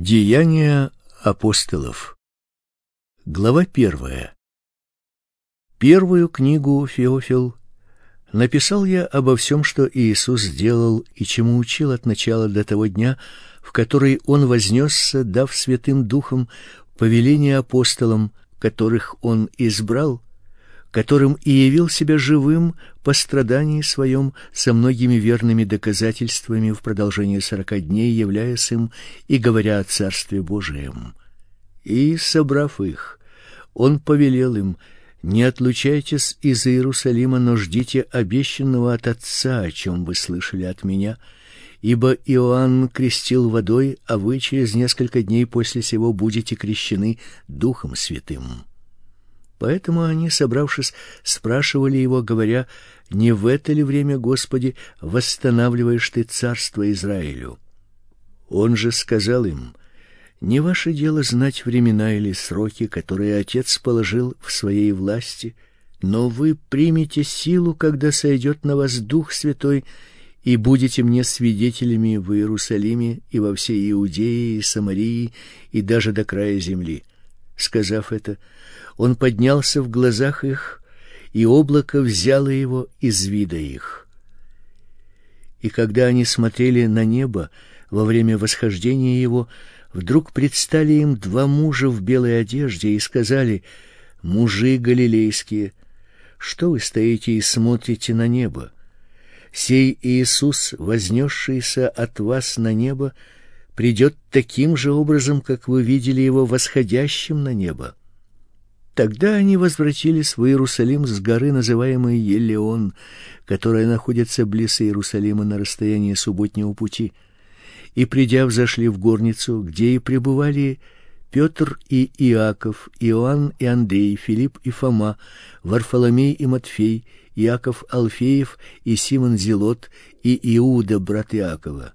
Деяния апостолов. Глава первая. Первую книгу Феофил написал я обо всем, что Иисус сделал и чему учил от начала до того дня, в который он вознесся, дав святым духом повеление апостолам, которых он избрал, которым и явил себя живым по страдании своем со многими верными доказательствами в продолжении сорока дней, являясь им и говоря о Царстве Божием. И, собрав их, он повелел им, «Не отлучайтесь из Иерусалима, но ждите обещанного от Отца, о чем вы слышали от меня» ибо Иоанн крестил водой, а вы через несколько дней после сего будете крещены Духом Святым. Поэтому они, собравшись, спрашивали его, говоря: "Не в это ли время, Господи, восстанавливаешь ты царство Израилю?" Он же сказал им: "Не ваше дело знать времена или сроки, которые Отец положил в своей власти, но вы примете силу, когда сойдет на вас Дух Святой, и будете мне свидетелями в Иерусалиме и во всей Иудее и Самарии и даже до края земли". Сказав это, он поднялся в глазах их, и облако взяло его из вида их. И когда они смотрели на небо во время восхождения его, вдруг предстали им два мужа в белой одежде и сказали: "Мужи галилейские, что вы стоите и смотрите на небо? Сей Иисус, вознесшийся от вас на небо, придет таким же образом, как вы видели его восходящим на небо". Тогда они возвратились в Иерусалим с горы, называемой Елеон, которая находится близ Иерусалима на расстоянии субботнего пути. И придя, взошли в горницу, где и пребывали Петр и Иаков, Иоанн и Андрей, Филипп и Фома, Варфоломей и Матфей, Иаков Алфеев и Симон Зелот и Иуда брат Иакова.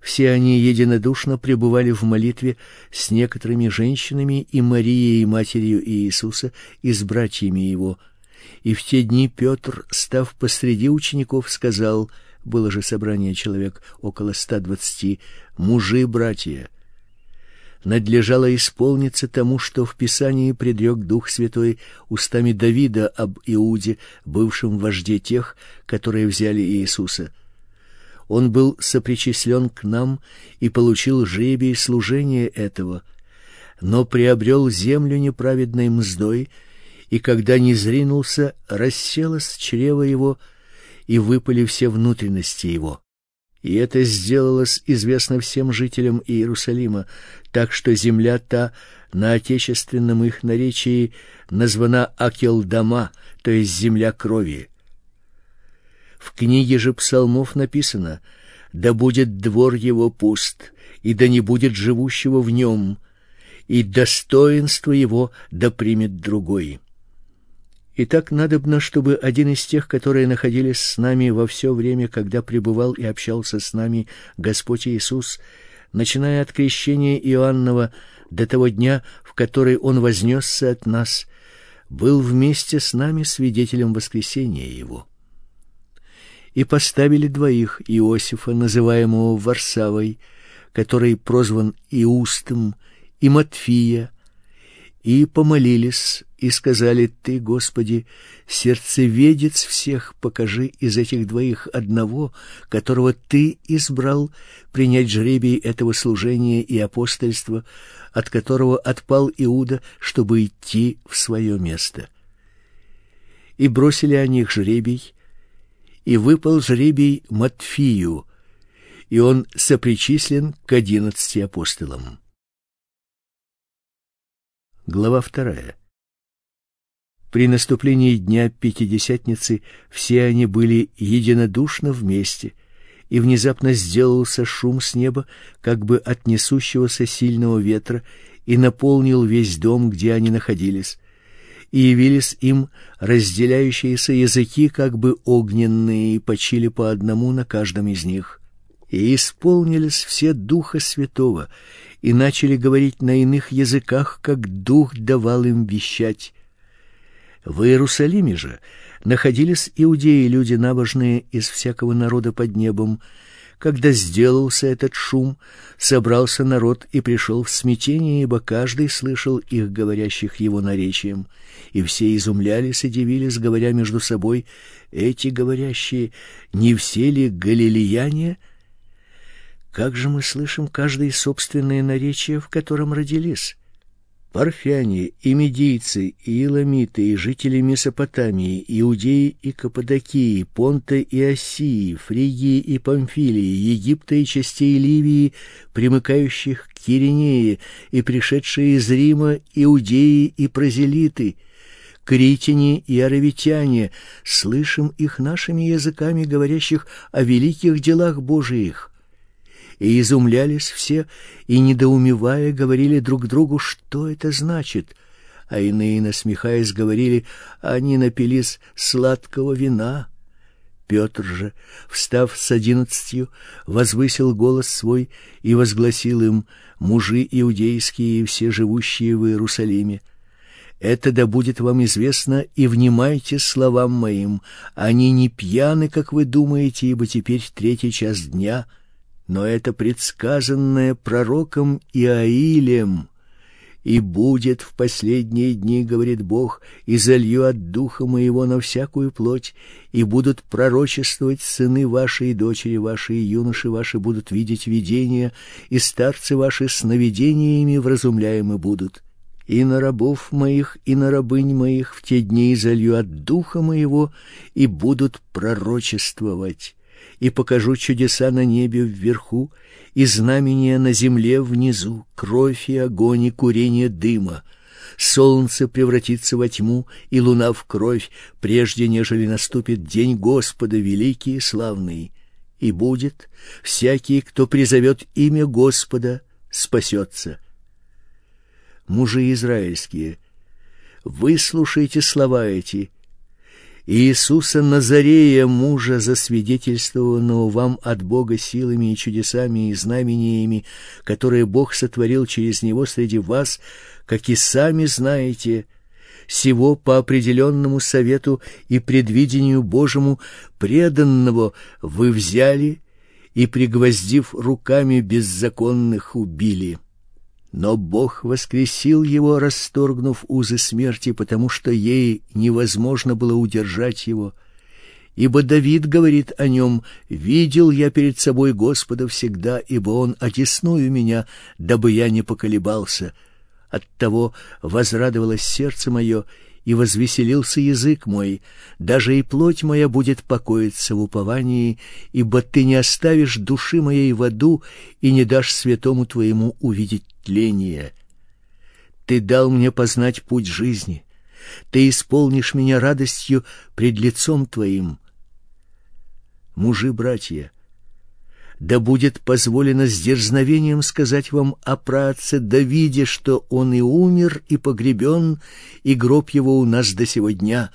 Все они единодушно пребывали в молитве с некоторыми женщинами и Марией, матерью Иисуса, и с братьями его. И в те дни Петр, став посреди учеников, сказал: было же собрание человек около ста двадцати, мужи, братья, надлежало исполниться тому, что в Писании предрек Дух Святой устами Давида об Иуде, бывшем вожде тех, которые взяли Иисуса он был сопричислен к нам и получил жребий служения этого, но приобрел землю неправедной мздой, и когда не зринулся, расселось чрево его, и выпали все внутренности его. И это сделалось известно всем жителям Иерусалима, так что земля та на отечественном их наречии названа Акелдама, то есть земля крови. В книге же псалмов написано: да будет двор его пуст, и да не будет живущего в нем, и достоинство его да примет другой. И так надобно, чтобы один из тех, которые находились с нами во все время, когда пребывал и общался с нами Господь Иисус, начиная от крещения Иоаннова до того дня, в который он вознесся от нас, был вместе с нами свидетелем воскресения его и поставили двоих Иосифа, называемого Варсавой, который прозван Иустом, и Матфия, и помолились и сказали: Ты, Господи, сердцеведец всех, покажи из этих двоих одного, которого ты избрал принять жребий этого служения и апостольства, от которого отпал Иуда, чтобы идти в свое место. И бросили они их жребий, и выпал жребий Матфию, и он сопричислен к одиннадцати апостолам. Глава вторая. При наступлении дня Пятидесятницы все они были единодушно вместе, и внезапно сделался шум с неба, как бы от несущегося сильного ветра, и наполнил весь дом, где они находились и явились им разделяющиеся языки, как бы огненные, и почили по одному на каждом из них. И исполнились все Духа Святого, и начали говорить на иных языках, как Дух давал им вещать. В Иерусалиме же находились иудеи, люди набожные из всякого народа под небом, Когда сделался этот шум, собрался народ и пришел в смятение, ибо каждый слышал их говорящих его наречием, и все изумлялись и дивились, говоря между собой: эти говорящие не все ли галилеяне? Как же мы слышим каждое собственное наречие, в котором родились? Парфяне, и медийцы, и иламиты, и жители Месопотамии, иудеи и Каппадокии, Понта и Осии, Фригии и Памфилии, Египта и частей Ливии, примыкающих к Киринее, и пришедшие из Рима иудеи и прозелиты, критяне и аравитяне, слышим их нашими языками, говорящих о великих делах Божиих и изумлялись все, и, недоумевая, говорили друг другу, что это значит, а иные, насмехаясь, говорили, они напились сладкого вина. Петр же, встав с одиннадцатью, возвысил голос свой и возгласил им, мужи иудейские и все живущие в Иерусалиме, это да будет вам известно, и внимайте словам моим. Они не пьяны, как вы думаете, ибо теперь третий час дня — но это предсказанное пророком Иаилем. И будет в последние дни, говорит Бог, и залью от духа моего на всякую плоть, и будут пророчествовать сыны ваши и дочери ваши, и юноши ваши будут видеть видения, и старцы ваши сновидениями вразумляемы будут. И на рабов моих, и на рабынь моих в те дни залью от духа моего, и будут пророчествовать и покажу чудеса на небе вверху и знамения на земле внизу, кровь и огонь и курение дыма. Солнце превратится во тьму, и луна в кровь, прежде нежели наступит день Господа великий и славный. И будет всякий, кто призовет имя Господа, спасется. Мужи израильские, выслушайте слова эти Иисуса Назарея, мужа, засвидетельствованного вам от Бога силами и чудесами и знамениями, которые Бог сотворил через него среди вас, как и сами знаете, сего по определенному совету и предвидению Божьему преданного вы взяли и, пригвоздив руками беззаконных, убили». Но Бог воскресил его, расторгнув узы смерти, потому что ей невозможно было удержать его. Ибо Давид говорит о нем: "Видел я перед собой Господа всегда, ибо он одесную меня, дабы я не поколебался". Оттого возрадовалось сердце мое, и возвеселился язык мой, даже и плоть моя будет покоиться в уповании, ибо ты не оставишь души моей в аду и не дашь святому твоему увидеть тление. Ты дал мне познать путь жизни. Ты исполнишь меня радостью пред лицом твоим. Мужи, братья, да будет позволено с дерзновением сказать вам о праотце Давиде, что он и умер, и погребен, и гроб его у нас до сего дня,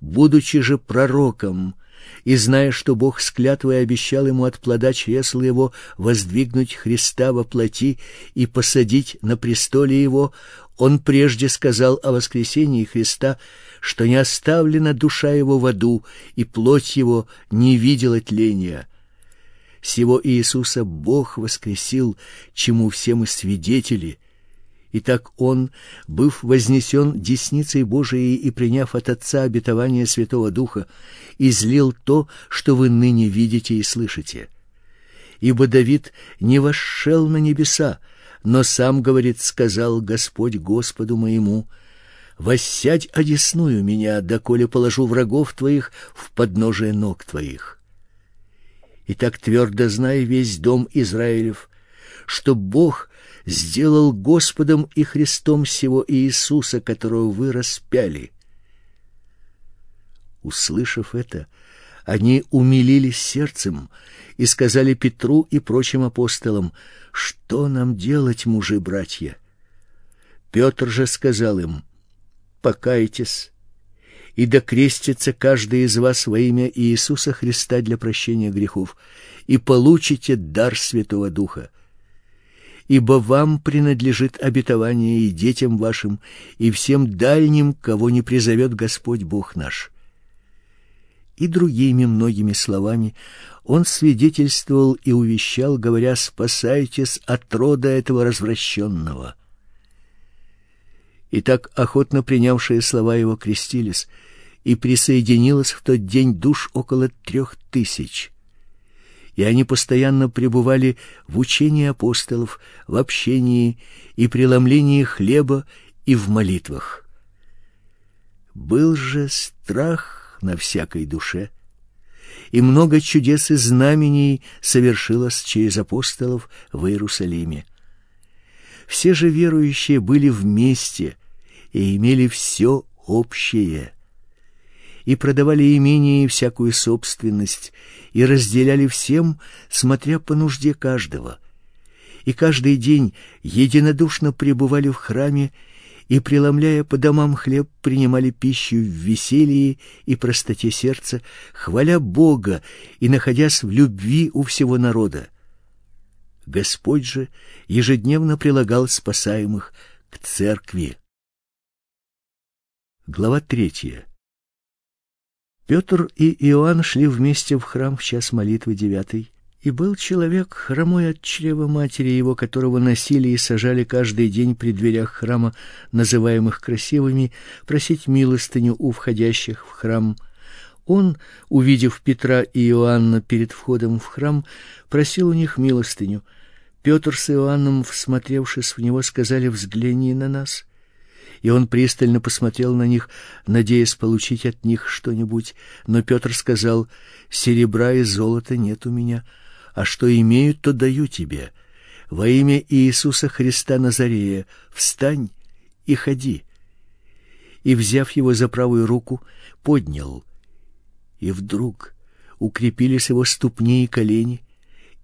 будучи же пророком, и зная, что Бог с клятвой обещал ему от плода чресла его воздвигнуть Христа во плоти и посадить на престоле его, он прежде сказал о воскресении Христа, что не оставлена душа его в аду, и плоть его не видела тления. Сего Иисуса Бог воскресил, чему все мы свидетели. Итак, он, быв вознесен десницей Божией и приняв от Отца обетование Святого Духа, излил то, что вы ныне видите и слышите. Ибо Давид не вошел на небеса, но сам говорит, сказал Господь Господу моему: «Воссядь одесную меня, доколе положу врагов твоих в подножие ног твоих». И так твердо знай весь дом Израилев, что Бог сделал Господом и Христом сего Иисуса, которого вы распяли. Услышав это, они умилились сердцем и сказали Петру и прочим апостолам: "Что нам делать, мужи братья?" Петр же сказал им: "Покайтесь и докрестится каждый из вас во имя Иисуса Христа для прощения грехов, и получите дар Святого Духа. Ибо вам принадлежит обетование и детям вашим, и всем дальним, кого не призовет Господь Бог наш. и другими многими словами он свидетельствовал и увещал, говоря: "Спасайтесь от рода этого развращенного». И так охотно принявшие слова его крестились, и присоединилось в тот день душ около трех тысяч. И они постоянно пребывали в учении апостолов, в общении и преломлении хлеба и в молитвах. Был же страх на всякой душе, и много чудес и знамений совершилось через апостолов в Иерусалиме. Все же верующие были вместе и имели все общее и продавали имение и всякую собственность, и разделяли всем, смотря по нужде каждого. И каждый день единодушно пребывали в храме и, преломляя по домам хлеб, принимали пищу в веселье и простоте сердца, хваля Бога и находясь в любви у всего народа. Господь же ежедневно прилагал спасаемых к церкви. Глава третья. Петр и Иоанн шли вместе в храм в час молитвы девятой. И был человек, хромой от чрева матери его, которого носили и сажали каждый день при дверях храма, называемых красивыми, просить милостыню у входящих в храм. Он, увидев Петра и Иоанна перед входом в храм, просил у них милостыню. Петр с Иоанном, всмотревшись в него, сказали: "Взгляни на нас" и он пристально посмотрел на них, надеясь получить от них что-нибудь, но Петр сказал: "Серебра и золота нет у меня, а что имею, то даю тебе. Во имя Иисуса Христа Назарея, встань и ходи". И взяв его за правую руку, поднял. И вдруг укрепились его ступни и колени,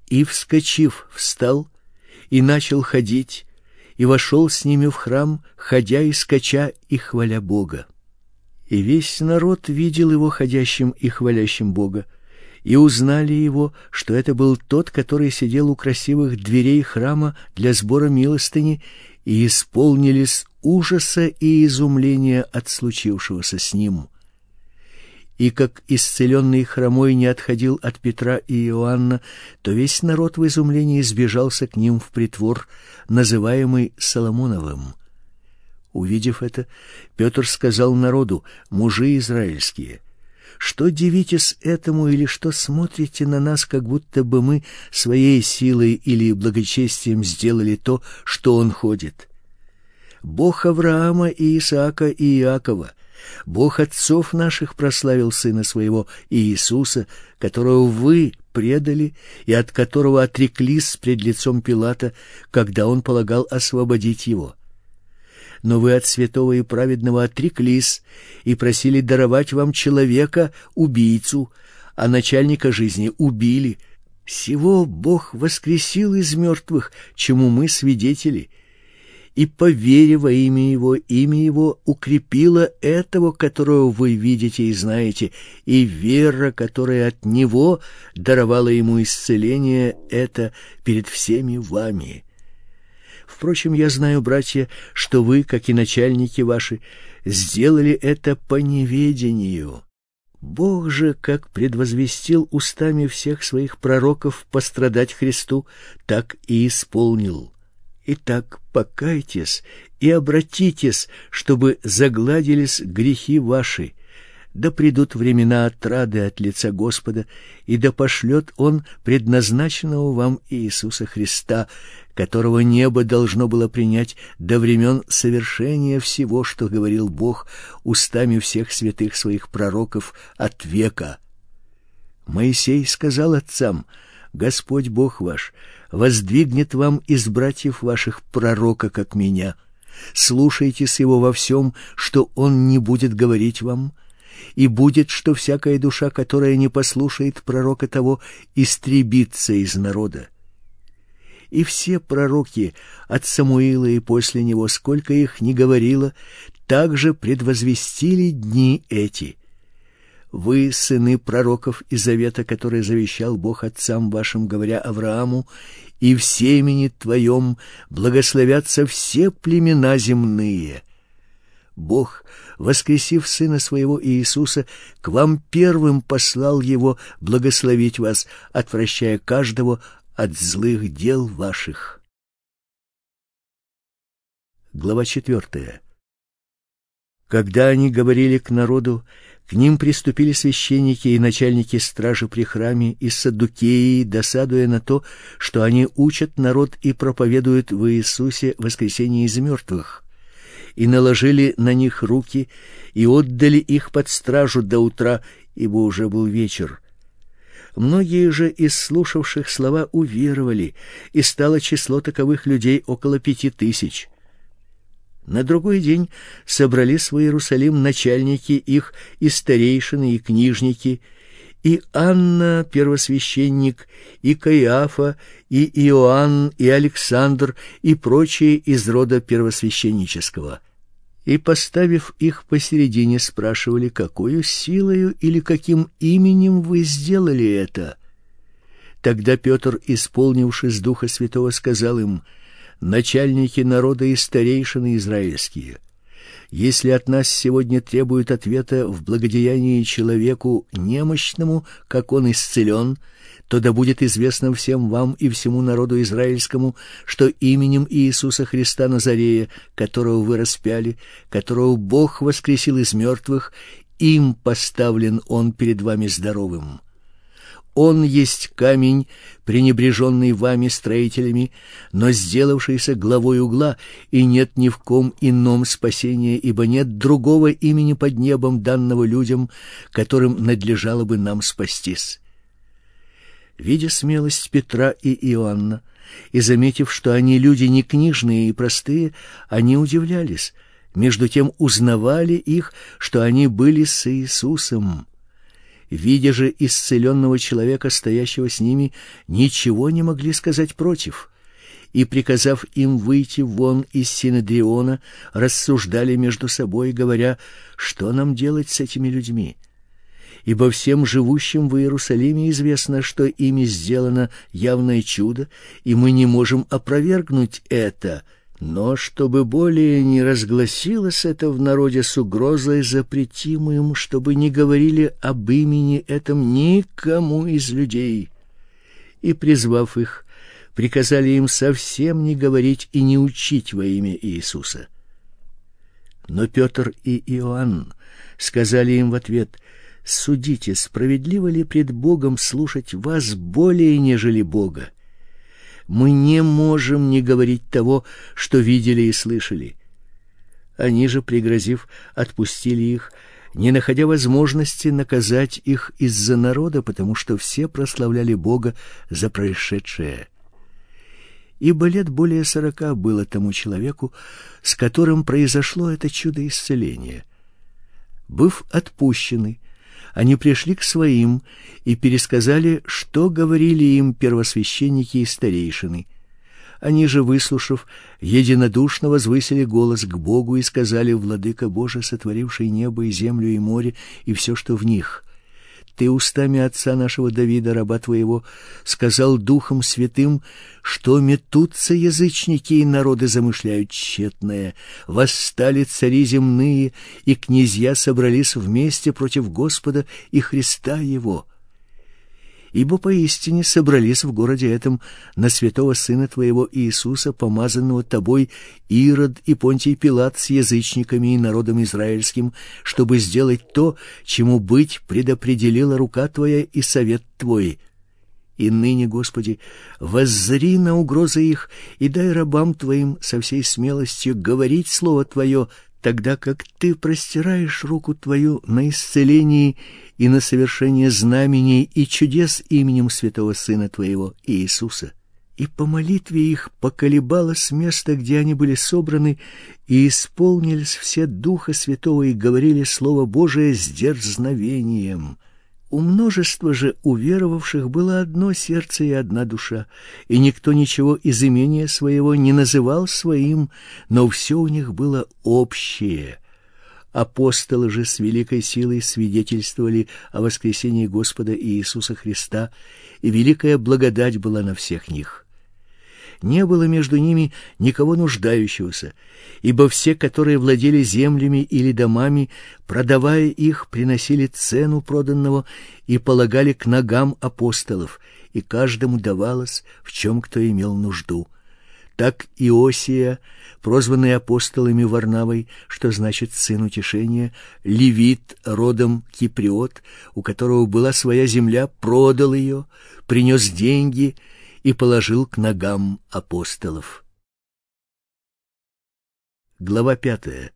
и вскочив, встал и начал ходить и вошел с ними в храм, ходя и скача и хваля Бога. И весь народ видел его ходящим и хвалящим Бога, и узнали его, что это был тот, который сидел у красивых дверей храма для сбора милостыни, и исполнились ужаса и изумления от случившегося с ним и как исцеленный хромой не отходил от Петра и Иоанна, то весь народ в изумлении сбежался к ним в притвор, называемый Соломоновым. Увидев это, Петр сказал народу: "Мужи израильские, что дивитесь этому или что смотрите на нас, как будто бы мы своей силой или благочестием сделали то, что он ходит? Бог Авраама и Исаака и Иакова Бог отцов наших прославил сына своего Иисуса, которого вы предали и от которого отреклись пред лицом Пилата, когда он полагал освободить его. Но вы от святого и праведного отреклись и просили даровать вам человека убийцу, а начальника жизни убили. Всего Бог воскресил из мертвых, чему мы свидетели и по вере во имя Его, имя Его укрепило этого, которого вы видите и знаете, и вера, которая от Него даровала Ему исцеление, это перед всеми вами. Впрочем, я знаю, братья, что вы, как и начальники ваши, сделали это по неведению. Бог же, как предвозвестил устами всех своих пророков пострадать Христу, так и исполнил. Итак, покайтесь и обратитесь, чтобы загладились грехи ваши. Да придут времена отрады от лица Господа, и да пошлет Он предназначенного вам Иисуса Христа, которого небо должно было принять до времен совершения всего, что говорил Бог устами всех святых своих пророков от века. Моисей сказал отцам: Господь Бог ваш воздвигнет вам из братьев ваших пророка, как меня. Слушайтесь его во всем, что он не будет говорить вам, и будет, что всякая душа, которая не послушает пророка того, истребится из народа. И все пророки от Самуила и после него, сколько их ни говорило, также предвозвестили дни эти. Вы сыны пророков из завета, который завещал Бог отцам вашим, говоря Аврааму: "И в семени твоем благословятся все племена земные". Бог, воскресив Сына Своего Иисуса, к вам первым послал Его благословить вас, отвращая каждого от злых дел ваших. Глава четвертая. Когда они говорили к народу, к ним приступили священники и начальники стражи при храме и саддукеи, досадуя на то, что они учат народ и проповедуют в Иисусе воскресение из мертвых, и наложили на них руки и отдали их под стражу до утра, ибо уже был вечер. Многие же из слушавших слова уверовали, и стало число таковых людей около пяти тысяч. На другой день собрались в Иерусалим начальники их и старейшины, и книжники, и Анна, первосвященник, и Каиафа, и Иоанн, и Александр, и прочие из рода первосвященнического. И, поставив их посередине, спрашивали, какую силою или каким именем вы сделали это. Тогда Петр, исполнившись Духа Святого, сказал им — начальники народа и старейшины израильские. Если от нас сегодня требуют ответа в благодеянии человеку немощному, как он исцелен, то да будет известно всем вам и всему народу израильскому, что именем Иисуса Христа Назарея, которого вы распяли, которого Бог воскресил из мертвых, им поставлен он перед вами здоровым. Он есть камень, пренебреженный вами строителями, но сделавшийся главой угла, и нет ни в ком ином спасения, ибо нет другого имени под небом, данного людям, которым надлежало бы нам спастись. Видя смелость Петра и Иоанна, и заметив, что они люди не книжные и простые, они удивлялись, между тем узнавали их, что они были с Иисусом видя же исцеленного человека, стоящего с ними, ничего не могли сказать против. И, приказав им выйти вон из Синедриона, рассуждали между собой, говоря, что нам делать с этими людьми. Ибо всем живущим в Иерусалиме известно, что ими сделано явное чудо, и мы не можем опровергнуть это — но чтобы более не разгласилось это в народе с угрозой, запретим им, чтобы не говорили об имени этом никому из людей. И, призвав их, приказали им совсем не говорить и не учить во имя Иисуса. Но Петр и Иоанн сказали им в ответ, «Судите, справедливо ли пред Богом слушать вас более, нежели Бога? Мы не можем не говорить того, что видели и слышали. Они же, пригрозив, отпустили их, не находя возможности наказать их из-за народа, потому что все прославляли Бога за происшедшее. Ибо лет более сорока было тому человеку, с которым произошло это чудо исцеления. Быв отпущены, они пришли к своим и пересказали, что говорили им первосвященники и старейшины. Они же, выслушав, единодушно возвысили голос к Богу и сказали: "Владыка Боже, сотворивший небо и землю и море и все, что в них, ты устами отца нашего Давида, раба твоего, сказал духом святым, что метутся язычники и народы замышляют тщетное, восстали цари земные, и князья собрались вместе против Господа и Христа его ибо поистине собрались в городе этом на святого сына твоего Иисуса, помазанного тобой, Ирод и Понтий Пилат с язычниками и народом израильским, чтобы сделать то, чему быть предопределила рука твоя и совет твой. И ныне, Господи, воззри на угрозы их и дай рабам Твоим со всей смелостью говорить Слово Твое, тогда как Ты простираешь руку Твою на исцеление и на совершение знамений и чудес именем святого Сына Твоего Иисуса. И по молитве их поколебалось место, где они были собраны, и исполнились все Духа Святого и говорили Слово Божие с дерзновением. У множества же уверовавших было одно сердце и одна душа, и никто ничего из имения своего не называл своим, но все у них было общее — Апостолы же с великой силой свидетельствовали о воскресении Господа Иисуса Христа, и великая благодать была на всех них. не было между ними никого нуждающегося, ибо все, которые владели землями или домами, продавая их, приносили цену проданного и полагали к ногам апостолов, и каждому давалось, в чем кто имел нужду. Так Иосия, прозванный апостолами Варнавой, что значит сын утешения, левит родом киприот, у которого была своя земля, продал ее, принес деньги и положил к ногам апостолов. Глава пятая.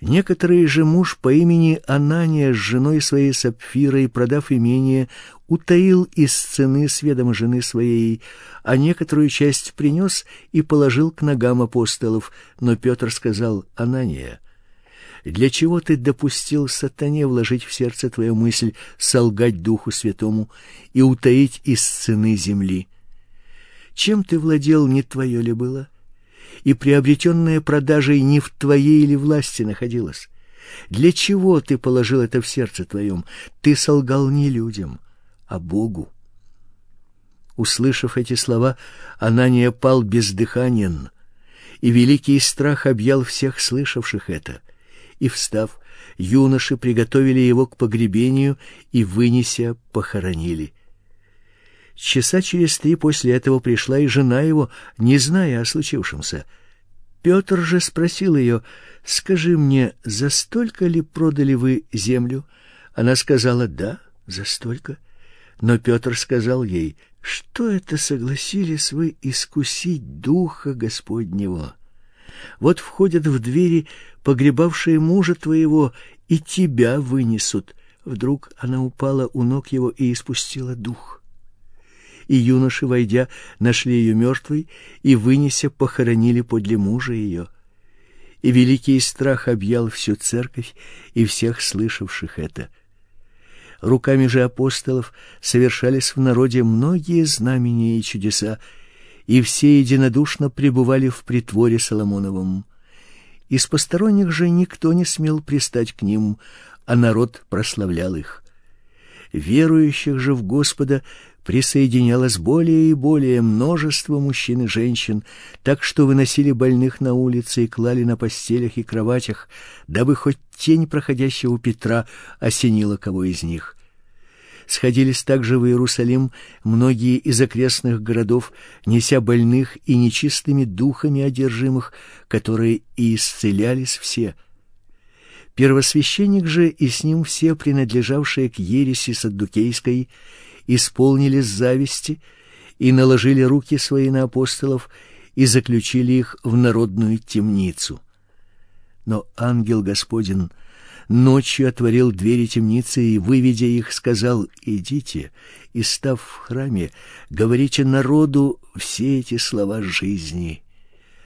Некоторые же муж по имени Анания с женой своей Сапфирой, продав имение, утаил из цены с жены своей, а некоторую часть принес и положил к ногам апостолов. Но Петр сказал, Анания, для чего ты допустил сатане вложить в сердце твою мысль солгать Духу Святому и утаить из цены земли? Чем ты владел, не твое ли было? — и приобретенное продажей не в твоей или власти находилось. Для чего ты положил это в сердце твоем? Ты солгал не людям, а Богу. Услышав эти слова, Анания пал бездыханен, и великий страх объял всех слышавших это. И, встав, юноши приготовили его к погребению и, вынеся, похоронили. Часа через три после этого пришла и жена его, не зная о случившемся. Петр же спросил ее, «Скажи мне, за столько ли продали вы землю?» Она сказала, «Да, за столько». Но Петр сказал ей, «Что это согласились вы искусить Духа Господнего? Вот входят в двери погребавшие мужа твоего, и тебя вынесут». Вдруг она упала у ног его и испустила дух и юноши, войдя, нашли ее мертвой и, вынеся, похоронили подле мужа ее. И великий страх объял всю церковь и всех слышавших это. Руками же апостолов совершались в народе многие знамения и чудеса, и все единодушно пребывали в притворе Соломоновом. Из посторонних же никто не смел пристать к ним, а народ прославлял их. Верующих же в Господа присоединялось более и более множество мужчин и женщин, так что выносили больных на улице и клали на постелях и кроватях, дабы хоть тень проходящего Петра осенила кого из них. Сходились также в Иерусалим многие из окрестных городов, неся больных и нечистыми духами одержимых, которые и исцелялись все. Первосвященник же и с ним все принадлежавшие к ереси саддукейской исполнились зависти и наложили руки свои на апостолов и заключили их в народную темницу. Но ангел Господин ночью отворил двери темницы и, выведя их, сказал, «Идите, и, став в храме, говорите народу все эти слова жизни».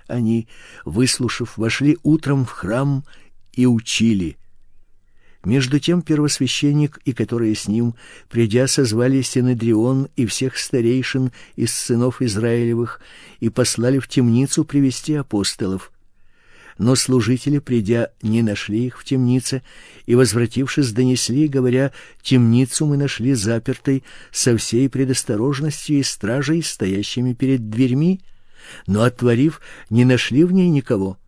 Они, выслушав, вошли утром в храм и учили – между тем первосвященник и которые с ним, придя, созвали Синедрион и всех старейшин из сынов Израилевых и послали в темницу привести апостолов. Но служители, придя, не нашли их в темнице, и, возвратившись, донесли, говоря, «Темницу мы нашли запертой со всей предосторожностью и стражей, стоящими перед дверьми, но, отворив, не нашли в ней никого».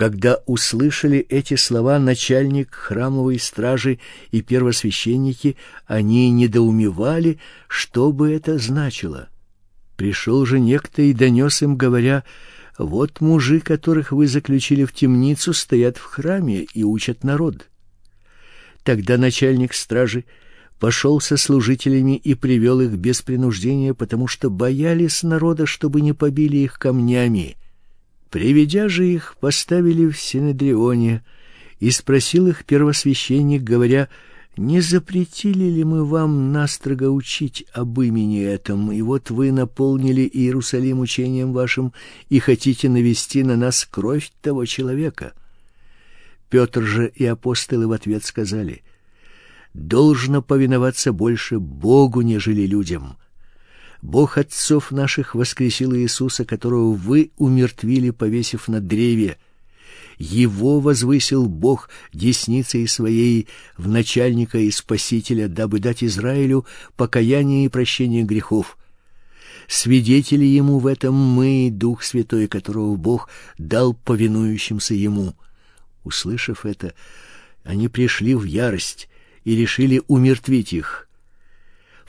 Когда услышали эти слова начальник храмовой стражи и первосвященники, они недоумевали, что бы это значило. Пришел же некто и донес им, говоря, «Вот мужи, которых вы заключили в темницу, стоят в храме и учат народ». Тогда начальник стражи пошел со служителями и привел их без принуждения, потому что боялись народа, чтобы не побили их камнями. Приведя же их, поставили в Синедрионе, и спросил их первосвященник, говоря, «Не запретили ли мы вам настрого учить об имени этом, и вот вы наполнили Иерусалим учением вашим и хотите навести на нас кровь того человека?» Петр же и апостолы в ответ сказали, «Должно повиноваться больше Богу, нежели людям». Бог отцов наших воскресил Иисуса, которого вы умертвили, повесив на древе. Его возвысил Бог десницей своей в начальника и спасителя, дабы дать Израилю покаяние и прощение грехов. Свидетели ему в этом мы, Дух Святой, которого Бог дал повинующимся ему. Услышав это, они пришли в ярость и решили умертвить их.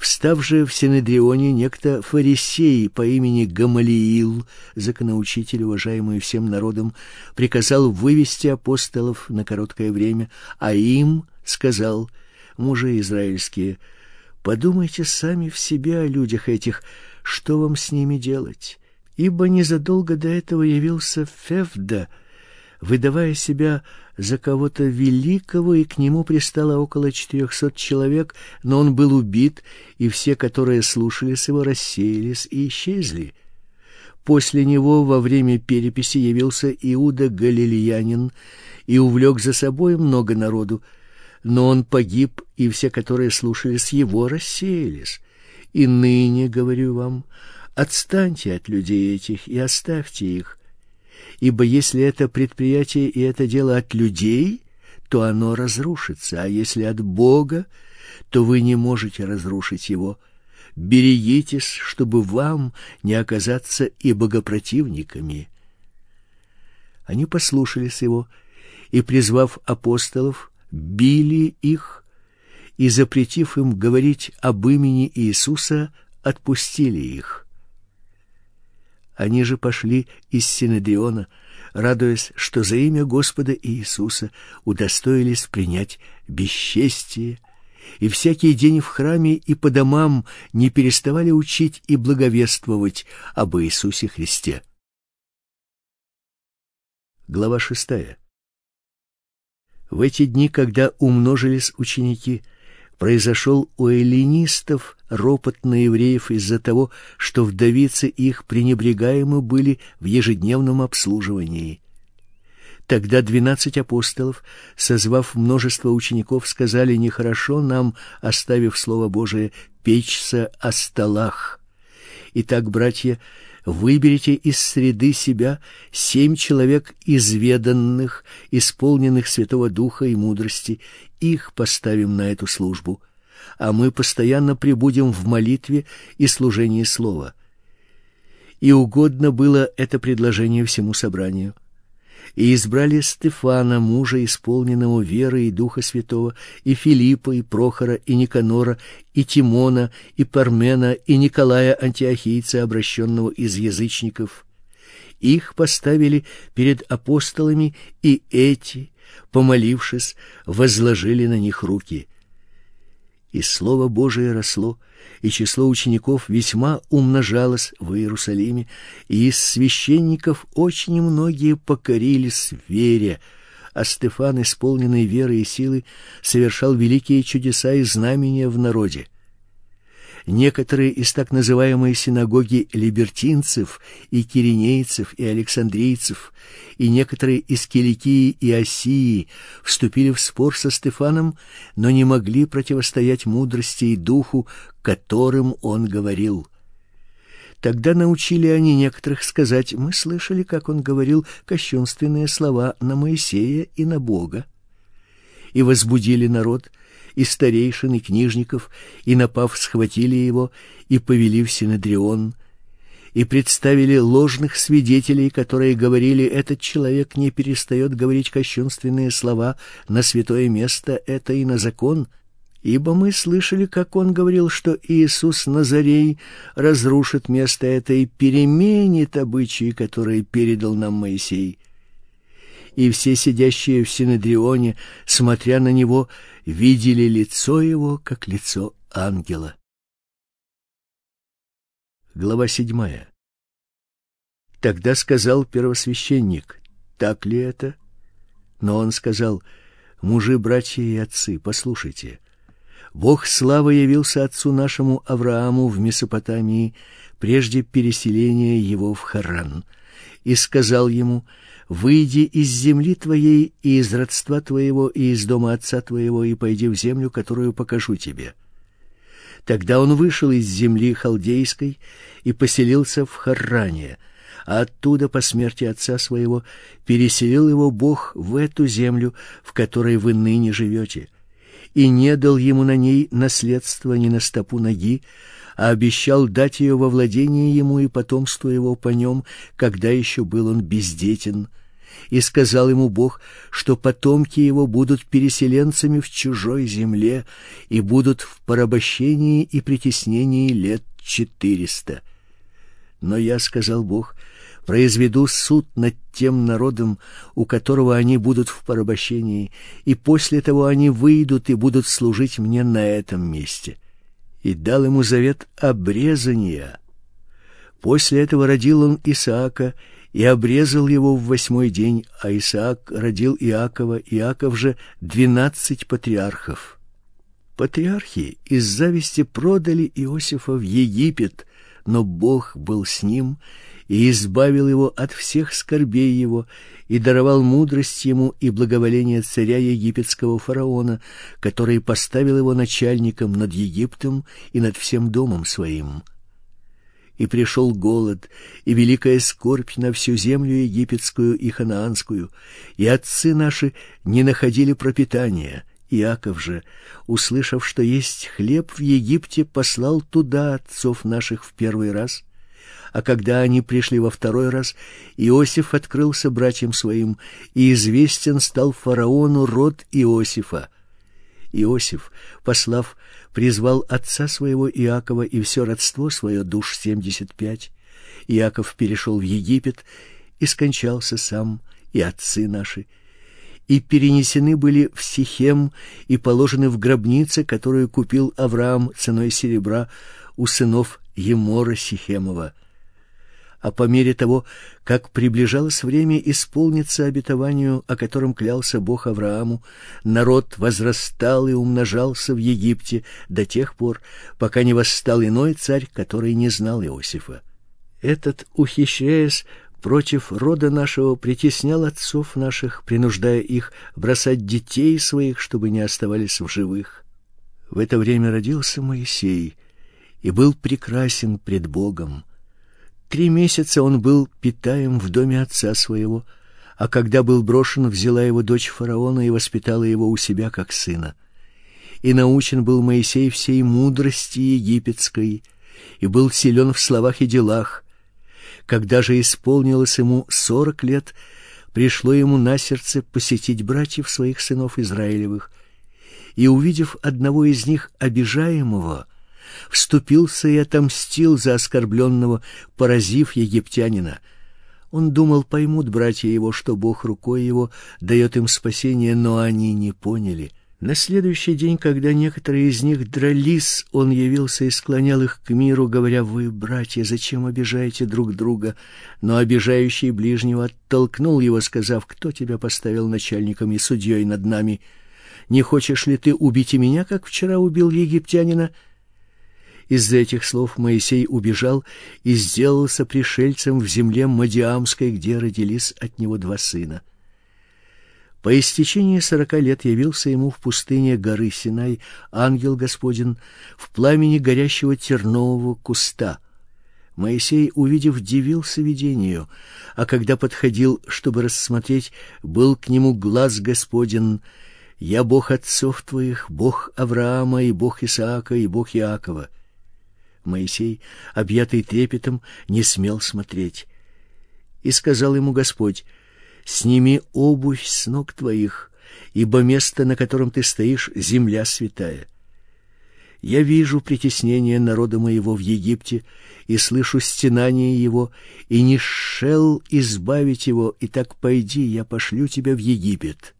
Встав же в Синедрионе некто фарисей по имени Гамалиил, законоучитель, уважаемый всем народом, приказал вывести апостолов на короткое время, а им сказал, мужи израильские, подумайте сами в себе о людях этих, что вам с ними делать? Ибо незадолго до этого явился Февда, выдавая себя за кого-то великого, и к нему пристало около четырехсот человек, но он был убит, и все, которые слушались его, рассеялись и исчезли. После него во время переписи явился Иуда Галилеянин и увлек за собой много народу, но он погиб, и все, которые слушались его, рассеялись. И ныне, говорю вам, отстаньте от людей этих и оставьте их, ибо если это предприятие и это дело от людей, то оно разрушится, а если от Бога, то вы не можете разрушить его. Берегитесь, чтобы вам не оказаться и богопротивниками. Они послушались его и, призвав апостолов, били их и, запретив им говорить об имени Иисуса, отпустили их. Они же пошли из Синедриона, радуясь, что за имя Господа Иисуса удостоились принять бесчестие, и всякий день в храме и по домам не переставали учить и благовествовать об Иисусе Христе. Глава шестая. В эти дни, когда умножились ученики, произошел у эллинистов ропот на евреев из-за того, что вдовицы их пренебрегаемы были в ежедневном обслуживании. Тогда двенадцать апостолов, созвав множество учеников, сказали: "Нехорошо нам, оставив слово Божие, печься о столах. Итак, братья, выберите из среды себя семь человек изведанных, исполненных Святого Духа и мудрости, их поставим на эту службу, а мы постоянно пребудем в молитве и служении слова. И угодно было это предложение всему собранию. И избрали Стефана, мужа, исполненного веры и Духа Святого, и Филиппа, и Прохора, и Никанора, и Тимона, и Пармена, и Николая Антиохийца, обращенного из язычников. Их поставили перед апостолами, и эти, помолившись, возложили на них руки. И слово Божие росло, и число учеников весьма умножалось в Иерусалиме, и из священников очень многие покорились вере, а Стефан, исполненный веры и силы, совершал великие чудеса и знамения в народе некоторые из так называемой синагоги либертинцев и киринейцев и александрийцев и некоторые из Киликии и Осии вступили в спор со Стефаном, но не могли противостоять мудрости и духу, которым он говорил. Тогда научили они некоторых сказать: "Мы слышали, как он говорил кощунственные слова на Моисея и на Бога" и возбудили народ, и старейшин, и книжников, и, напав, схватили его и повели в Синедрион, и представили ложных свидетелей, которые говорили, этот человек не перестает говорить кощунственные слова на святое место это и на закон, ибо мы слышали, как он говорил, что Иисус Назарей разрушит место это и переменит обычаи, которые передал нам Моисей и все сидящие в Синедрионе, смотря на него, видели лицо его, как лицо ангела. Глава седьмая. Тогда сказал первосвященник: "Так ли это?" Но он сказал: "Мужи, братья и отцы, послушайте. Бог славы явился отцу нашему Аврааму в Месопотамии прежде переселения его в Харан, и сказал ему: выйди из земли твоей и из родства твоего и из дома отца твоего и пойди в землю, которую покажу тебе. Тогда он вышел из земли халдейской и поселился в Харране, а оттуда по смерти отца своего переселил его Бог в эту землю, в которой вы ныне живете. и не дал ему на ней наследства ни на стопу ноги, а обещал дать ее во владение ему и потомству его по нем, когда еще был он бездетен. И сказал ему Бог, что потомки его будут переселенцами в чужой земле и будут в порабощении и притеснении лет четыреста. Но я сказал Бог, произведу суд над тем народом, у которого они будут в порабощении, и после того они выйдут и будут служить мне на этом месте. И дал ему завет обрезания. После этого родил он Исаака и обрезал его в восьмой день, а Исаак родил Иакова, Иаков же двенадцать патриархов. Патриархи из зависти продали Иосифа в Египет, но Бог был с ним и избавил его от всех скорбей его и даровал мудрость ему и благоволение царя египетского фараона, который поставил его начальником над Египтом и над всем домом своим. И пришел голод и великая скорбь на всю землю египетскую и ханаанскую, и отцы наши не находили пропитания. Иаков же, услышав, что есть хлеб в Египте, послал туда отцов наших в первый раз а когда они пришли во второй раз, Иосиф открылся братьям своим, и известен стал фараону род Иосифа. Иосиф, послав, призвал отца своего Иакова и все родство свое душ семьдесят пять. Иаков перешел в Египет и скончался сам, и отцы наши, и перенесены были в Сихем и положены в гробнице, которую купил Авраам ценой серебра у сынов Емора Сихемова а по мере того, как приближалось время исполниться обетованию, о котором клялся Бог Аврааму, народ возрастал и умножался в Египте до тех пор, пока не восстал иной царь, который не знал Иосифа. Этот, ухищряясь против рода нашего, притеснял отцов наших, принуждая их бросать детей своих, чтобы не оставались в живых. В это время родился Моисей и был прекрасен пред Богом. Три месяца он был питаем в доме отца своего, а когда был брошен, взяла его дочь фараона и воспитала его у себя как сына. И научен был Моисей всей мудрости египетской, и был силен в словах и делах. Когда же исполнилось ему сорок лет, пришло ему на сердце посетить братьев своих сынов Израилевых, и увидев одного из них обижаемого, вступился и отомстил за оскорбленного, поразив египтянина. Он думал, поймут братья его, что Бог рукой его дает им спасение, но они не поняли. На следующий день, когда некоторые из них дрались, он явился и склонял их к миру, говоря: "Вы, братья, зачем обижаете друг друга?" Но обижающий ближнего оттолкнул его, сказав: "Кто тебя поставил начальником и судьей над нами? Не хочешь ли ты убить и меня, как вчера убил египтянина?" Из-за этих слов Моисей убежал и сделался пришельцем в земле Мадиамской, где родились от него два сына. По истечении сорока лет явился ему в пустыне горы Синай ангел Господин в пламени горящего тернового куста. Моисей, увидев, дивился видению, а когда подходил, чтобы рассмотреть, был к нему глаз Господин: "Я Бог отцов твоих, Бог Авраама и Бог Исаака и Бог Иакова". Моисей, объятый трепетом, не смел смотреть. И сказал ему Господь: "Сними обувь с ног твоих, ибо место, на котором ты стоишь, земля святая. Я вижу притеснение народа моего в Египте и слышу стенание его, и не шел избавить его, и так пойди, я пошлю тебя в Египет".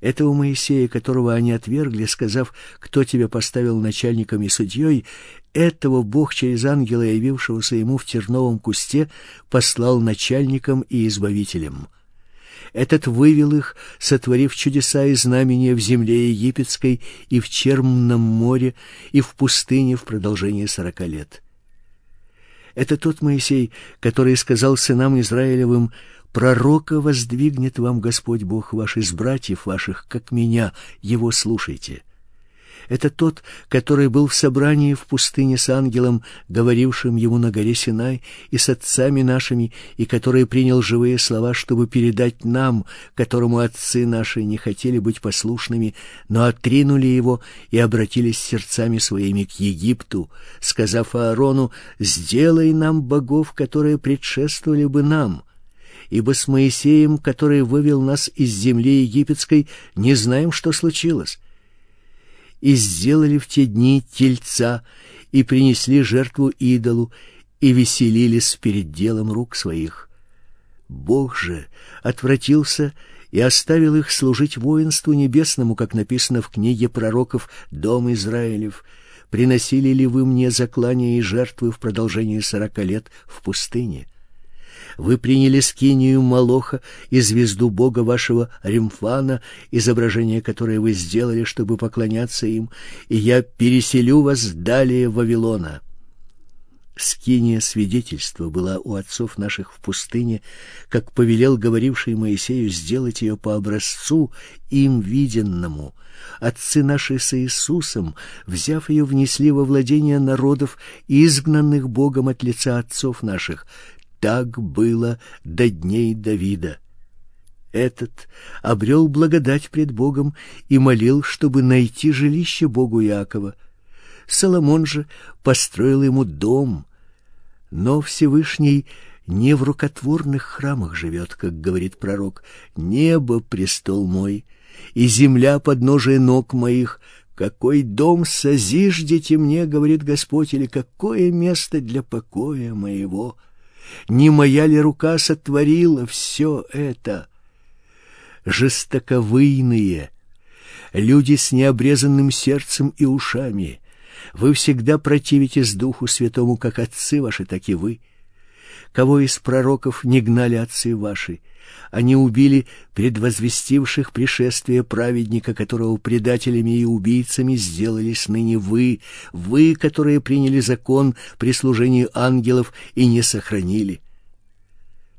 Этого Моисея, которого они отвергли, сказав, кто тебя поставил начальником и судьей, этого Бог через ангела, явившегося ему в терновом кусте, послал начальником и избавителем. Этот вывел их, сотворив чудеса и знамения в земле египетской и в Чермном море и в пустыне в продолжении сорока лет. Это тот Моисей, который сказал сынам Израилевым: Пророка воздвигнет вам Господь Бог ваш из братьев ваших, как меня, его слушайте. Это тот, который был в собрании в пустыне с ангелом, говорившим ему на горе Синай, и с отцами нашими, и который принял живые слова, чтобы передать нам, которому отцы наши не хотели быть послушными, но отринули его и обратились сердцами своими к Египту, сказав Аарону, «Сделай нам богов, которые предшествовали бы нам» ибо с Моисеем, который вывел нас из земли египетской, не знаем, что случилось и сделали в те дни тельца, и принесли жертву идолу, и веселились перед делом рук своих. Бог же отвратился и оставил их служить воинству небесному, как написано в книге пророков «Дом Израилев», «Приносили ли вы мне заклания и жертвы в продолжении сорока лет в пустыне?» Вы приняли скинию Молоха и звезду бога вашего Римфана, изображение которое вы сделали, чтобы поклоняться им, и я переселю вас далее в Вавилона. Скиния свидетельства была у отцов наших в пустыне, как повелел говоривший Моисею сделать ее по образцу им виденному. Отцы наши с Иисусом, взяв ее, внесли во владение народов, изгнанных Богом от лица отцов наших, так было до дней Давида. Этот обрел благодать пред Богом и молил, чтобы найти жилище Богу Якова. Соломон же построил ему дом, но Всевышний не в рукотворных храмах живет, как говорит пророк, небо престол мой, и земля подножие ног моих. Какой дом созиждете мне, говорит Господь, или какое место для покоя моего? Не моя ли рука сотворила все это? Жестоковыйные, люди с необрезанным сердцем и ушами, вы всегда противитесь Духу Святому, как отцы ваши, так и вы. Кого из пророков не гнали отцы ваши? Они убили предвозвестивших пришествие праведника, которого предателями и убийцами сделались ныне вы, вы, которые приняли закон при служении ангелов и не сохранили.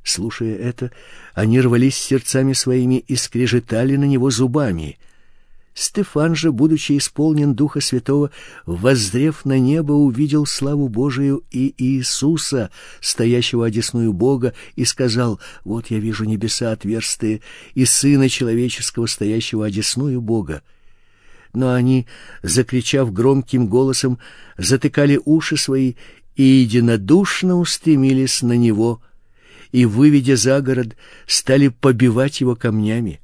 Слушая это, они рвались сердцами своими и скрежетали на него зубами — Стефан же, будучи исполнен Духа Святого, воззрев на небо, увидел славу Божию и Иисуса, стоящего одесную Бога, и сказал, «Вот я вижу небеса отверстые и Сына Человеческого, стоящего одесную Бога». Но они, закричав громким голосом, затыкали уши свои и единодушно устремились на Него, и, выведя за город, стали побивать Его камнями.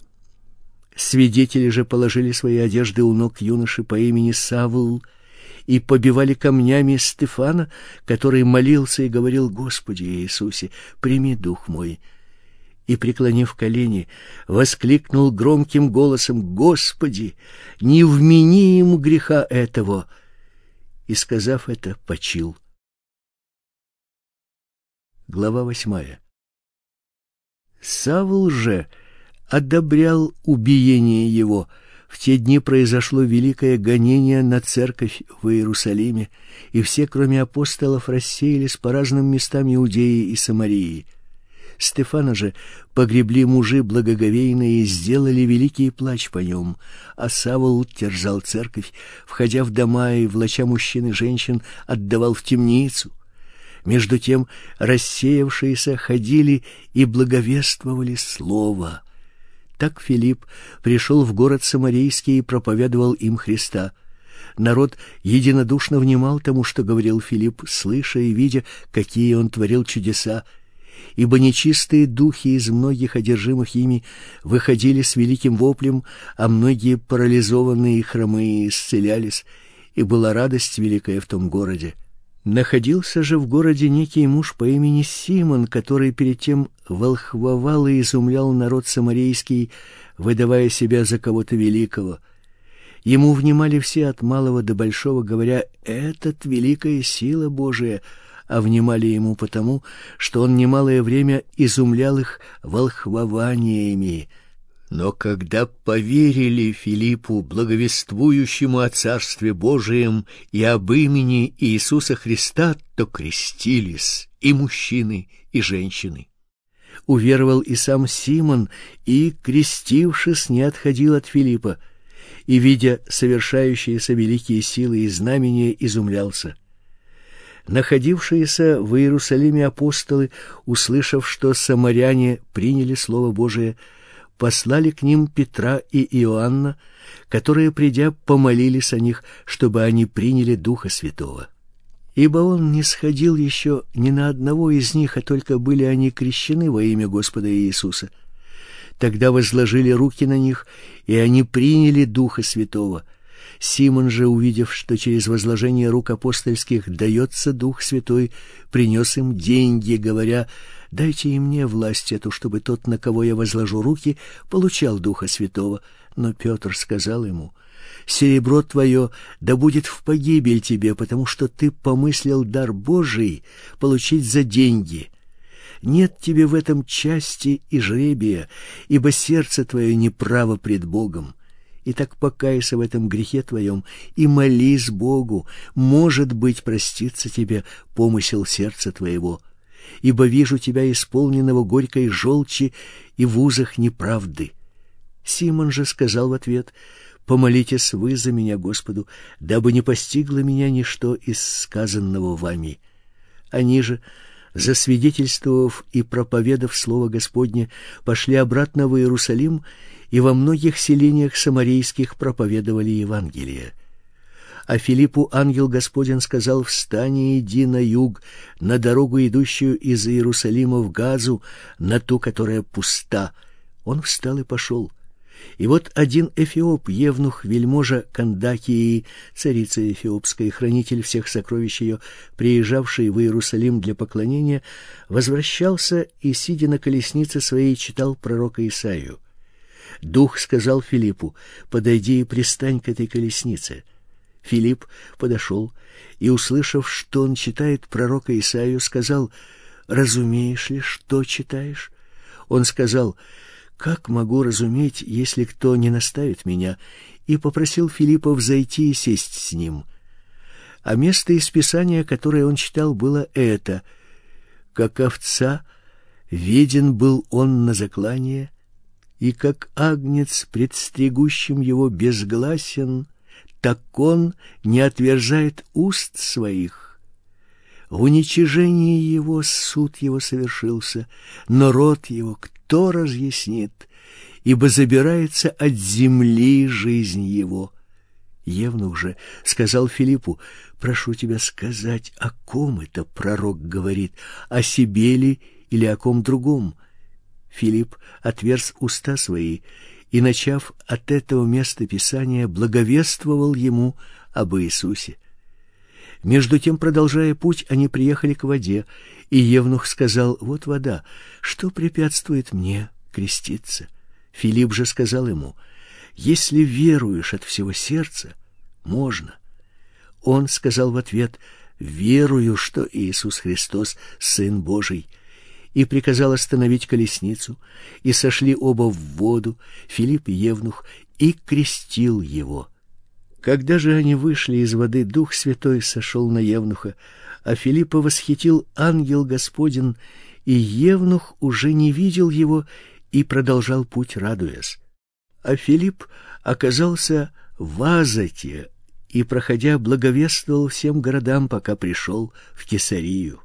Свидетели же положили свои одежды у ног юноши по имени Савл и побивали камнями Стефана, который молился и говорил, «Господи Иисусе, прими дух мой». И, преклонив колени, воскликнул громким голосом, «Господи, не вмени ему греха этого!» И, сказав это, почил. Глава восьмая Савл же одобрял убиение его. В те дни произошло великое гонение на церковь в Иерусалиме, и все, кроме апостолов, рассеялись по разным местам Иудеи и Самарии. Стефана же погребли мужи благоговейные и сделали великий плач по нем, а Савол терзал церковь, входя в дома и, влача мужчин и женщин, отдавал в темницу. Между тем рассеявшиеся ходили и благовествовали слово — так Филипп пришел в город Самарийский и проповедовал им Христа. Народ единодушно внимал тому, что говорил Филипп, слыша и видя, какие он творил чудеса, ибо нечистые духи из многих одержимых ими выходили с великим воплем, а многие парализованные и хромые исцелялись, и была радость великая в том городе. Находился же в городе некий муж по имени Симон, который перед тем волхвовал и изумлял народ самарийский, выдавая себя за кого-то великого. Ему внимали все от малого до большого, говоря «Этот великая сила Божия», а внимали ему потому, что он немалое время изумлял их волхвованиями, но когда поверили Филиппу, благовествующему о Царстве Божием и об имени Иисуса Христа, то крестились и мужчины, и женщины. Уверовал и сам Симон, и, крестившись, не отходил от Филиппа. и, видя совершающиеся великие силы и знамения, изумлялся. Находившиеся в Иерусалиме апостолы, услышав, что самаряне приняли Слово Божие, послали к ним Петра и Иоанна, которые, придя, помолились о них, чтобы они приняли Духа Святого. Ибо он не сходил еще ни на одного из них, а только были они крещены во имя Господа Иисуса. Тогда возложили руки на них, и они приняли Духа Святого. Симон же, увидев, что через возложение рук апостольских дается Дух Святой, принес им деньги, говоря, «Дайте и мне власть эту, чтобы тот, на кого я возложу руки, получал Духа Святого». Но Петр сказал ему, «Серебро твое да будет в погибель тебе, потому что ты помыслил дар Божий получить за деньги». Нет тебе в этом части и жребия, ибо сердце твое неправо пред Богом. Итак, покайся в этом грехе твоем и молись Богу, может быть, простится тебе помысел сердца твоего. Ибо вижу тебя исполненного горькой желчи и в узах неправды. Симон же сказал в ответ, «Помолитесь вы за меня Господу, дабы не постигло меня ничто из сказанного вами». Они же, засвидетельствовав и проповедав Слово Господне, пошли обратно в Иерусалим и во многих селениях самарийских проповедовали Евангелие. А Филиппу ангел Господень сказал, «Встань и иди на юг, на дорогу, идущую из Иерусалима в Газу, на ту, которая пуста». Он встал и пошел. И вот один эфиоп, евнух, вельможа Кандакии, царица эфиопская, хранитель всех сокровищ ее, приезжавший в Иерусалим для поклонения, возвращался и, сидя на колеснице своей, читал пророка Исаию. Дух сказал Филиппу, подойди и пристань к этой колеснице. Филипп подошел и, услышав, что он читает пророка Исаию, сказал, «Разумеешь ли, что читаешь?» Он сказал, «Как могу разуметь, если кто не наставит меня?» и попросил Филиппа взойти и сесть с ним. А место из Писания, которое он читал, было это. «Как овца, веден был он на заклание, и как агнец, предстригущим его, безгласен, так он не отверзает уст своих. В уничижении его суд его совершился, но род его кто разъяснит, ибо забирается от земли жизнь его. Евнух же сказал Филиппу, прошу тебя сказать, о ком это пророк говорит, о себе ли или о ком другом? Филипп отверз уста свои и, начав от этого места Писания, благовествовал ему об Иисусе. Между тем, продолжая путь, они приехали к воде, и Евнух сказал, «Вот вода, что препятствует мне креститься?» Филипп же сказал ему, «Если веруешь от всего сердца, можно». Он сказал в ответ, «Верую, что Иисус Христос — Сын Божий» и приказал остановить колесницу, и сошли оба в воду, Филипп и Евнух, и крестил его. Когда же они вышли из воды, Дух Святой сошел на Евнуха, а Филиппа восхитил ангел Господень, и Евнух уже не видел его и продолжал путь, радуясь. А Филипп оказался в Азоте и, проходя, благовествовал всем городам, пока пришел в Кесарию.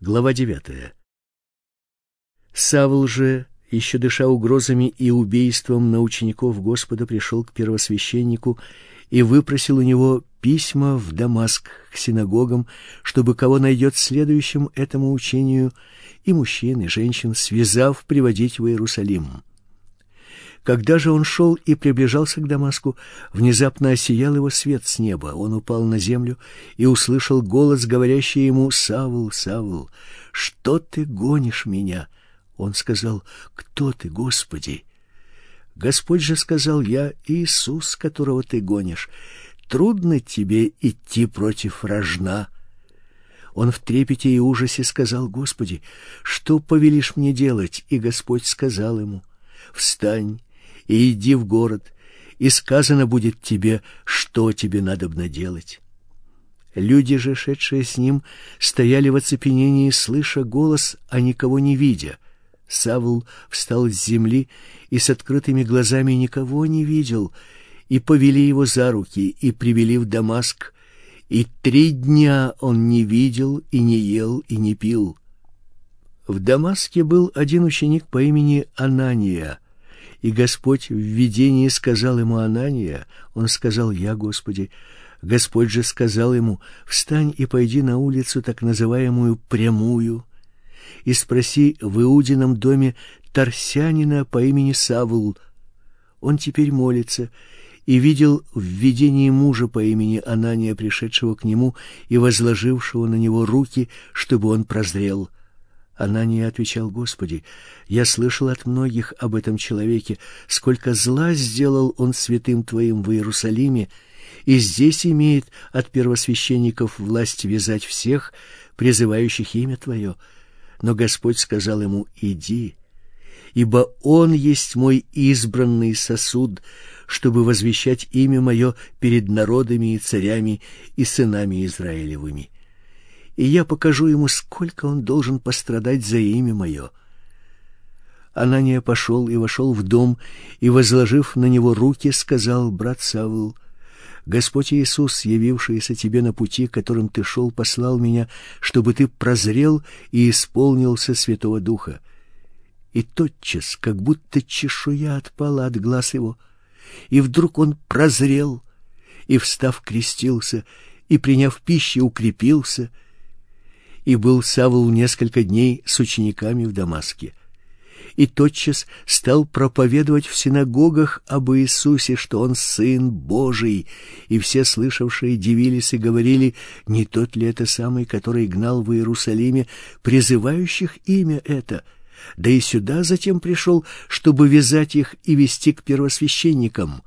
Глава девятая. Савл же, еще дыша угрозами и убийством на учеников Господа, пришел к первосвященнику и выпросил у него письма в Дамаск к синагогам, чтобы кого найдет следующим этому учению, и мужчин, и женщин, связав, приводить в Иерусалим. Когда же он шел и приближался к Дамаску, внезапно осиял его свет с неба. Он упал на землю и услышал голос, говорящий ему «Савл, Савл, что ты гонишь меня?» Он сказал «Кто ты, Господи?» Господь же сказал «Я Иисус, которого ты гонишь. Трудно тебе идти против рожна». Он в трепете и ужасе сказал «Господи, что повелишь мне делать?» И Господь сказал ему «Встань и иди в город, и сказано будет тебе, что тебе надобно делать». Люди же, шедшие с ним, стояли в оцепенении, слыша голос, а никого не видя. Савл встал с земли и с открытыми глазами никого не видел, и повели его за руки и привели в Дамаск, и три дня он не видел и не ел и не пил. В Дамаске был один ученик по имени Анания, и Господь в видении сказал ему Анания, он сказал: "Я, Господи, Господь же сказал ему: "Встань и пойди на улицу, так называемую прямую, и спроси в Иудином доме Тарсянина по имени Савл. Он теперь молится и видел в видении мужа по имени Анания, пришедшего к нему и возложившего на него руки, чтобы он прозрел. Анания отвечал: "Господи, я слышал от многих об этом человеке, сколько зла сделал он святым твоим в Иерусалиме, и здесь имеет от первосвященников власть вязать всех, призывающих имя твое. Но Господь сказал ему: "Иди, ибо он есть мой избранный сосуд, чтобы возвещать имя мое перед народами и царями и сынами Израилевыми. И я покажу ему, сколько он должен пострадать за имя мое". Анания пошел и вошел в дом, и возложив на него руки, сказал: "Брат Савл, Господь Иисус, явившийся тебе на пути, которым ты шел, послал меня, чтобы ты прозрел и исполнился Святого Духа. И тотчас, как будто чешуя отпала от глаз его, и вдруг он прозрел, и, встав, крестился, и, приняв пищу, укрепился, и был Савл несколько дней с учениками в Дамаске и тотчас стал проповедовать в синагогах об Иисусе, что он сын Божий, и все слышавшие дивились и говорили: не тот ли это самый, который гнал в Иерусалиме призывающих имя это? Да и сюда затем пришел, чтобы вязать их и вести к первосвященникам.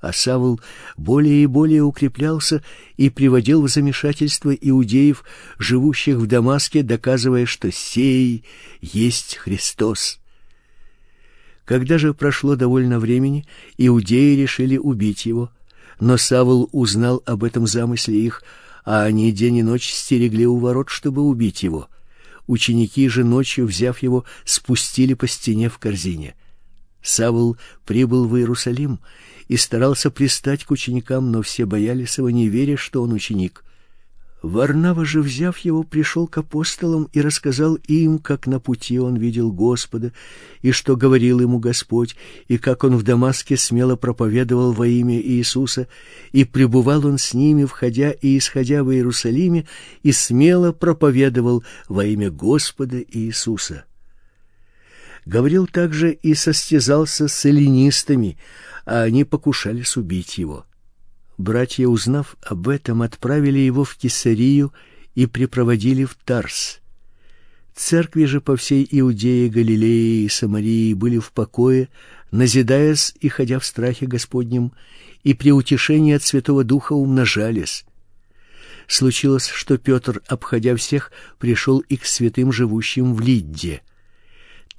А Савл более и более укреплялся и приводил в замешательство иудеев, живущих в Дамаске, доказывая, что сей есть Христос. Когда же прошло довольно времени, иудеи решили убить его, но Савл узнал об этом замысле их, а они день и ночь стерегли у ворот, чтобы убить его. Ученики же ночью, взяв его, спустили по стене в корзине. Савл прибыл в Иерусалим и старался пристать к ученикам, но все боялись его, не веря, что он ученик. Варнава же, взяв его, пришел к апостолам и рассказал им, как на пути он видел Господа, и что говорил ему Господь, и как он в Дамаске смело проповедовал во имя Иисуса, и пребывал он с ними, входя и исходя в Иерусалиме, и смело проповедовал во имя Господа Иисуса. Говорил также и состязался с эллинистами, а они покушались убить его. Братья, узнав об этом, отправили его в Кесарию и припроводили в Тарс. Церкви же по всей Иудее, Галилее и Самарии были в покое, назидаясь и ходя в страхе Господнем, и при утешении от Святого Духа умножались. Случилось, что Петр, обходя всех, пришел и к святым живущим в Лидде.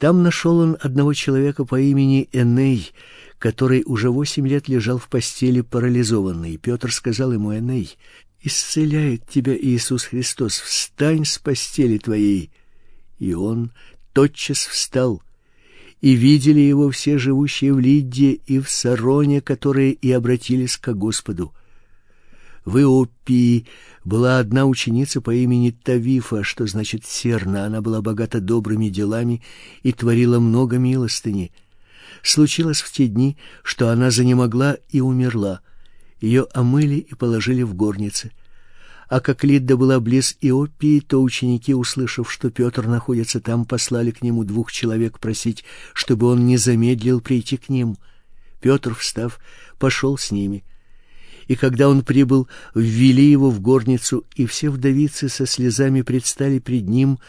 Там нашел он одного человека по имени Эней, который уже восемь лет лежал в постели парализованный. Петр сказал ему, Эней, «Исцеляет тебя Иисус Христос, встань с постели твоей». И он тотчас встал, и видели его все живущие в Лидде и в Сароне, которые и обратились к Господу. В Иопии была одна ученица по имени Тавифа, что значит серна. Она была богата добрыми делами и творила много милостыни. Случилось в те дни, что она занемогла и умерла. Ее омыли и положили в горнице. А как Лидда была близ Иопии, то ученики, услышав, что Петр находится там, послали к нему двух человек просить, чтобы он не замедлил прийти к ним. Петр, встав, пошел с ними. И когда он прибыл, ввели его в горницу, и все вдовицы со слезами предстали пред ним,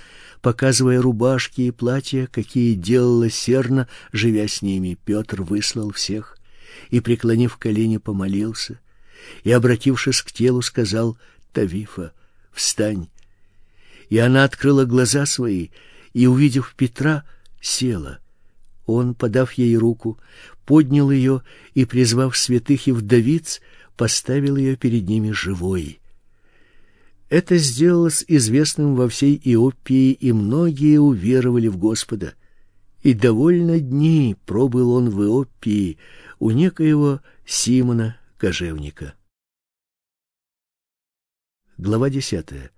показывая рубашки и платья, какие делала Серна, живя с ними. Петр выслал всех и, преклонив колени, помолился, и, обратившись к телу, сказал «Тавифа, встань!» И она открыла глаза свои, и, увидев Петра, села. Он, подав ей руку, поднял ее и, призвав святых и вдовиц, поставил ее перед ними живой. Это сделалось известным во всей Иопии, и многие уверовали в Господа. И довольно дней пробыл он в Иопии у некоего Симона Кожевника. Глава десятая.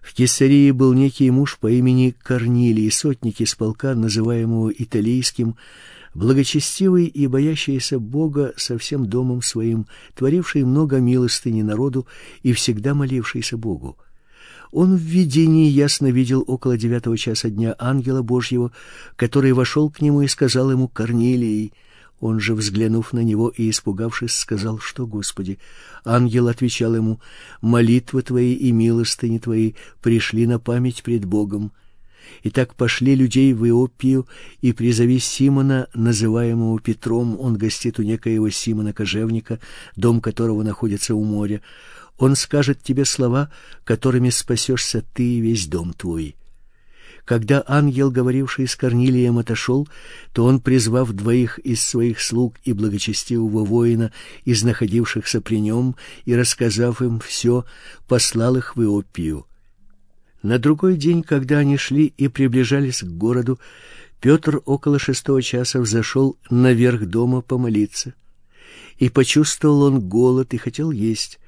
В Кесарии был некий муж по имени Корнилий, сотник из полка, называемого Италийским, благочестивый и боящийся Бога со всем домом своим, творивший много милостыни народу и всегда молившийся Богу. Он в видении ясно видел около девятого часа дня ангела Божьего, который вошел к нему и сказал ему «Корнилий». Он же, взглянув на него и испугавшись, сказал, что, Господи, ангел отвечал ему, молитвы твои и милостыни твои пришли на память пред Богом. И так пошли людей в Иопию, и призови Симона, называемого Петром, он гостит у некоего Симона Кожевника, дом которого находится у моря. Он скажет тебе слова, которыми спасешься ты и весь дом твой. Когда ангел, говоривший с Корнилием, отошел, то он, призвав двоих из своих слуг и благочестивого воина, из находившихся при нем, и рассказав им все, послал их в Иопию. На другой день, когда они шли и приближались к городу, Петр около шестого часа взошел наверх дома помолиться. И почувствовал он голод и хотел есть.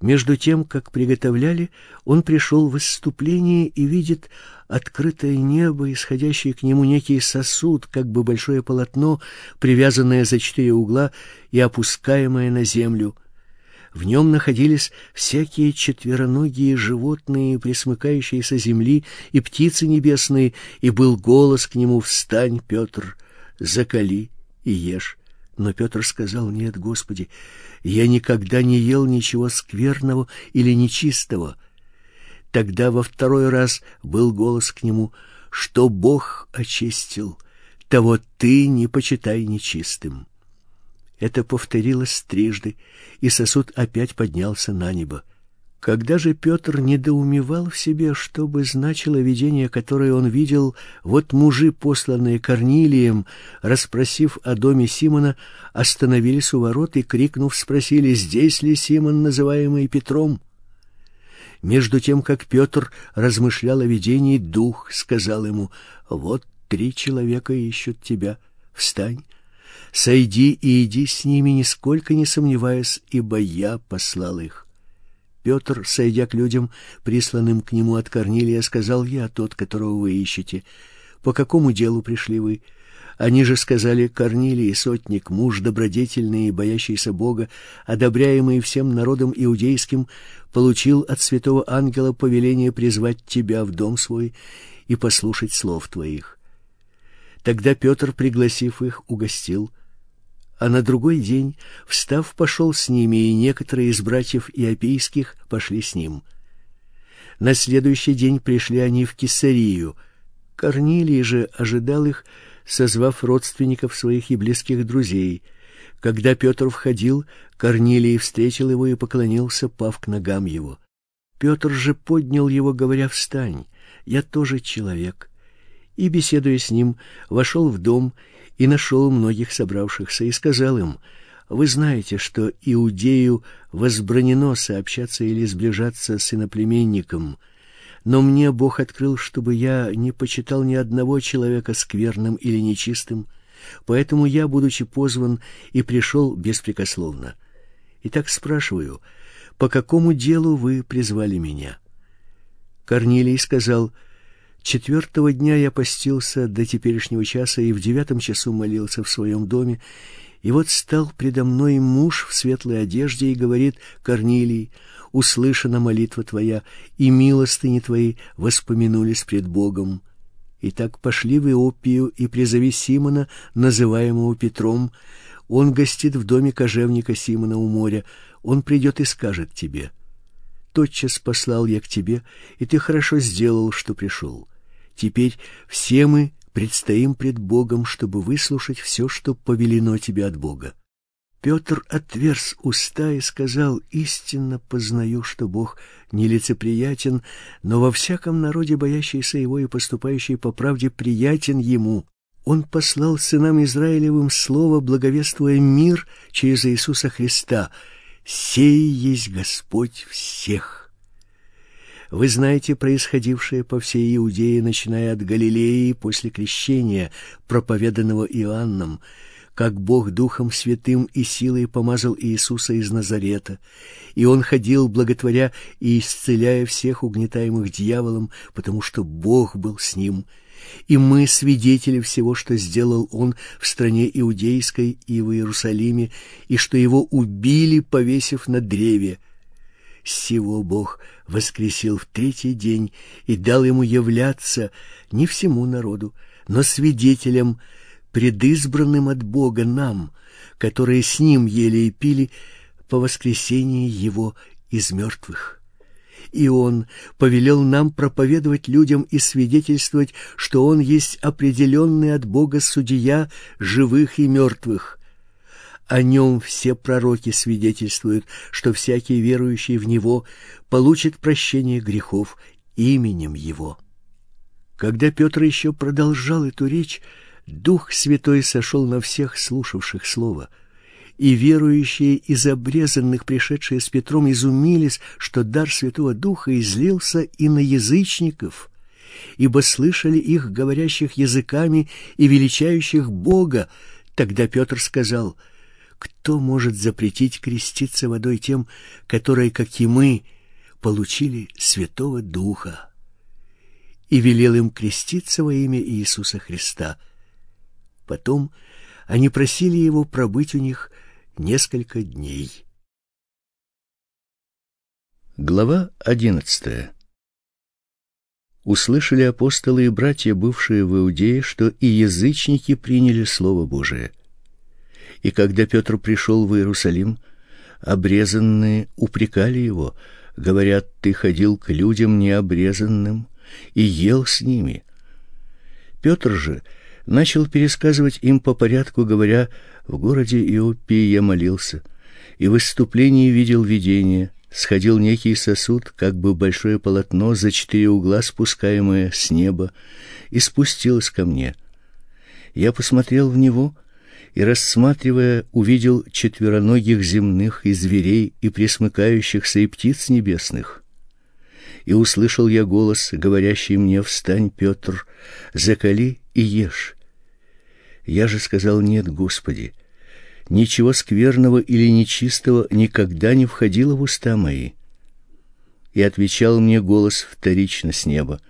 Между тем, как приготовляли, он пришел в исступление и видит открытое небо, исходящий к нему некий сосуд, как бы большое полотно, привязанное за четыре угла и опускаемое на землю. В нем находились всякие четвероногие животные, присмыкающиеся земли, и птицы небесные, и был голос к нему «Встань, Петр, закали и ешь». Но Петр сказал, «Нет, Господи, я никогда не ел ничего скверного или нечистого». Тогда во второй раз был голос к нему, «Что Бог очистил, того ты не почитай нечистым». Это повторилось трижды, и сосуд опять поднялся на небо. Когда же Петр недоумевал в себе, что бы значило видение, которое он видел, вот мужи, посланные Корнилием, расспросив о доме Симона, остановились у ворот и, крикнув, спросили, здесь ли Симон, называемый Петром. Между тем, как Петр размышлял о видении, дух сказал ему, «Вот три человека ищут тебя. Встань, сойди и иди с ними, нисколько не сомневаясь, ибо я послал их». Петр, сойдя к людям, присланным к нему от Корнилия, сказал: "Я тот, которого вы ищете. По какому делу пришли вы?" Они же сказали: "Корнилий, сотник, муж добродетельный и боящийся Бога, одобряемый всем народом иудейским, получил от святого ангела повеление призвать тебя в дом свой и послушать слов твоих". Тогда Петр, пригласив их, угостил а на другой день, встав, пошел с ними, и некоторые из братьев иопийских пошли с ним. На следующий день пришли они в Кесарию. Корнилий же ожидал их, созвав родственников своих и близких друзей. Когда Петр входил, Корнилий встретил его и поклонился, пав к ногам его. Петр же поднял его, говоря: "Встань, я тоже человек". И беседуя с ним, вошел в дом и нашел многих собравшихся и сказал им, «Вы знаете, что иудею возбранено сообщаться или сближаться с иноплеменником, но мне Бог открыл, чтобы я не почитал ни одного человека скверным или нечистым, поэтому я, будучи позван, и пришел беспрекословно. Итак, спрашиваю, по какому делу вы призвали меня?» Корнилий сказал, — Четвертого дня я постился до теперешнего часа и в девятом часу молился в своем доме, и вот стал предо мной муж в светлой одежде и говорит: "Корнилий, услышана молитва твоя, и милостыни твои воспомянулись пред Богом. И так пошли в Иопию и призови Симона, называемого Петром. Он гостит в доме кожевника Симона у моря. Он придет и скажет тебе: Тотчас послал я к тебе, и ты хорошо сделал, что пришел. Теперь все мы предстоим пред Богом, чтобы выслушать все, что повелено тебе от Бога. Петр отверз уста и сказал: "Истинно познаю, что Бог нелицеприятен, но во всяком народе боящийся его и поступающий по правде приятен ему. Он послал сынам Израилевым слово, благовествуя мир через Иисуса Христа. Сей есть Господь всех". Вы знаете происходившее по всей Иудее, начиная от Галилеи после крещения, проповеданного Иоанном, как Бог Духом Святым и силой помазал Иисуса из Назарета, и Он ходил, благотворя и исцеляя всех угнетаемых дьяволом, потому что Бог был с Ним, и мы свидетели всего, что сделал Он в стране Иудейской и в Иерусалиме, и что Его убили, повесив на древе. Сего Бог воскресил в третий день и дал Ему являться не всему народу, но свидетелям, предизбранным от Бога нам, которые с Ним ели и пили по воскресении Его из мертвых. И Он повелел нам проповедовать людям и свидетельствовать, что Он есть определенный от Бога судья живых и мертвых. О нем все пророки свидетельствуют, что всякий верующий в Него получит прощение грехов именем Его. Когда Петр еще продолжал эту речь, Дух Святой сошел на всех слушавших Слово, и верующие из обрезанных, пришедшие с Петром, изумились, что дар Святого Духа излился и на язычников, ибо слышали их, говорящих языками и величающих Бога. Тогда Петр сказал, «Кто может запретить креститься водой тем, которые, как и мы, получили Святого Духа?» И велел им креститься во имя Иисуса Христа – Потом они просили его пробыть у них несколько дней. Глава одиннадцатая. Услышали апостолы и братья, бывшие в Иудее, что и язычники приняли слово Божие. И когда Петр пришел в Иерусалим, обрезанные упрекали его, говорят: "Ты ходил к людям необрезанным и ел с ними". Петр же начал пересказывать им по порядку, говоря: "В городе Иопии я молился, и в выступлении видел видение, сходил некий сосуд, как бы большое полотно за четыре угла спускаемое с неба, и спустилось ко мне. Я посмотрел в него и рассматривая, увидел четвероногих земных и зверей и пресмыкающихся и птиц небесных. И услышал я голос, говорящий мне: "Встань, Петр, закали и ешь". Я же сказал: "Нет, Господи. Ничего скверного или нечистого никогда не входило в уста мои". И отвечал мне голос вторично с неба: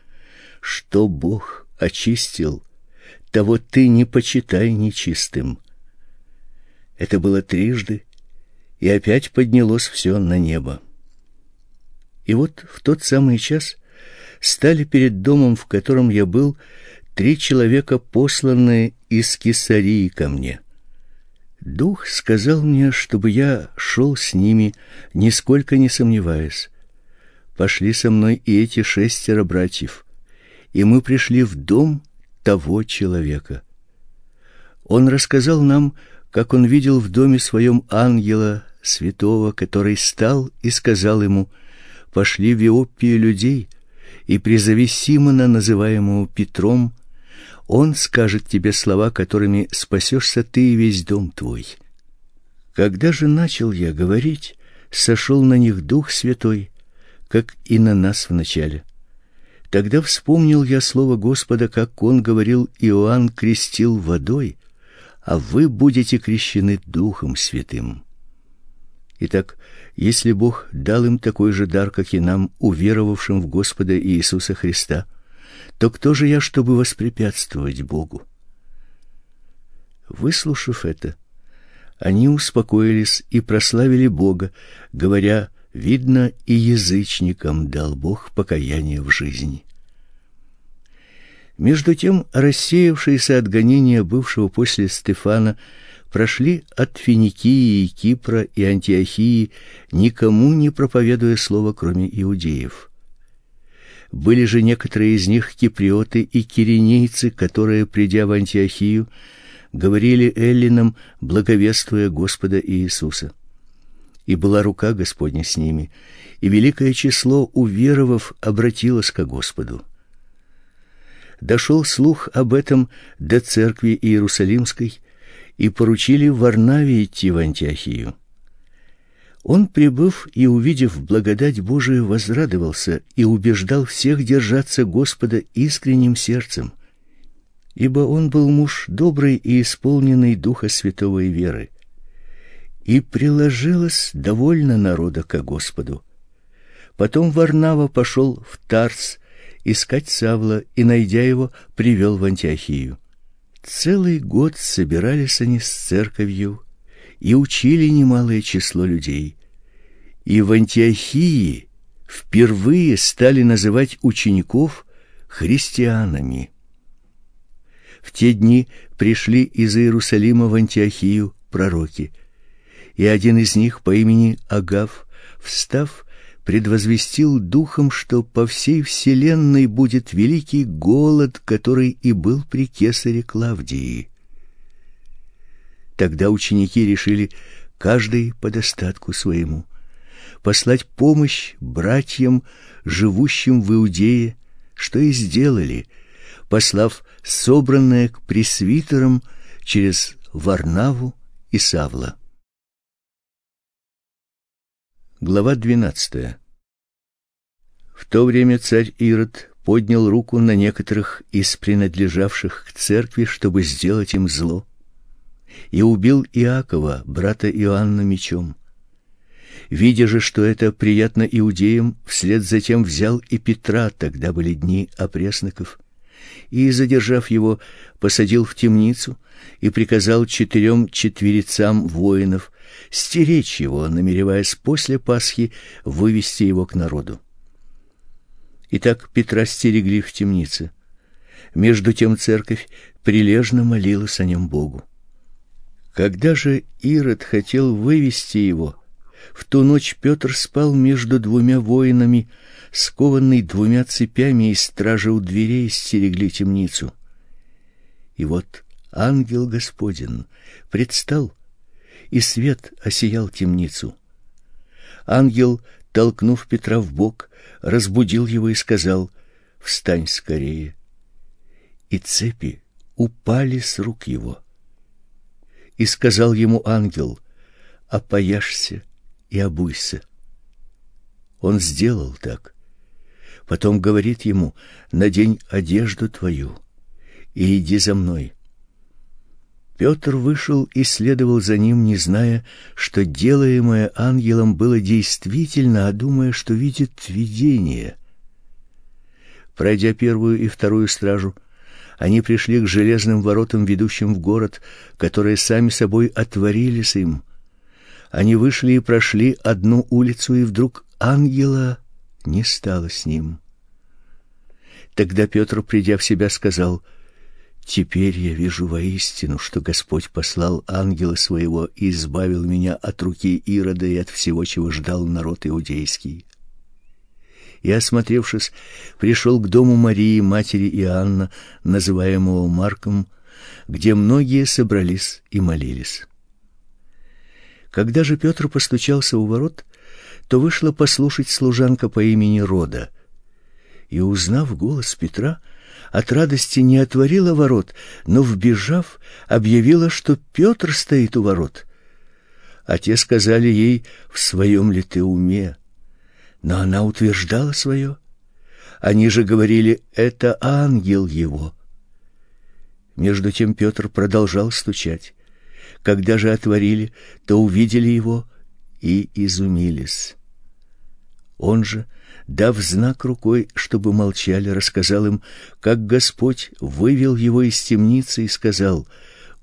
"Что Бог очистил, того ты не почитай нечистым". Это было трижды, и опять поднялось все на небо. И вот в тот самый час стали перед домом, в котором я был, три человека, посланные из Кесарии ко мне. Дух сказал мне, чтобы я шел с ними, нисколько не сомневаясь. Пошли со мной и эти шестеро братьев, и мы пришли в дом того человека. Он рассказал нам, как он видел в доме своем ангела святого, который стал и сказал ему: "Пошли в Иопию людей и призови Симона, называемого Петром, он скажет тебе слова, которыми спасешься ты и весь дом твой. Когда же начал я говорить, сошел на них Дух Святой, как и на нас вначале. Тогда вспомнил я слово Господа, как он говорил: Иоанн крестил водой, а вы будете крещены Духом Святым. Итак, если Бог дал им такой же дар, как и нам, уверовавшим в Господа Иисуса Христа, то кто же я, чтобы воспрепятствовать Богу? Выслушав это, они успокоились и прославили Бога, говоря: видно, и язычникам дал Бог покаяние в жизни. Между тем, рассеявшиеся от гонения бывшего после Стефана прошли от Финикии и Кипра и Антиохии, никому не проповедуя слово, кроме иудеев. Были же некоторые из них киприоты и киренейцы, которые, придя в Антиохию, говорили эллинам, благовествуя Господа Иисуса. И была рука Господня с ними, и великое число уверовав обратилось к Господу. Дошел слух об этом до церкви Иерусалимской, и поручили Варнаве идти в Антиохию. Он, прибыв и увидев благодать Божию, возрадовался и убеждал всех держаться Господа искренним сердцем, ибо он был муж добрый и исполненный духа святого и веры. И приложилось довольно народа к Господу. Потом Варнава пошел в Тарс искать Савла и найдя его, привел в Антиохию. Целый год собирались они с церковью и учили немалое число людей. И в Антиохии впервые стали называть учеников христианами. В те дни пришли из Иерусалима в Антиохию пророки, и один из них по имени Агав, встав, предвозвестил духом, что по всей вселенной будет великий голод, который и был при кесаре Клавдии. Тогда ученики решили каждый по достатку своему послать помощь братьям, живущим в Иудее, что и сделали, послав собранное к пресвитерам через Варнаву и Савла. Глава 12. В то время царь Ирод поднял руку на некоторых из принадлежавших к церкви, чтобы сделать им зло, и убил Иакова, брата Иоанна мечом. Видя же, что это приятно иудеям, вслед за тем взял и Петра, тогда были дни опресноков, и задержав его, посадил в темницу и приказал четырем четверицам воинов стеречь его, намереваясь после Пасхи вывести его к народу. Итак, Петра стерегли в темнице. Между тем церковь прилежно молилась о нем Богу. Когда же Ирод хотел вывести его, в ту ночь Петр спал между двумя воинами, скованный двумя цепями, и стражи у дверей стерегли темницу. И вот ангел Господин предстал и свет осиял темницу. Ангел, толкнув Петра в бок, разбудил его и сказал: "Встань скорее". И цепи упали с рук его. И сказал ему ангел: "Опояшься и обуйся". Он сделал так. Потом говорит ему: "Надень одежду твою и иди за мной". Петр вышел и следовал за ним, не зная, что делаемое ангелом было действительно, а думая, что видит видение. Пройдя первую и вторую стражу, они пришли к железным воротам, ведущим в город, которые сами собой отворились им. Они вышли и прошли одну улицу, и вдруг ангела не стало с ним. Тогда Петр, придя в себя, сказал: Теперь я вижу воистину, что Господь послал ангела своего и избавил меня от руки Ирода и от всего, чего ждал народ иудейский. И осмотревшись, пришел к дому Марии, матери Иоанна, называемого Марком, где многие собрались и молились. Когда же Петр постучался у ворот, то вышла послушать служанка по имени Рода. И узнав голос Петра, от радости не отворила ворот, но вбежав, объявила, что Петр стоит у ворот. А те сказали ей: "В своем ли ты уме?" Но она утверждала свое. Они же говорили: "Это ангел его". Между тем Петр продолжал стучать. Когда же отворили, то увидели его и изумились. Он же дав знак рукой, чтобы молчали, рассказал им, как Господь вывел его из темницы и сказал: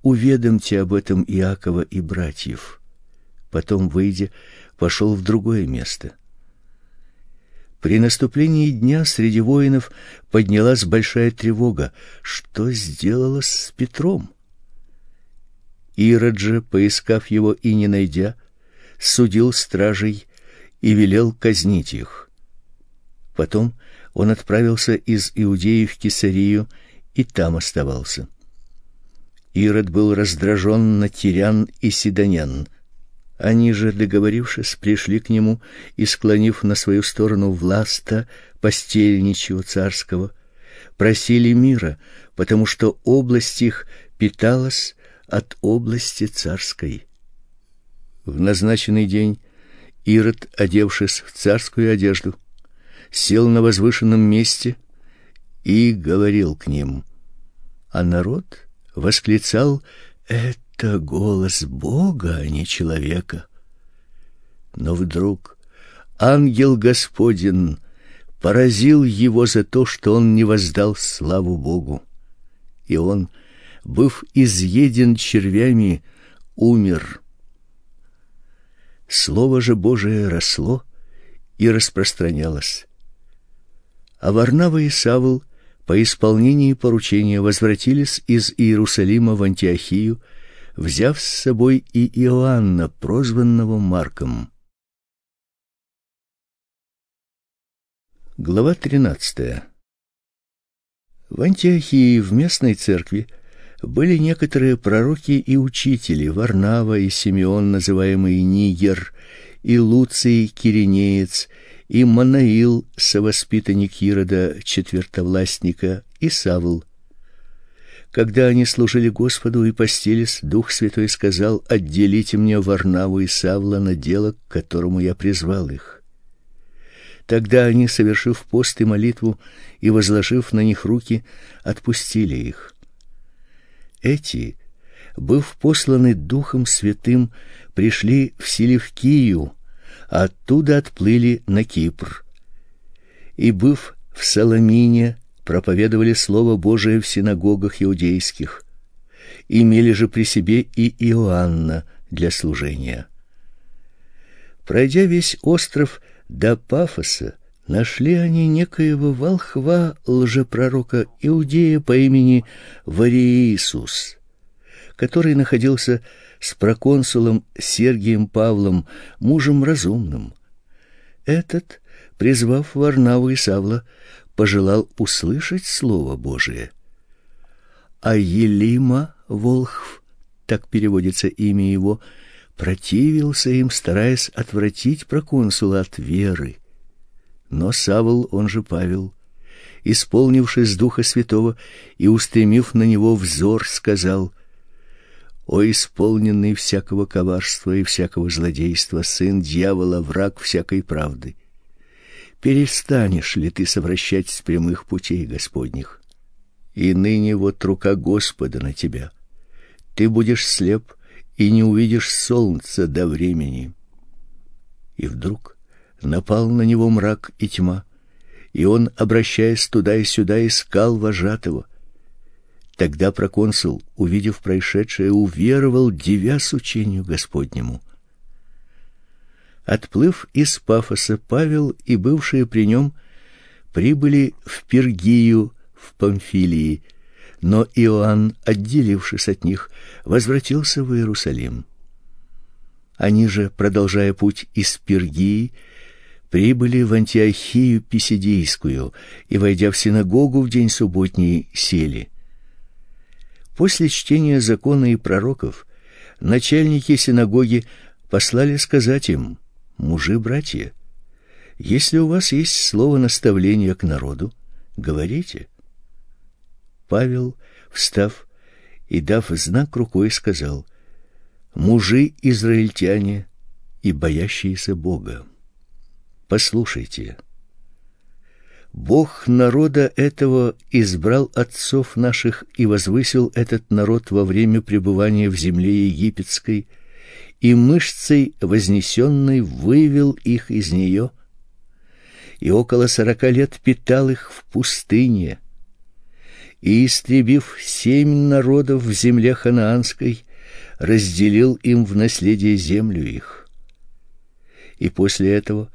"Уведомьте об этом Иакова и братьев". Потом, выйдя, пошел в другое место. При наступлении дня среди воинов поднялась большая тревога. Что сделалось с Петром? Ирод же, поискав его и не найдя, судил стражей и велел казнить их. Потом он отправился из Иудеи в Кесарию и там оставался. Ирод был раздражен на тирян и сидонян. Они же, договорившись, пришли к нему и, склонив на свою сторону власта постельничего царского, просили мира, потому что область их питалась от области царской. В назначенный день Ирод, одевшись в царскую одежду, сел на возвышенном месте и говорил к ним. А народ восклицал: "Это голос Бога, а не человека". Но вдруг ангел Господин поразил его за то, что он не воздал славу Богу. И он, быв изъеден червями, умер. Слово же Божие росло и распространялось. А Варнава и Савл по исполнении поручения возвратились из Иерусалима в Антиохию, взяв с собой и Иоанна, прозванного Марком. Глава 13. В Антиохии в местной церкви были некоторые пророки и учители: Варнава и Симеон, называемый Нигер, и Луций Киринеец, и Манаил, совоспитанник Ирода, четвертовластника, и Савл. Когда они служили Господу и постились, Дух Святой сказал: "Отделите мне Варнаву и Савла на дело, к которому я призвал их". Тогда они, совершив пост и молитву и возложив на них руки, отпустили их. Эти, быв посланы Духом Святым, пришли в Селевкию, оттуда отплыли на Кипр. И быв в Саламине, проповедовали слово Божие в синагогах иудейских. Имели же при себе и Иоанна для служения. Пройдя весь остров, до Пафоса нашли они некоего волхва лжепророка иудея по имени Вариисус, который находился с проконсулом Сергием Павлом, мужем разумным. Этот, призвав Варнаву и Савла, пожелал услышать слово Божие. А Елима Волхв, так переводится имя его, — противился им, стараясь отвратить проконсула от веры. Но Савл, он же Павел, исполнившись духа святого и устремив на него взор, сказал: "О исполненный всякого коварства и всякого злодейства, сын дьявола, враг всякой правды, перестанешь ли ты совращать с прямых путей Господних? И ныне вот рука Господа на тебя. Ты будешь слеп и не увидишь солнца до времени. И вдруг напал на него мрак и тьма, и он, обращаясь туда и сюда, искал вожатого. Тогда проконсул, увидев происшедшее, уверовал, дивясь учению Господнему. Отплыв из Пафоса, Павел и бывшие при нем прибыли в Пергию в Памфилии, но Иоанн, отделившись от них, возвратился в Иерусалим. Они же, продолжая путь из Пергии, прибыли в Антиохию Писидийскую и, войдя в синагогу в день субботний, сели. После чтения закона и пророков начальники синагоги послали сказать им: "Мужи-братья, если у вас есть слово наставления к народу, говорите". Павел, встав и дав знак рукой, сказал: "Мужи израильтяне и боящиеся Бога, послушайте. Бог народа этого избрал отцов наших и возвысил этот народ во время пребывания в земле египетской, и мышцей вознесенной вывел их из нее, и около сорока лет питал их в пустыне, и, истребив семь народов в земле ханаанской, разделил им в наследие землю их. И после этого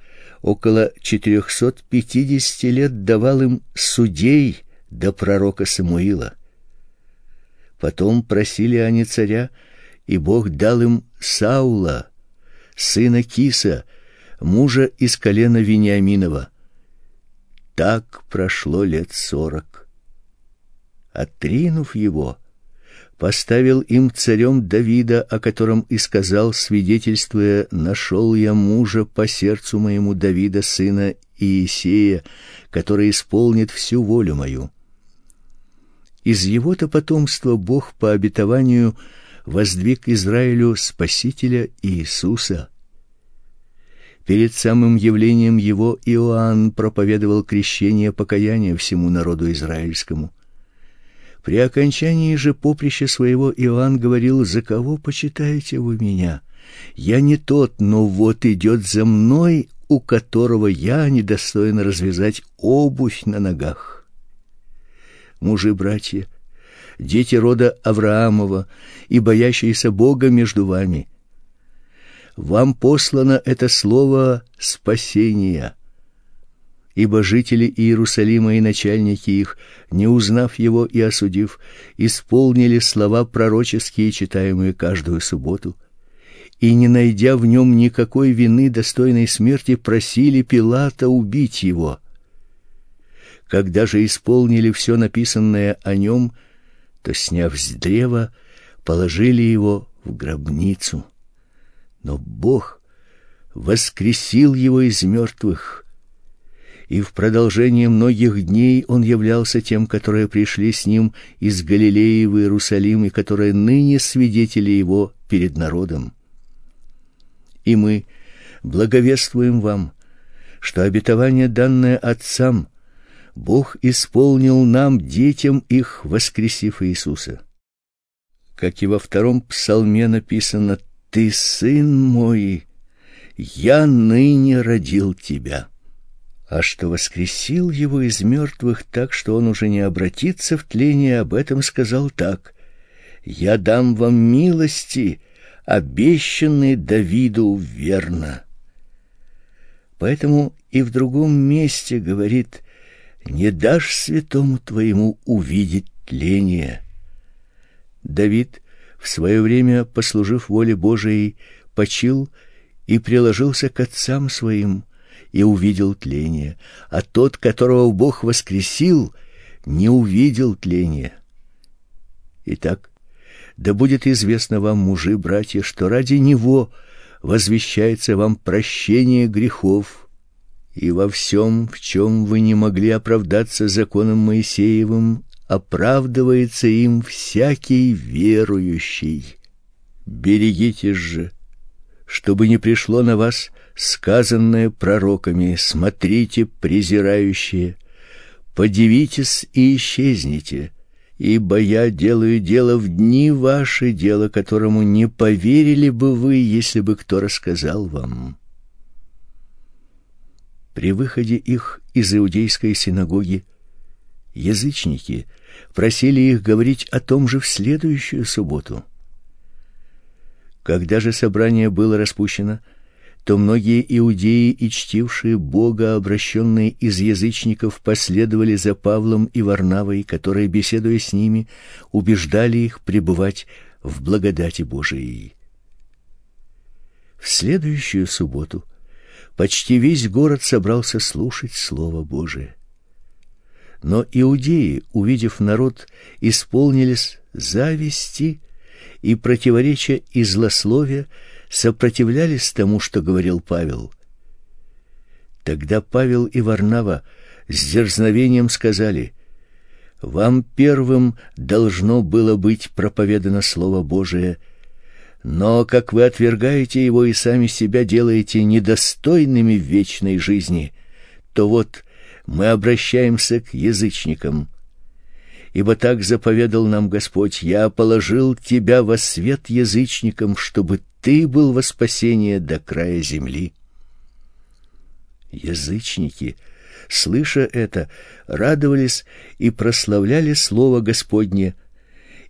около четырехсот пятидесяти лет давал им судей до пророка Самуила. Потом просили они царя, и Бог дал им Саула, сына Киса, мужа из колена Вениаминова. Так прошло лет сорок отринув его, поставил им царем Давида, о котором и сказал, свидетельствуя: нашел я мужа по сердцу моему Давида сына Иисея, который исполнит всю волю мою. Из его-то потомства Бог по обетованию воздвиг Израилю спасителя Иисуса. Перед самым явлением его Иоанн проповедовал крещение покаяния всему народу израильскому. При окончании же поприща своего Иоанн говорил: "За кого почитаете вы меня? Я не тот, но вот идет за мной, у которого я недостоин развязать обувь на ногах". Мужи, братья, дети рода Авраамова и боящиеся Бога между вами, вам послано это слово спасения. Ибо жители Иерусалима и начальники их, не узнав его и осудив, исполнили слова пророческие, читаемые каждую субботу, и не найдя в нем никакой вины достойной смерти, просили Пилата убить его. Когда же исполнили все написанное о нем, то сняв с древа, положили его в гробницу. Но Бог воскресил его из мертвых, и в продолжение многих дней он являлся тем, которые пришли с ним из Галилеи в Иерусалим и которые ныне свидетели его перед народом. И мы благовествуем вам, что обетование данное отцам Бог исполнил нам, детям их, воскресив Иисуса. Как и во втором псалме написано: ты сын мой, я ныне родил тебя. А что воскресил его из мертвых так, что он уже не обратится в тление, об этом сказал так: Я дам вам милости, обещанные Давиду верно. Поэтому и в другом месте говорит: не дашь святому твоему увидеть тление. Давид в свое время, послужив воле Божией, почил и приложился к отцам своим и увидел тление, а тот, которого Бог воскресил, не увидел тления. Итак, да будет известно вам, мужи, братья, что ради него возвещается вам прощение грехов, и во всем, в чем вы не могли оправдаться законом Моисеевым, оправдывается им всякий верующий. Берегитесь же, чтобы не пришло на вас сказанное пророками: смотрите, презирающие, подивитесь и исчезните, ибо я делаю дело в дни ваши, дело которому не поверили бы вы, если бы кто рассказал вам. При выходе их из иудейской синагоги язычники просили их говорить о том же в следующую субботу. Когда же собрание было распущено, то многие иудеи и чтившие Бога, обращенные из язычников, последовали за Павлом и Варнавой, которые, беседуя с ними, убеждали их пребывать в благодати Божией. В следующую субботу почти весь город собрался слушать слово Божие. Но иудеи, увидев народ, исполнились зависти и противоречия и злословия, сопротивлялись тому, что говорил Павел. Тогда Павел и Варнава с дерзновением сказали: вам первым должно было быть проповедано слово Божие, но как вы отвергаете его и сами себя делаете недостойными вечной жизни, то вот мы обращаемся к язычникам. Ибо так заповедал нам Господь: я положил тебя во свет язычникам, чтобы ты был во спасение до края земли. Язычники, слыша это, радовались и прославляли слово Господне,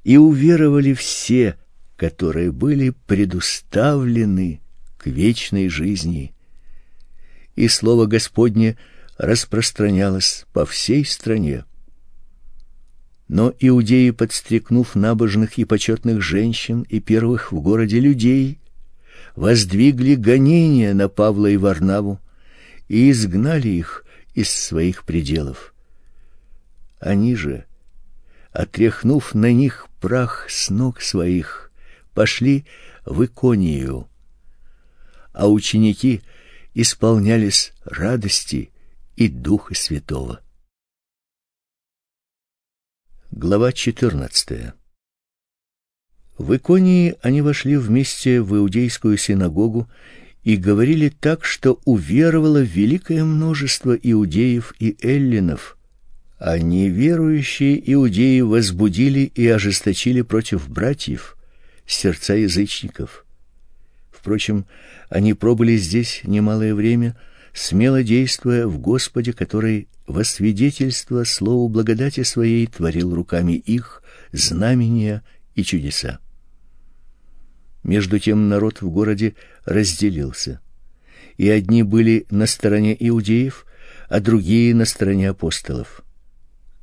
и уверовали все, которые были предуставлены к вечной жизни. И слово Господне распространялось по всей стране. Но иудеи, подстрекнув набожных и почетных женщин и первых в городе людей, воздвигли гонения на Павла и Варнаву и изгнали их из своих пределов. Они же, отряхнув на них прах с ног своих, пошли в Иконию, а ученики исполнялись радости и Духа Святого. Глава 14. В Иконии они вошли вместе в иудейскую синагогу и говорили так, что уверовало великое множество иудеев и эллинов. А неверующие иудеи возбудили и ожесточили против братьев сердца язычников. Впрочем, они пробыли здесь немалое время, смело действуя в Господе, который во свидетельство слову благодати своей творил руками их знамения и чудеса. Между тем народ в городе разделился, и одни были на стороне иудеев, а другие на стороне апостолов.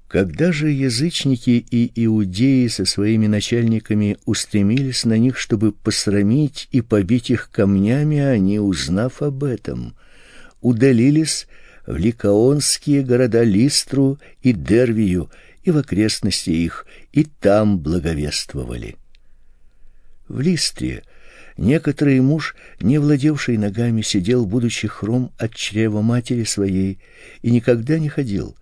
Когда же язычники и иудеи со своими начальниками устремились на них, чтобы посрамить и побить их камнями, они, узнав об этом, удалились в ликаонские города Листру и Дервию и в окрестности их, и там благовествовали. В Листре некоторый муж, не владевший ногами, сидел, будучи хром от чрева матери своей, и никогда не ходил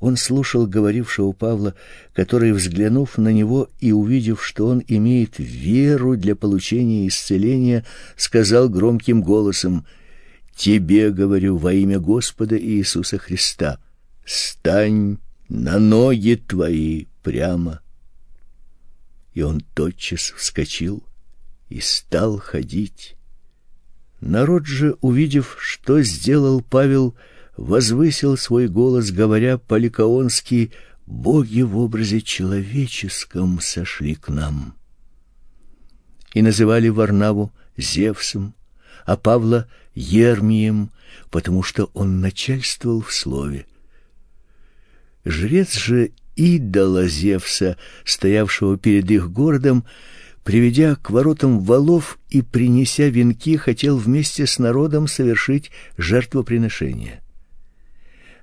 он слушал говорившего Павла, который, взглянув на него и увидев, что он имеет веру для получения исцеления, сказал громким голосом: "Тебе говорю во имя Господа Иисуса Христа: стань на ноги твои прямо". И он тотчас вскочил и стал ходить. Народ же, увидев, что сделал Павел, возвысил свой голос, говоря по-ликаонски: "Боги в образе человеческом сошли к нам". И называли Варнаву Зевсом, а Павла Ермием, потому что он начальствовал в слове. Жрец же идола Зевса, стоявшего перед их городом, приведя к воротам волов и принеся венки, хотел вместе с народом совершить жертвоприношение.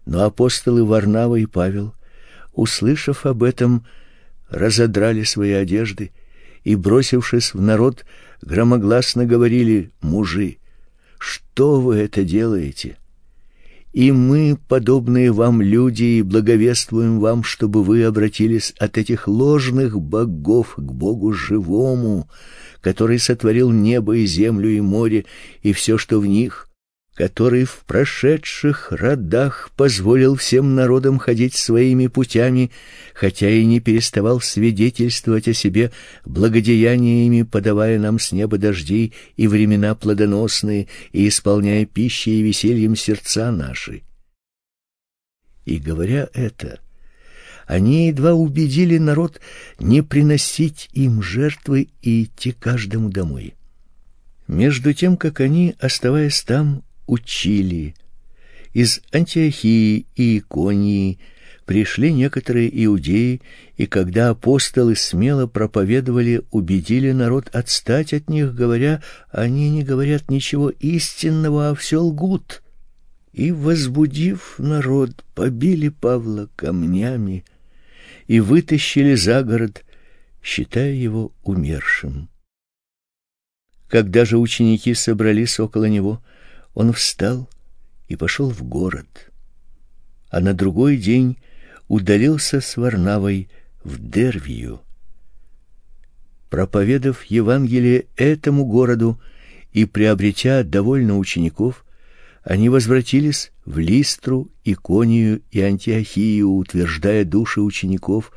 Но апостолы Варнава и Павел, услышав об этом, разодрали свои одежды и, бросившись в народ, громогласно говорили: "Мужи, что вы это делаете? И мы, подобные вам люди, благовествуем вам, чтобы вы обратились от этих ложных богов к Богу живому, который сотворил небо и землю и море и все, что в них, который в прошедших родах позволил всем народам ходить своими путями, хотя и не переставал свидетельствовать о себе благодеяниями, подавая нам с неба дожди и времена плодоносные, и исполняя пищей и весельем сердца наши. И говоря это, они едва убедили народ не приносить им жертвы и идти каждому домой. Между тем, как они, оставаясь там, учили. Из Антиохии и Иконии пришли некоторые иудеи, и когда апостолы смело проповедовали, убедили народ отстать от них, говоря: они не говорят ничего истинного, а все лгут. И возбудив народ, побили Павла камнями и вытащили за город, считая его умершим. Когда же ученики собрались около него, он встал и пошел в город, а на другой день удалился с Варнавой в Дервию. Проповедав Евангелие этому городу и приобретя довольно учеников, они возвратились в Листру, Иконию и Антиохию, утверждая души учеников,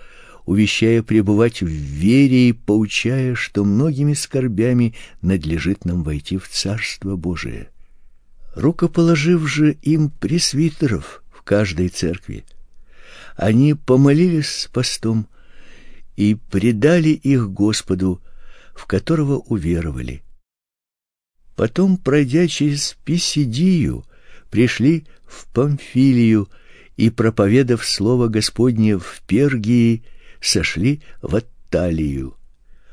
увещая пребывать в вере и поучая, что многими скорбями надлежит нам войти в Царство Божие рукоположив же им пресвитеров в каждой церкви. Они помолились с постом и предали их Господу, в которого уверовали. Потом, пройдя через Писидию, пришли в Памфилию и, проповедав слово Господне в Пергии, сошли в Атталию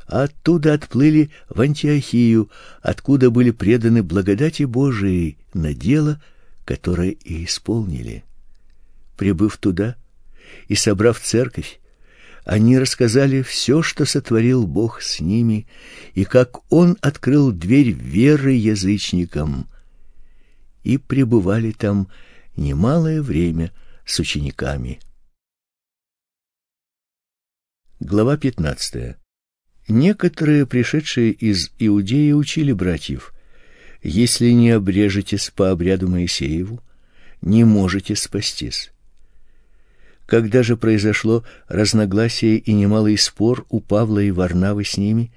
оттуда отплыли в Антиохию, откуда были преданы благодати Божией на дело, которое и исполнили. Прибыв туда и собрав церковь, они рассказали все, что сотворил Бог с ними, и как он открыл дверь веры язычникам. И пребывали там немалое время с учениками. Глава пятнадцатая. Некоторые, пришедшие из Иудеи, учили братьев: Если не обрежетесь по обряду Моисееву, не можете спастись. Когда же произошло разногласие и немалый спор у Павла и Варнавы с ними,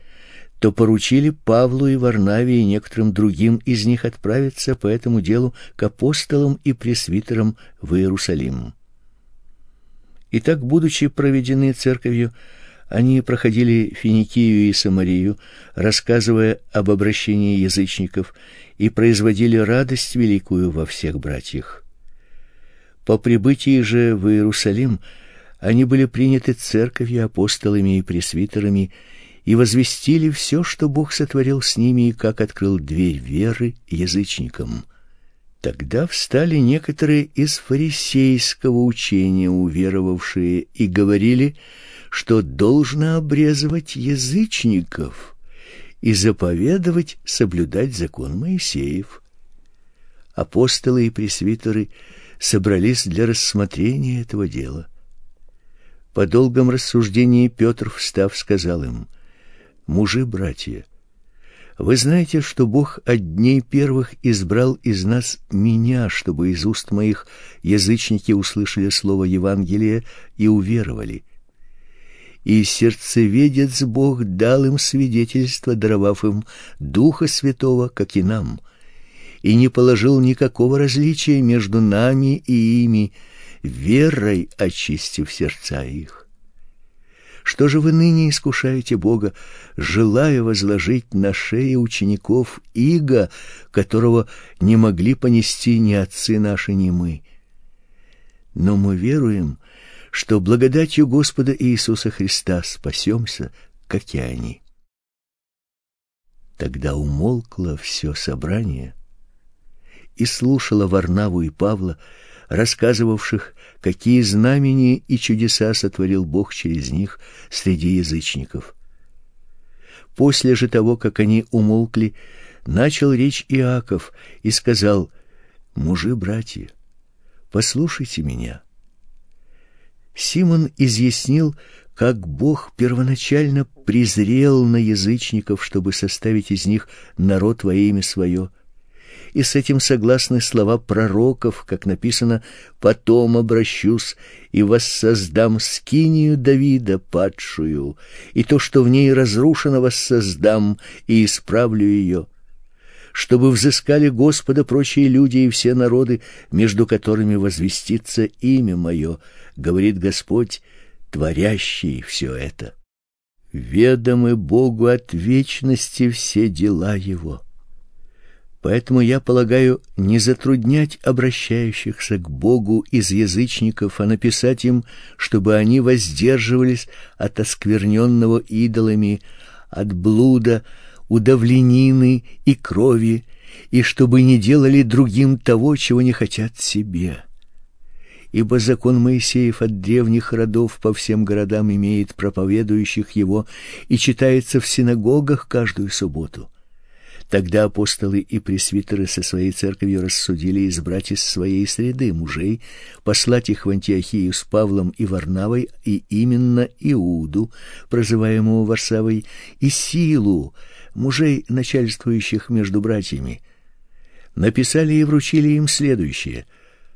то поручили Павлу и Варнаве и некоторым другим из них отправиться по этому делу к апостолам и пресвитерам в Иерусалим. И так, будучи проведены церковью, они проходили Финикию и Самарию, рассказывая об обращении язычников, и производили радость великую во всех братьях. По прибытии же в Иерусалим они были приняты церковью, апостолами и пресвитерами и возвестили все, что Бог сотворил с ними и как открыл дверь веры язычникам. Тогда встали некоторые из фарисейского учения уверовавшие и говорили, что должно обрезывать язычников и заповедовать соблюдать закон Моисеев. Апостолы и пресвитеры собрались для рассмотрения этого дела. По долгом рассуждении Петр, встав, сказал им: "Мужи, братья, вы знаете, что Бог от дней первых избрал из нас меня, чтобы из уст моих язычники услышали слово Евангелия и уверовали и сердцеведец Бог дал им свидетельство, даровав им Духа Святого, как и нам, и не положил никакого различия между нами и ими, верой очистив сердца их. Что же вы ныне искушаете Бога, желая возложить на шеи учеников иго, которого не могли понести ни отцы наши, ни мы? Но мы веруем, что благодатью Господа Иисуса Христа спасемся, как и они. Тогда умолкло все собрание и слушало Варнаву и Павла, рассказывавших, какие знамения и чудеса сотворил Бог через них среди язычников. После же того, как они умолкли, начал речь Иаков и сказал: "Мужи, братья, послушайте меня. Симон изъяснил, как Бог первоначально презрел на язычников, чтобы составить из них народ во имя свое. И с этим согласны слова пророков, как написано: "Потом обращусь и воссоздам скинию Давида падшую, и то, что в ней разрушено, воссоздам и исправлю ее" чтобы взыскали Господа прочие люди и все народы, между которыми возвестится имя мое, говорит Господь, творящий все это. Ведомы Богу от вечности все дела его. Поэтому я полагаю не затруднять обращающихся к Богу из язычников, а написать им, чтобы они воздерживались от оскверненного идолами, от блуда, удавленины и крови, и чтобы не делали другим того, чего не хотят себе. Ибо закон Моисеев от древних родов по всем городам имеет проповедующих его и читается в синагогах каждую субботу. Тогда апостолы и пресвитеры со своей церковью рассудили избрать из своей среды мужей, послать их в Антиохию с Павлом и Варнавой, и именно Иуду, прозываемого Варсавой, и Силу, мужей, начальствующих между братьями, написали и вручили им следующее: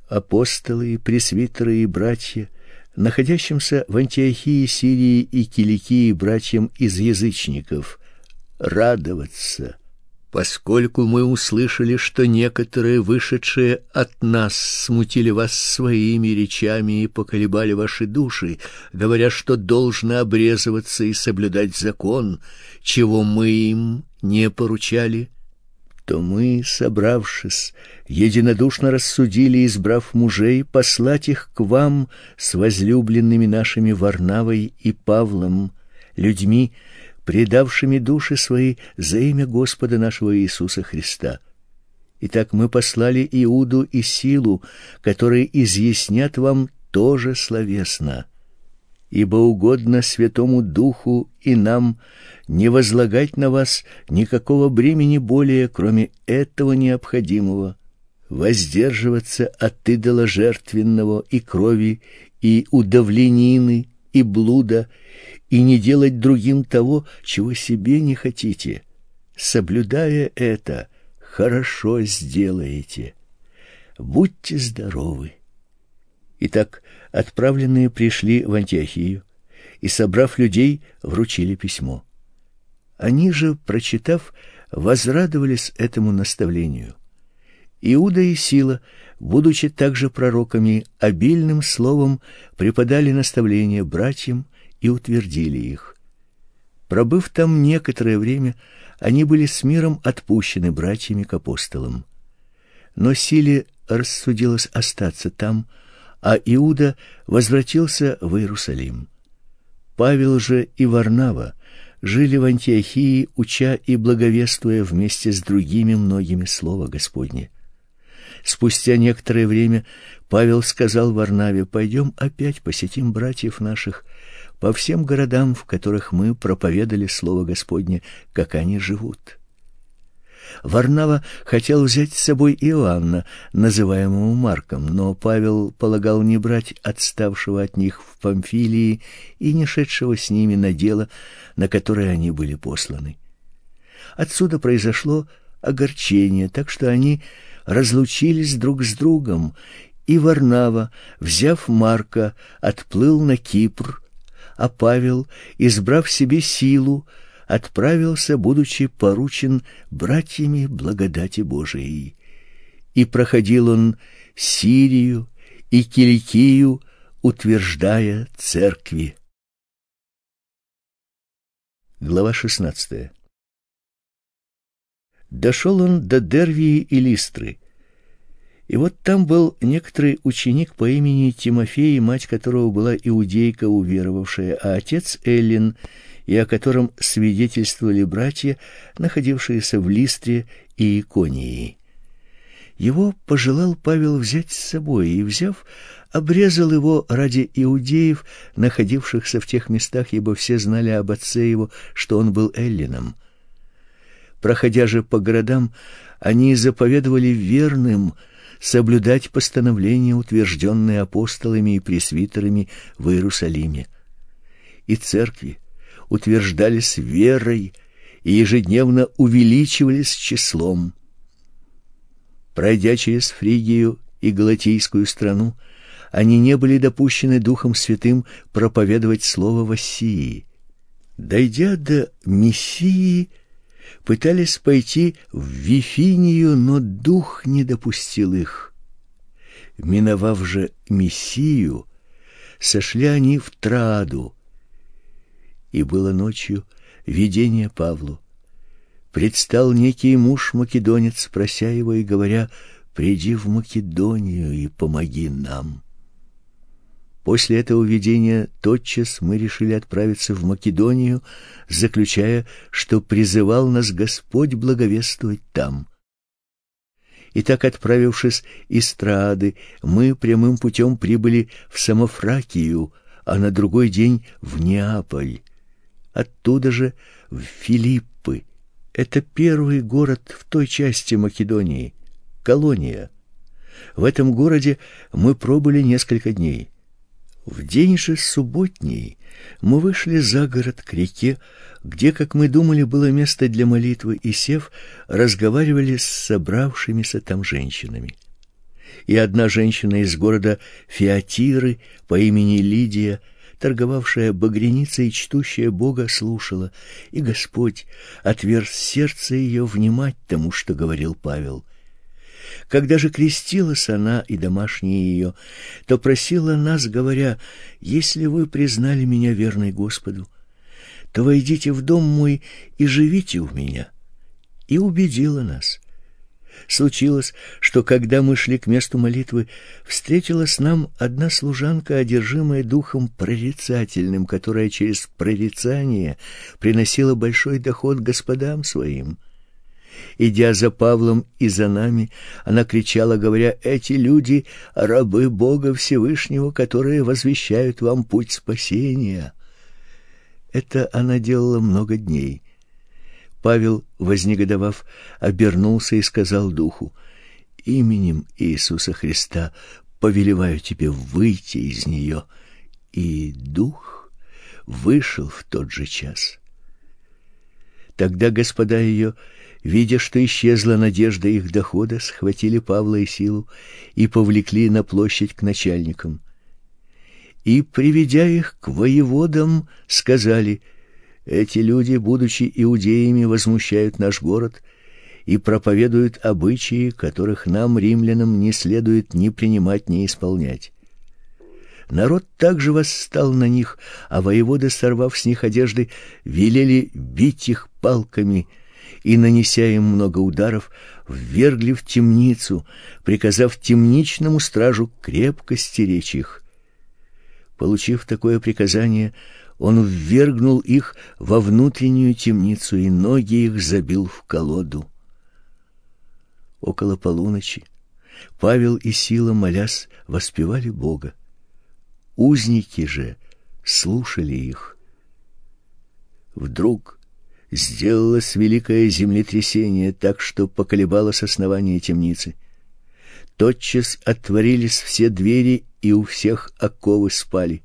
апостолы, пресвитеры и братья, находящимся в Антиохии, Сирии и Киликии братьям из язычников, радоваться поскольку мы услышали, что некоторые вышедшие от нас смутили вас своими речами и поколебали ваши души, говоря, что должны обрезываться и соблюдать закон, чего мы им не поручали, то мы, собравшись, единодушно рассудили, избрав мужей, послать их к вам с возлюбленными нашими Варнавой и Павлом, людьми, предавшими души свои за имя Господа нашего Иисуса Христа. Итак, мы послали Иуду и Силу, которые изъяснят вам тоже словесно. Ибо угодно Святому Духу и нам не возлагать на вас никакого бремени более, кроме этого необходимого, воздерживаться от идола жертвенного и крови, и удавленины, и блуда, и не делать другим того, чего себе не хотите. Соблюдая это, хорошо сделаете. Будьте здоровы. Итак, отправленные пришли в Антиохию и, собрав людей, вручили письмо. Они же, прочитав, возрадовались этому наставлению. Иуда и Сила, будучи также пророками, обильным словом преподали наставления братьям и утвердили их. Пробыв там некоторое время, они были с миром отпущены братьями к апостолам. Но Силе рассудилось остаться там, а Иуда возвратился в Иерусалим. Павел же и Варнава жили в Антиохии, уча и благовествуя вместе с другими многими слово Господне. Спустя некоторое время Павел сказал Варнаве: "Пойдем опять посетим братьев наших по всем городам, в которых мы проповедали слово Господне, как они живут". Варнава хотел взять с собой Иоанна, называемого Марком, но Павел полагал не брать отставшего от них в Памфилии и не шедшего с ними на дело, на которое они были посланы. Отсюда произошло огорчение, так что они разлучились друг с другом, и Варнава, взяв Марка, отплыл на Кипр, а Павел, избрав себе силу, отправился, будучи поручен братьями благодати Божией. И проходил он Сирию и Киликию, утверждая церкви. Глава шестнадцатая. Дошел он до Дервии и Листры. И вот там был некоторый ученик по имени Тимофей, мать которого была иудейка уверовавшая, а отец Эллин — и о котором свидетельствовали братья, находившиеся в Листре и Иконии. Его пожелал Павел взять с собой и, взяв, обрезал его ради иудеев, находившихся в тех местах, ибо все знали об отце его, что он был эллином. Проходя же по городам, они заповедовали верным соблюдать постановления, утвержденные апостолами и пресвитерами в Иерусалиме. И церкви, утверждались верой и ежедневно увеличивались числом. Пройдя через Фригию и Галатийскую страну, они не были допущены Духом Святым проповедовать слово в Ассии. Дойдя до Мессии, пытались пойти в Вифинию, но Дух не допустил их. Миновав же Мессию, сошли они в Траду, и было ночью видение Павлу. Предстал некий муж-македонец, прося его и говоря, «Приди в Македонию и помоги нам». После этого видения тотчас мы решили отправиться в Македонию, заключая, что призывал нас Господь благовествовать там. И так, отправившись из Трады, мы прямым путем прибыли в Самофракию, а на другой день в Неаполь оттуда же в Филиппы. Это первый город в той части Македонии, колония. В этом городе мы пробыли несколько дней. В день же субботний мы вышли за город к реке, где, как мы думали, было место для молитвы, и сев, разговаривали с собравшимися там женщинами. И одна женщина из города Фиатиры по имени Лидия торговавшая багряницей и чтущая Бога, слушала, и Господь отверз сердце ее внимать тому, что говорил Павел. Когда же крестилась она и домашние ее, то просила нас, говоря, «Если вы признали меня верной Господу, то войдите в дом мой и живите у меня». И убедила нас — Случилось, что когда мы шли к месту молитвы, встретилась нам одна служанка, одержимая духом прорицательным, которая через прорицание приносила большой доход господам своим. Идя за Павлом и за нами, она кричала, говоря: "Эти люди рабы Бога Всевышнего, которые возвещают вам путь спасения". Это она делала много дней. Павел, вознегодовав, обернулся и сказал духу: "Именем Иисуса Христа повелеваю тебе выйти из нее». И дух вышел в тот же час. Тогда господа ее, видя, что исчезла надежда их дохода, схватили Павла и Силу и повлекли на площадь к начальникам. И приведя их к воеводам, сказали: эти люди, будучи иудеями, возмущают наш город и проповедуют обычаи, которых нам римлянам не следует ни принимать, ни исполнять. Народ также восстал на них, а воеводы, сорвав с них одежды, велели бить их палками и, нанеся им много ударов, ввергли в темницу, приказав темничному стражу крепко стеречь их. Получив такое приказание, он ввергнул их во внутреннюю темницу и ноги их забил в колоду. Около полуночи Павел и Сила, молясь, воспевали Бога. Узники же слушали их. Вдруг сделалось великое землетрясение, так что поколебалось основание темницы. Тотчас отворились все двери, и у всех оковы спали.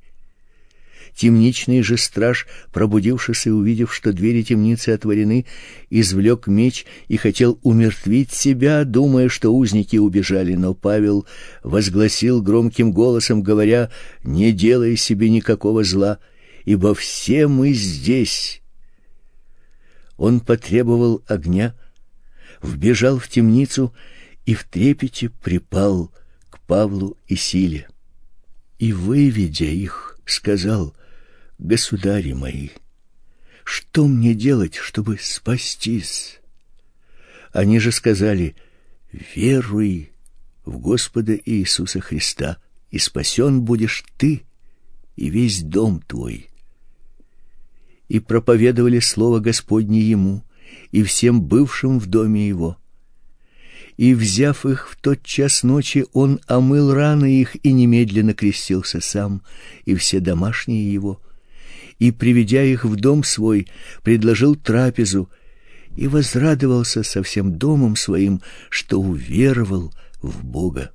Темничный же страж, пробудившись и увидев, что двери темницы отворены, извлек меч и хотел умертвить себя, думая, что узники убежали, но Павел возгласил громким голосом, говоря: "Не делай себе никакого зла, ибо все мы здесь". Он потребовал огня, вбежал в темницу и в трепете припал к Павлу и Силе. И выведя их, сказал: государи мои, что мне делать, чтобы спастись? Они же сказали: веруй в Господа Иисуса Христа, и спасен будешь ты и весь дом твой. И проповедовали слово Господне ему и всем бывшим в доме его. И взяв их в тот час ночи, он омыл раны их и немедленно крестился сам и все домашние его и, приведя их в дом свой, предложил трапезу и возрадовался со всем домом своим, что уверовал в Бога.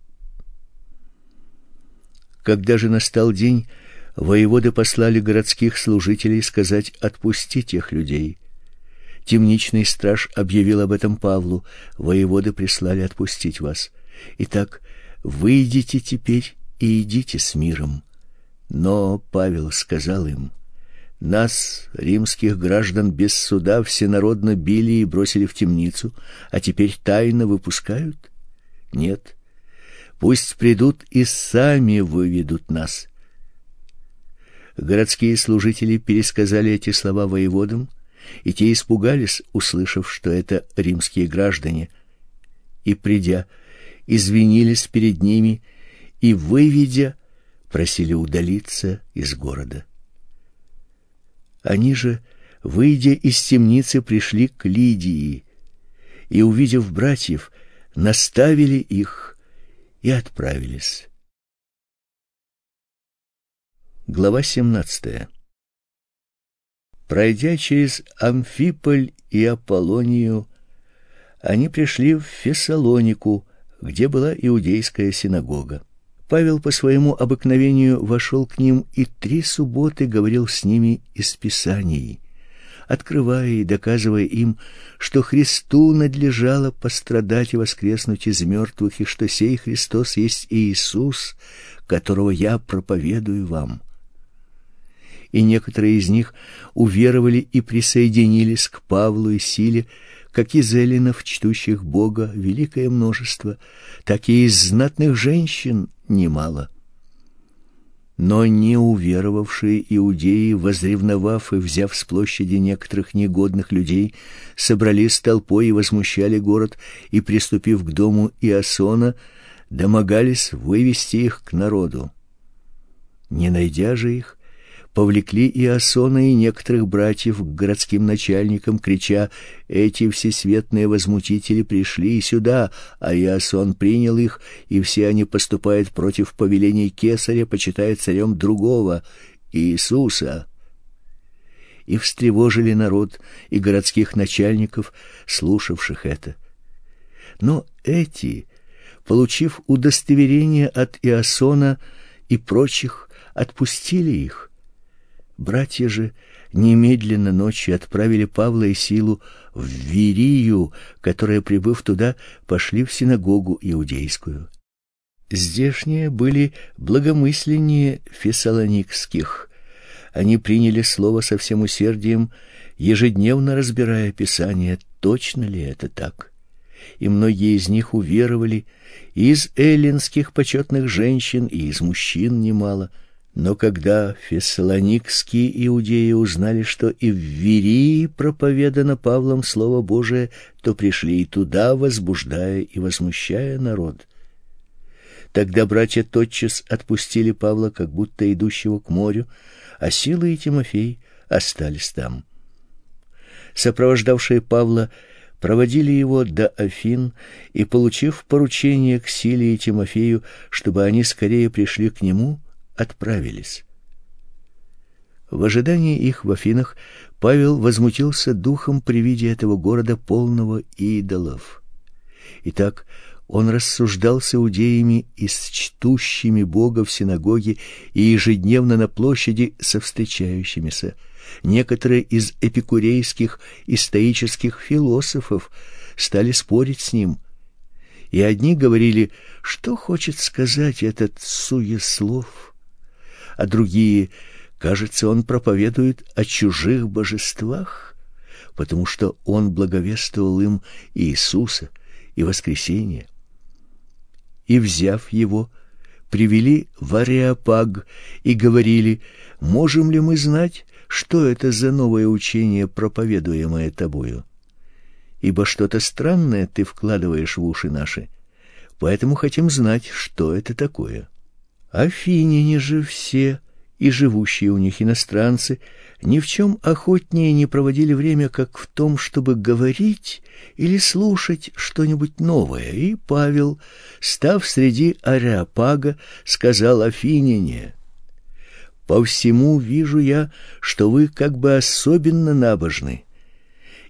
Когда же настал день, воеводы послали городских служителей сказать отпустить тех людей. Темничный страж объявил об этом Павлу. Воеводы прислали отпустить вас. Итак, выйдите теперь и идите с миром. Но Павел сказал им: нас, римских граждан, без суда всенародно били и бросили в темницу, а теперь тайно выпускают? Нет. Пусть придут и сами выведут нас. Городские служители пересказали эти слова воеводам, и те испугались, услышав, что это римские граждане, и придя, извинились перед ними и выведя, просили удалиться из города. Они же, выйдя из темницы, пришли к Лидии и, увидев братьев, наставили их и отправились. Глава 17. Пройдя через Амфиполь и Аполлонию, они пришли в Фессалонику, где была иудейская синагога. Павел по своему обыкновению вошел к ним и три субботы говорил с ними из Писаний, открывая и доказывая им, что Христу надлежало пострадать и воскреснуть из мертвых, и что сей Христос есть Иисус, которого я проповедую вам. И некоторые из них уверовали и присоединились к Павлу и Силе, как из эллинов, чтущих Бога, великое множество, так и из знатных женщин немало. Но не уверовавшие иудеи, возревновав и взяв с площади некоторых негодных людей, собрались толпой и возмущали город, и, приступив к дому Иосона, домогались вывести их к народу. Не найдя же их, повлекли Иосона и некоторых братьев к городским начальникам, крича: "Эти всесветные возмутители пришли сюда!" А Иосон принял их, и все они поступают против повелений кесаря, почитая царем другого Иисуса. И встревожили народ и городских начальников, слушавших это. Но эти, получив удостоверение от Иосона и прочих, отпустили их Братья же немедленно ночью отправили Павла и Силу в Вирию, которая, прибыв туда, пошли в синагогу иудейскую. Здешние были благомысленнее фессалоникских. Они приняли слово со всем усердием, ежедневно разбирая Писание, точно ли это так. И многие из них уверовали, и из эллинских почетных женщин, и из мужчин немало – но когда фессалоникские иудеи узнали, что и в Верии проповедано Павлом слово Божие, то пришли и туда, возбуждая и возмущая народ. Тогда братья тотчас отпустили Павла, как будто идущего к морю, а Сила и Тимофей остались там. Сопровождавшие Павла проводили его до Афин и, получив поручение к Силе и Тимофею, чтобы они скорее пришли к нему, отправились. В ожидании их в Афинах Павел возмутился духом при виде этого города полного идолов. Итак, он рассуждал с иудеями и с чтущими Бога в синагоге и ежедневно на площади со встречающимися. Некоторые из эпикурейских и стоических философов стали спорить с ним, и одни говорили, что хочет сказать этот суеслов а другие, кажется, он проповедует о чужих божествах, потому что он благовествовал им Иисуса и воскресение. И взяв его, привели в Ареопаг и говорили: "Можем ли мы знать, что это за новое учение, проповедуемое тобою? Ибо что-то странное ты вкладываешь в уши наши, поэтому хотим знать, что это такое". Афиняне же все и живущие у них иностранцы ни в чем охотнее не проводили время, как в том, чтобы говорить или слушать что-нибудь новое. И Павел, став среди ареопага, сказал Афиняне: "По всему вижу я, что вы как бы особенно набожны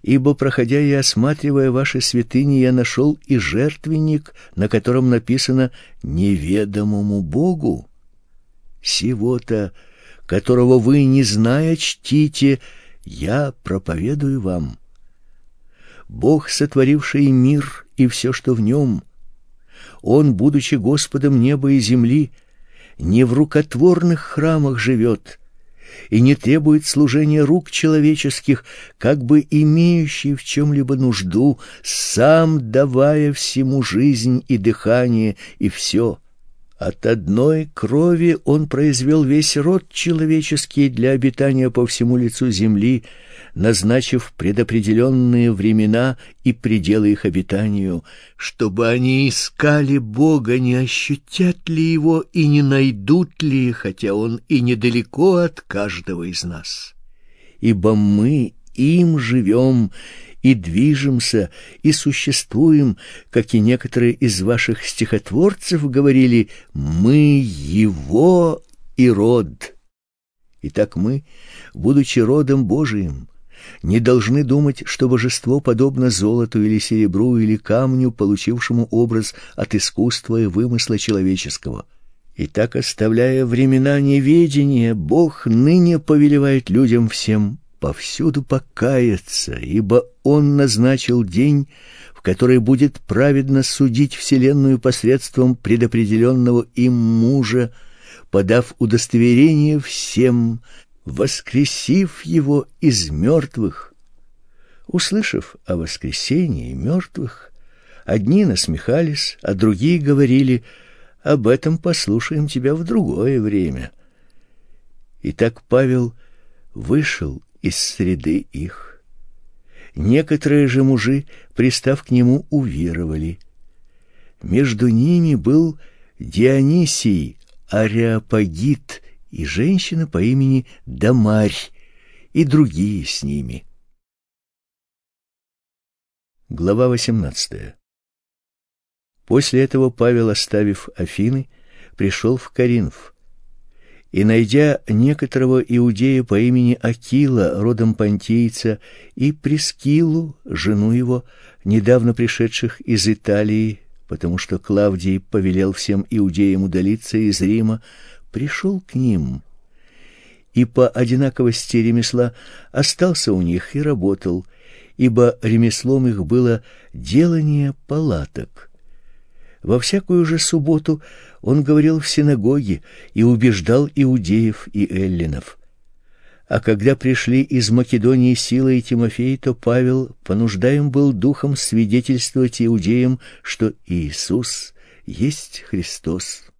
ибо, проходя и осматривая ваши святыни, я нашел и жертвенник, на котором написано «неведомому Богу». Сего-то, которого вы, не зная, чтите, я проповедую вам. Бог, сотворивший мир и все, что в нем, Он, будучи Господом неба и земли, не в рукотворных храмах живет, и не требует служения рук человеческих, как бы имеющий в чем-либо нужду, сам давая всему жизнь и дыхание и все. От одной крови он произвел весь род человеческий для обитания по всему лицу земли, назначив предопределенные времена и пределы их обитанию, чтобы они искали Бога, не ощутят ли его и не найдут ли, хотя он и недалеко от каждого из нас. Ибо мы им живем и движемся, и существуем, как и некоторые из ваших стихотворцев говорили, мы его и род. Итак, мы, будучи родом Божиим, не должны думать, что божество подобно золоту или серебру или камню, получившему образ от искусства и вымысла человеческого. И так, оставляя времена неведения, Бог ныне повелевает людям всем повсюду покаяться, ибо он назначил день, в который будет праведно судить вселенную посредством предопределенного им мужа, подав удостоверение всем, воскресив его из мертвых. Услышав о воскресении мертвых, одни насмехались, а другие говорили: "Об этом послушаем тебя в другое время". И так Павел вышел из среды их. Некоторые же мужи, пристав к нему, уверовали. Между ними был Дионисий Ареопагит и женщина по имени Дамарь и другие с ними. Глава 18. После этого Павел, оставив Афины, пришел в Коринф и найдя некоторого иудея по имени Акила, родом понтийца, и Прескилу, жену его, недавно пришедших из Италии, потому что Клавдий повелел всем иудеям удалиться из Рима, пришел к ним и по одинаковости ремесла остался у них и работал, ибо ремеслом их было делание палаток. Во всякую же субботу он говорил в синагоге и убеждал иудеев и эллинов. А когда пришли из Македонии Сила и Тимофей, то Павел понуждаем был духом свидетельствовать иудеям, что Иисус есть Христос.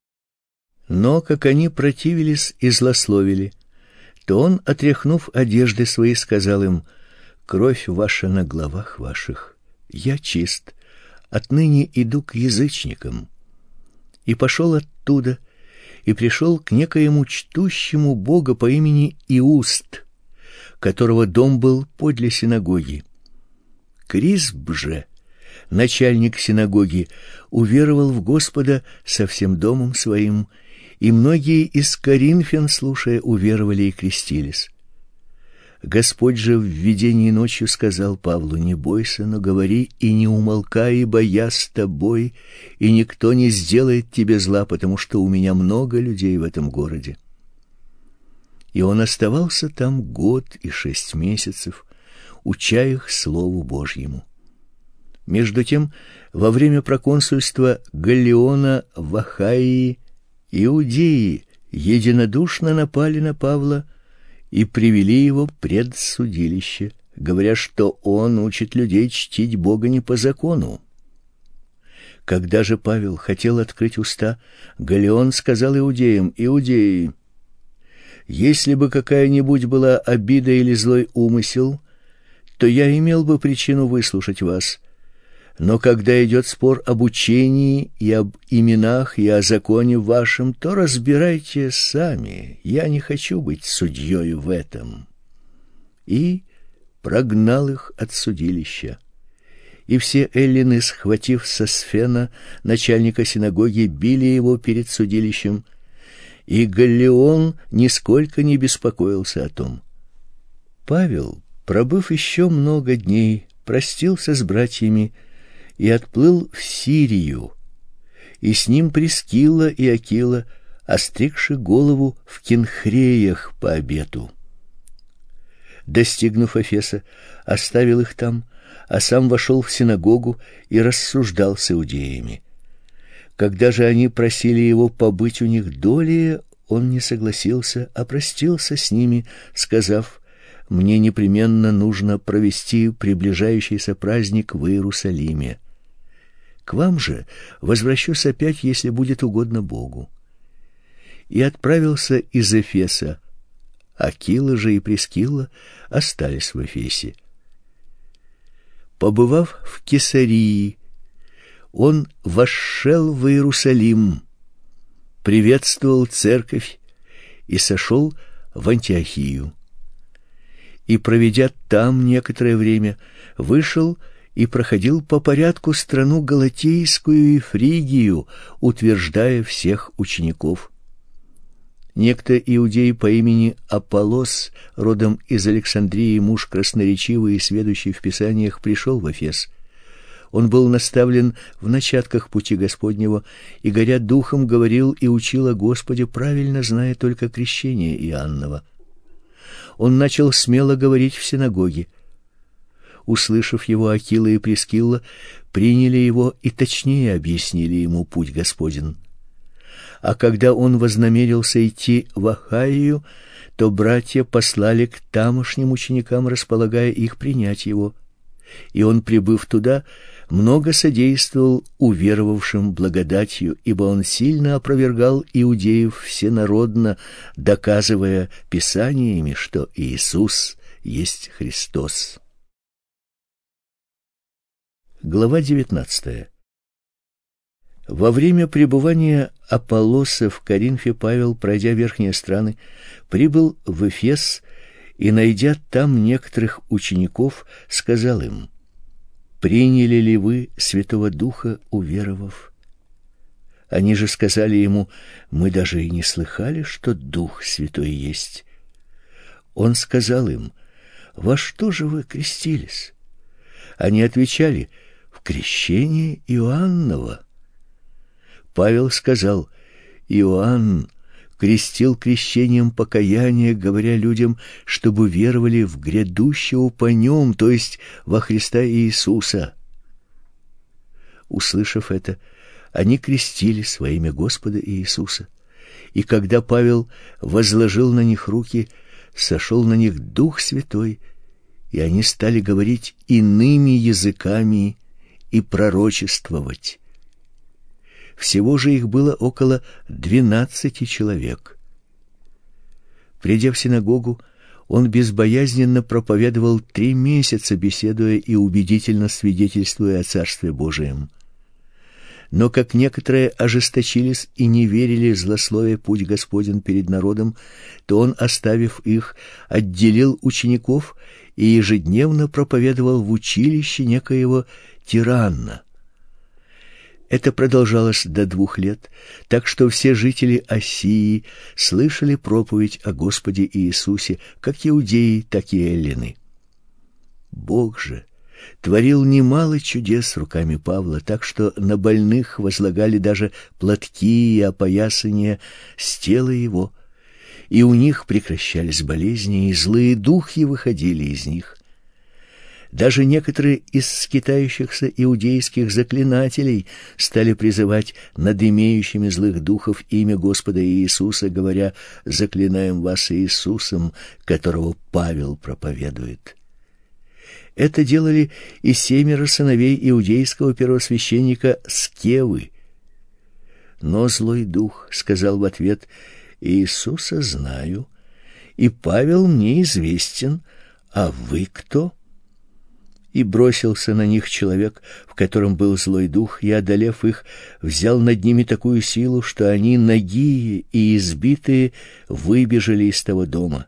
Но как они противились и злословили, то он, отряхнув одежды свои, сказал им: "Кровь ваша на головах ваших. Я чист. Отныне иду к язычникам". И пошел оттуда и пришел к некоему чтущему Бога по имени Иуст, которого дом был подле синагоги. Крисп же, начальник синагоги, уверовал в Господа со всем домом своим и многие из коринфян, слушая, уверовали и крестились. Господь же в видении ночью сказал Павлу: "Не бойся, но говори и не умолкай, ибо я с тобой, и никто не сделает тебе зла, потому что у меня много людей в этом городе". И он оставался там год и шесть месяцев, уча их слову Божьему. Между тем, во время проконсульства Галлиона в Ахаии Иудеи единодушно напали на Павла и привели его пред судилище, говоря, что он учит людей чтить Бога не по закону. Когда же Павел хотел открыть уста, Галион сказал иудеям: "Иудеи, если бы какая-нибудь была обида или злой умысел, то я имел бы причину выслушать вас. Но когда идет спор об учении и об именах и о законе вашем, то разбирайте сами. Я не хочу быть судьей в этом. И прогнал их от судилища. И все эллины, схватив Сосфена, начальника синагоги, били его перед судилищем, и Галлион нисколько не беспокоился о том. Павел, пробыв еще много дней, простился с братьями и отплыл в Сирию, и с ним Прескилла и Акила, остригши голову в Кенхреях по обету. Достигнув Эфеса, оставил их там, а сам вошел в синагогу и рассуждал с иудеями. Когда же они просили его побыть у них долее, он не согласился, а простился с ними, сказав: "Мне непременно нужно провести приближающийся праздник в Иерусалиме. К вам же возвращусь опять, если будет угодно Богу. И отправился из Эфеса. Акила же и Прескилла остались в Эфесе. Побывав в Кесарии, он вошел в Иерусалим, приветствовал церковь и сошел в Антиохию. И проведя там некоторое время, вышел и проходил по порядку страну Галатейскую и Фригию, утверждая всех учеников. Некто иудей по имени Аполлос, родом из Александрии, муж красноречивый и сведущий в писаниях, пришел в Эфес. Он был наставлен в начатках пути Господнего и горя духом говорил и учил о Господе, правильно зная только крещение Иоаннова. Он начал смело говорить в синагоге услышав его, Акила и Прескилла приняли его и точнее объяснили ему путь Господень. А когда он вознамерился идти в Ахаию, то братья послали к тамошним ученикам, располагая их принять его. И он, прибыв туда, много содействовал уверовавшим благодатью, ибо он сильно опровергал иудеев всенародно, доказывая писаниями, что Иисус есть Христос. Глава 19. Во время пребывания Аполлоса в Коринфе Павел, пройдя верхние страны, прибыл в Эфес и, найдя там некоторых учеников, сказал им: "Приняли ли вы Святого Духа, уверовав?" Они же сказали ему: "Мы даже и не слыхали, что Дух Святой есть". Он сказал им: "Во что же вы крестились?" Они отвечали: крещение Иоаннова. Павел сказал: Иоанн крестил крещением покаяния, говоря людям, чтобы веровали в грядущего по нем, то есть во Христа Иисуса. Услышав это, они крестили своими Господа Иисуса. И когда Павел возложил на них руки, сошел на них Дух Святой, и они стали говорить иными языками и пророчествовать. Всего же их было около двенадцати человек. Придя в синагогу, он безбоязненно проповедовал три месяца, беседуя и убедительно свидетельствуя о Царстве Божием. Но как некоторые ожесточились и не верили злословие путь Господен перед народом, то он, оставив их, отделил учеников и ежедневно проповедовал в училище некоего тиранна. Это продолжалось до двух лет, так что все жители Осии слышали проповедь о Господе Иисусе, как иудеи, так и эллины. Бог же творил немало чудес руками Павла, так что на больных возлагали даже платки и опоясания с тела его, и у них прекращались болезни, и злые духи выходили из них. Даже некоторые из скитающихся иудейских заклинателей стали призывать над имеющими злых духов имя Господа Иисуса, говоря: "Заклинаем вас Иисусом, которого Павел проповедует". Это делали и семеро сыновей иудейского первосвященника Скевы. Но злой дух сказал в ответ: "Иисуса знаю, и Павел мне известен, а вы кто?" И бросился на них человек, в котором был злой дух, и одолев их, взял над ними такую силу, что они нагие и избитые выбежали из того дома.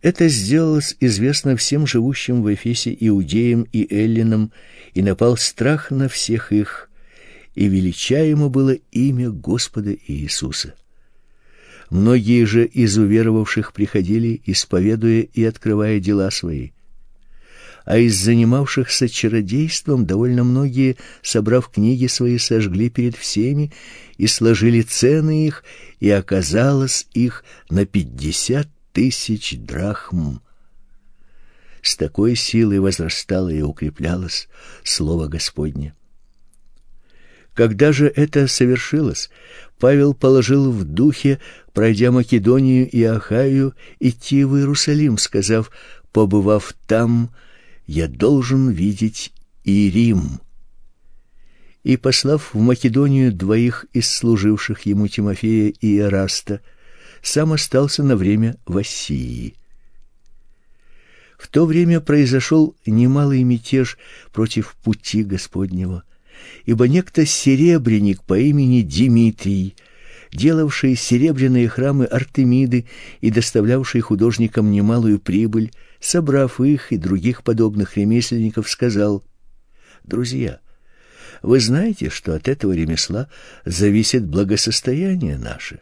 Это сделалось известно всем живущим в Эфесе иудеям и эллинам, и напал страх на всех их, и величаемо было имя Господа Иисуса. Многие же из уверовавших приходили, исповедуя и открывая дела свои. А из занимавшихся чародейством довольно многие, собрав книги свои, сожгли перед всеми и сложили цены их, и оказалось их на пятьдесят тысяч драхм. С такой силой возрастало и укреплялось слово Господне. Когда же это совершилось, Павел положил в духе, пройдя Македонию и Ахаю, идти в Иерусалим, сказав: "Побывав там, я должен видеть и Рим". И послав в Македонию двоих из служивших ему Тимофея и Эраста, сам остался на время в Ассии. В то время произошел немалый мятеж против пути Господнего, ибо некто серебряник по имени Димитрий, делавший серебряные храмы Артемиды и доставлявший художникам немалую прибыль, собрав их и других подобных ремесленников, сказал: "Друзья, вы знаете, что от этого ремесла зависит благосостояние наше.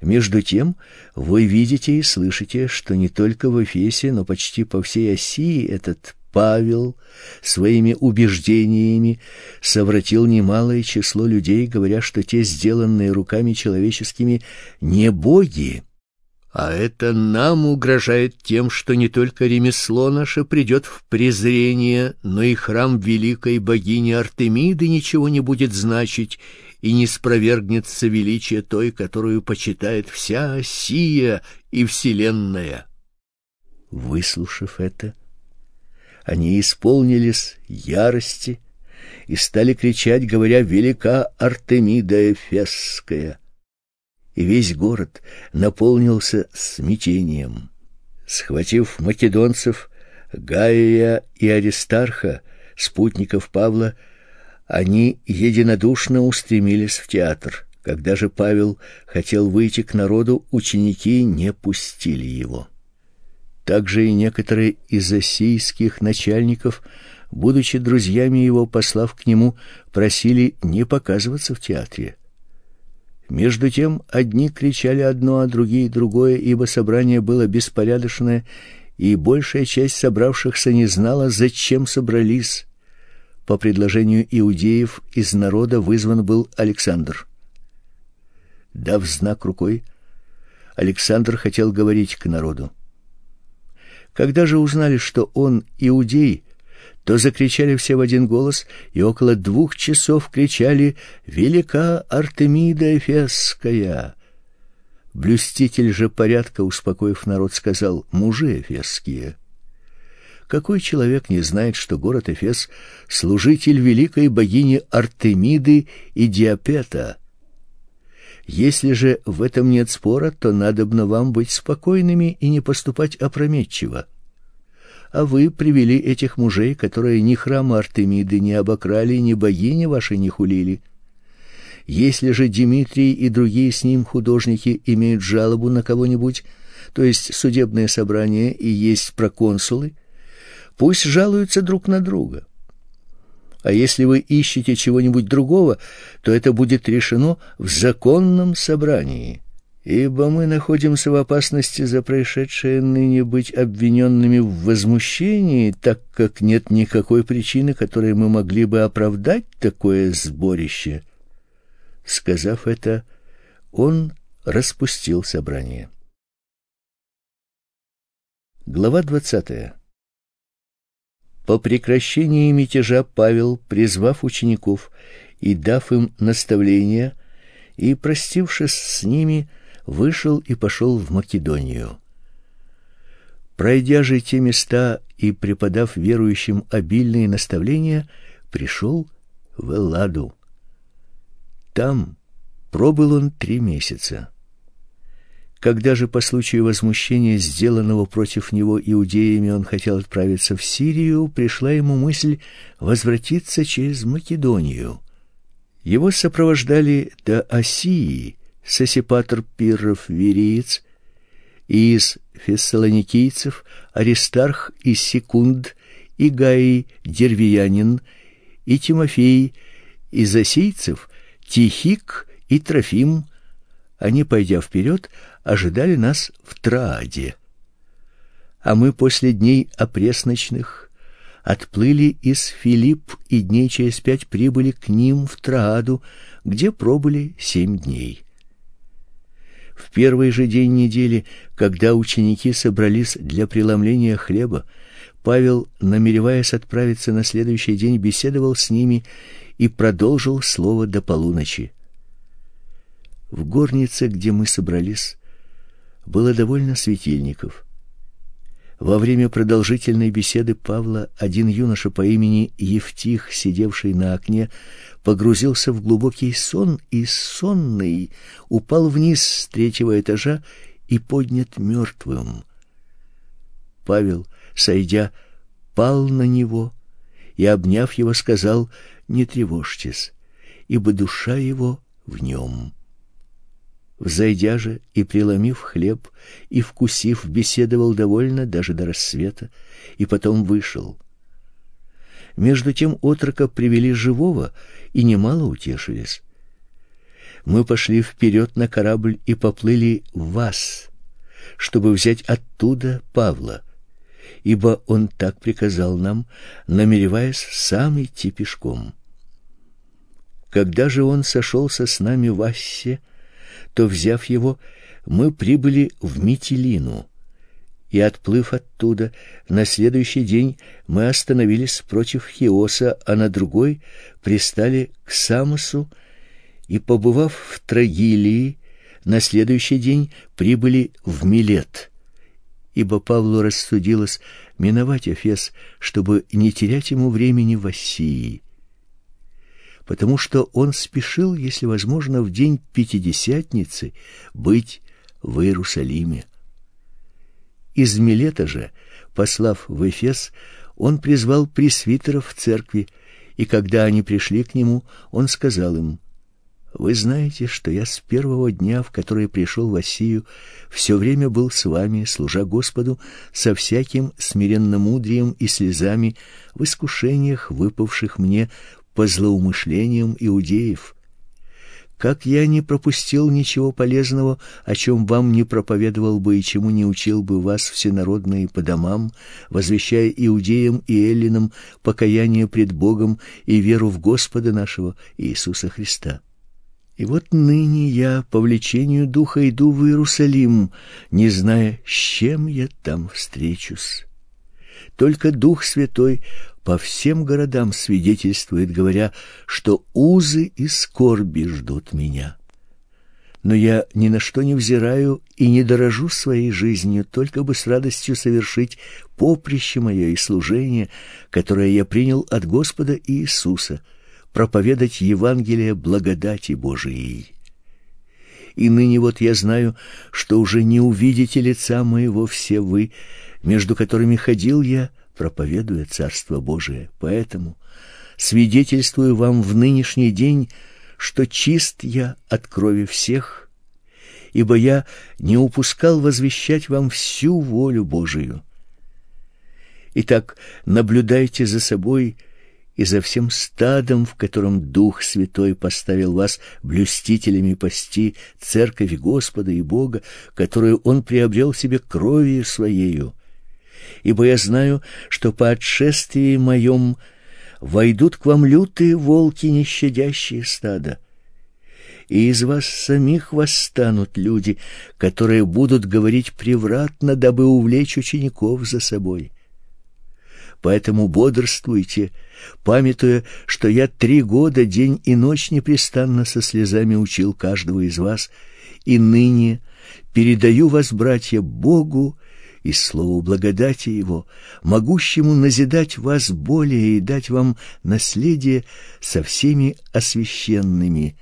Между тем, вы видите и слышите, что не только в Эфесе, но почти по всей Осии этот Павел своими убеждениями совратил немалое число людей, говоря, что те сделанные руками человеческими не боги, а это нам угрожает тем, что не только ремесло наше придет в презрение, но и храм великой богини Артемиды ничего не будет значить, и не спровергнется величие той, которую почитает вся Осия и вселенная. Выслушав это, они исполнились ярости и стали кричать, говоря: "Велика Артемида Эфесская!" И весь город наполнился смятением. Схватив македонцев, Гаия и Аристарха, спутников Павла, они единодушно устремились в театр. Когда же Павел хотел выйти к народу, ученики не пустили его. Также и некоторые из ассийских начальников, будучи друзьями его, послав к нему, просили не показываться в театре. Между тем одни кричали одно, а другие другое, ибо собрание было беспорядочное, и большая часть собравшихся не знала, зачем собрались. По предложению иудеев из народа вызван был Александр. Дав знак рукой, Александр хотел говорить к народу. Когда же узнали, что он иудей, то закричали все в один голос, и около двух часов кричали: "Велика Артемида Эфесская!" Блюститель же порядка, успокоив народ, сказал: "Мужи эфесские, какой человек не знает, что город Эфес служитель великой богини Артемиды и Диапета?" Если же в этом нет спора, то надобно вам быть спокойными и не поступать опрометчиво. А вы привели этих мужей, которые ни храма Артемиды не обокрали, ни богини вашей не хулили. Если же Дмитрий и другие с ним художники имеют жалобу на кого-нибудь, то есть судебное собрание и есть проконсулы, пусть жалуются друг на друга. А если вы ищете чего-нибудь другого, то это будет решено в законном собрании. Ибо мы находимся в опасности за происшедшее ныне быть обвиненными в возмущении, так как нет никакой причины, которой мы могли бы оправдать такое сборище. Сказав это, он распустил собрание. Глава двадцатая. По прекращении мятежа Павел, призвав учеников и дав им наставления, и простившись с ними, вышел и пошел в Македонию. Пройдя же те места и преподав верующим обильные наставления, пришел в Элладу. Там пробыл он три месяца. Когда же по случаю возмущения, сделанного против него иудеями, он хотел отправиться в Сирию, пришла ему мысль возвратиться через Македонию. Его сопровождали до Осии Сосипатр Пирров Вериец и из фессалоникийцев Аристарх и Секунд и Гаий Дервиянин и Тимофей из осийцев Тихик и Трофим. Они, пойдя вперед, ожидали нас в Трааде. А мы после дней опресночных отплыли из Филипп и дней через пять прибыли к ним в Трааду, где пробыли семь дней. В первый же день недели, когда ученики собрались для преломления хлеба, Павел, намереваясь отправиться на следующий день, беседовал с ними и продолжил слово до полуночи. В горнице, где мы собрались, было довольно светильников. Во время продолжительной беседы Павла один юноша по имени Евтих, сидевший на окне, погрузился в глубокий сон и сонный упал вниз с третьего этажа и поднят мертвым. Павел, сойдя, пал на него и обняв его, сказал: "Не тревожьтесь, ибо душа его в нем». Взойдя же и преломив хлеб и вкусив, беседовал довольно даже до рассвета, и потом вышел. Между тем отрока привели живого и немало утешились. Мы пошли вперед на корабль и поплыли в Вас, чтобы взять оттуда Павла, ибо он так приказал нам, намереваясь сам идти пешком. Когда же он сошелся с нами в Ассе, то, взяв его, мы прибыли в Митилину. И отплыв оттуда, на следующий день мы остановились против Хиоса, а на другой пристали к Самосу и, побывав в Трагилии, на следующий день прибыли в Милет. Ибо Павлу рассудилось миновать Эфес, чтобы не терять ему времени в Ассии потому что он спешил, если возможно, в день Пятидесятницы быть в Иерусалиме. Из Милета же, послав в Эфес, он призвал пресвитеров церкви, и когда они пришли к нему, он сказал им: вы знаете, что я с первого дня, в который пришел в Россию, все время был с вами, служа Господу со всяким смиренномудрием и слезами в искушениях, выпавших мне по злоумышлениям иудеев. Как я не пропустил ничего полезного, о чем вам не проповедовал бы и чему не учил бы вас всенародные по домам, возвещая иудеям и эллинам покаяние пред Богом и веру в Господа нашего Иисуса Христа. И вот ныне я по влечению духа иду в Иерусалим, не зная, с чем я там встречусь. Только Дух Святой по всем городам свидетельствует, говоря, что узы и скорби ждут меня. Но я ни на что не взираю и не дорожу своей жизнью, только бы с радостью совершить поприще мое и служение, которое я принял от Господа Иисуса — проповедать Евангелие благодати Божией. И ныне вот я знаю, что уже не увидите лица моего все вы, между которыми ходил я, проповедуя Царство Божие. Поэтому свидетельствую вам в нынешний день, что чист я от крови всех, ибо я не упускал возвещать вам всю волю Божию. Итак, наблюдайте за собой и за всем стадом, в котором Дух Святой поставил вас блюстителями пасти церковь Господа и Бога, которую Он приобрел себе кровью Своею. Ибо я знаю, что по отшествии моем войдут к вам лютые волки, не щадящие стада, и из вас самих восстанут люди, которые будут говорить превратно, дабы увлечь учеников за собой. Поэтому бодрствуйте, памятуя, что я три года день и ночь непрестанно со слезами учил каждого из вас, и ныне передаю вас, братья, Богу и слову благодати его, могущему назидать вас более и дать вам наследие со всеми освященными.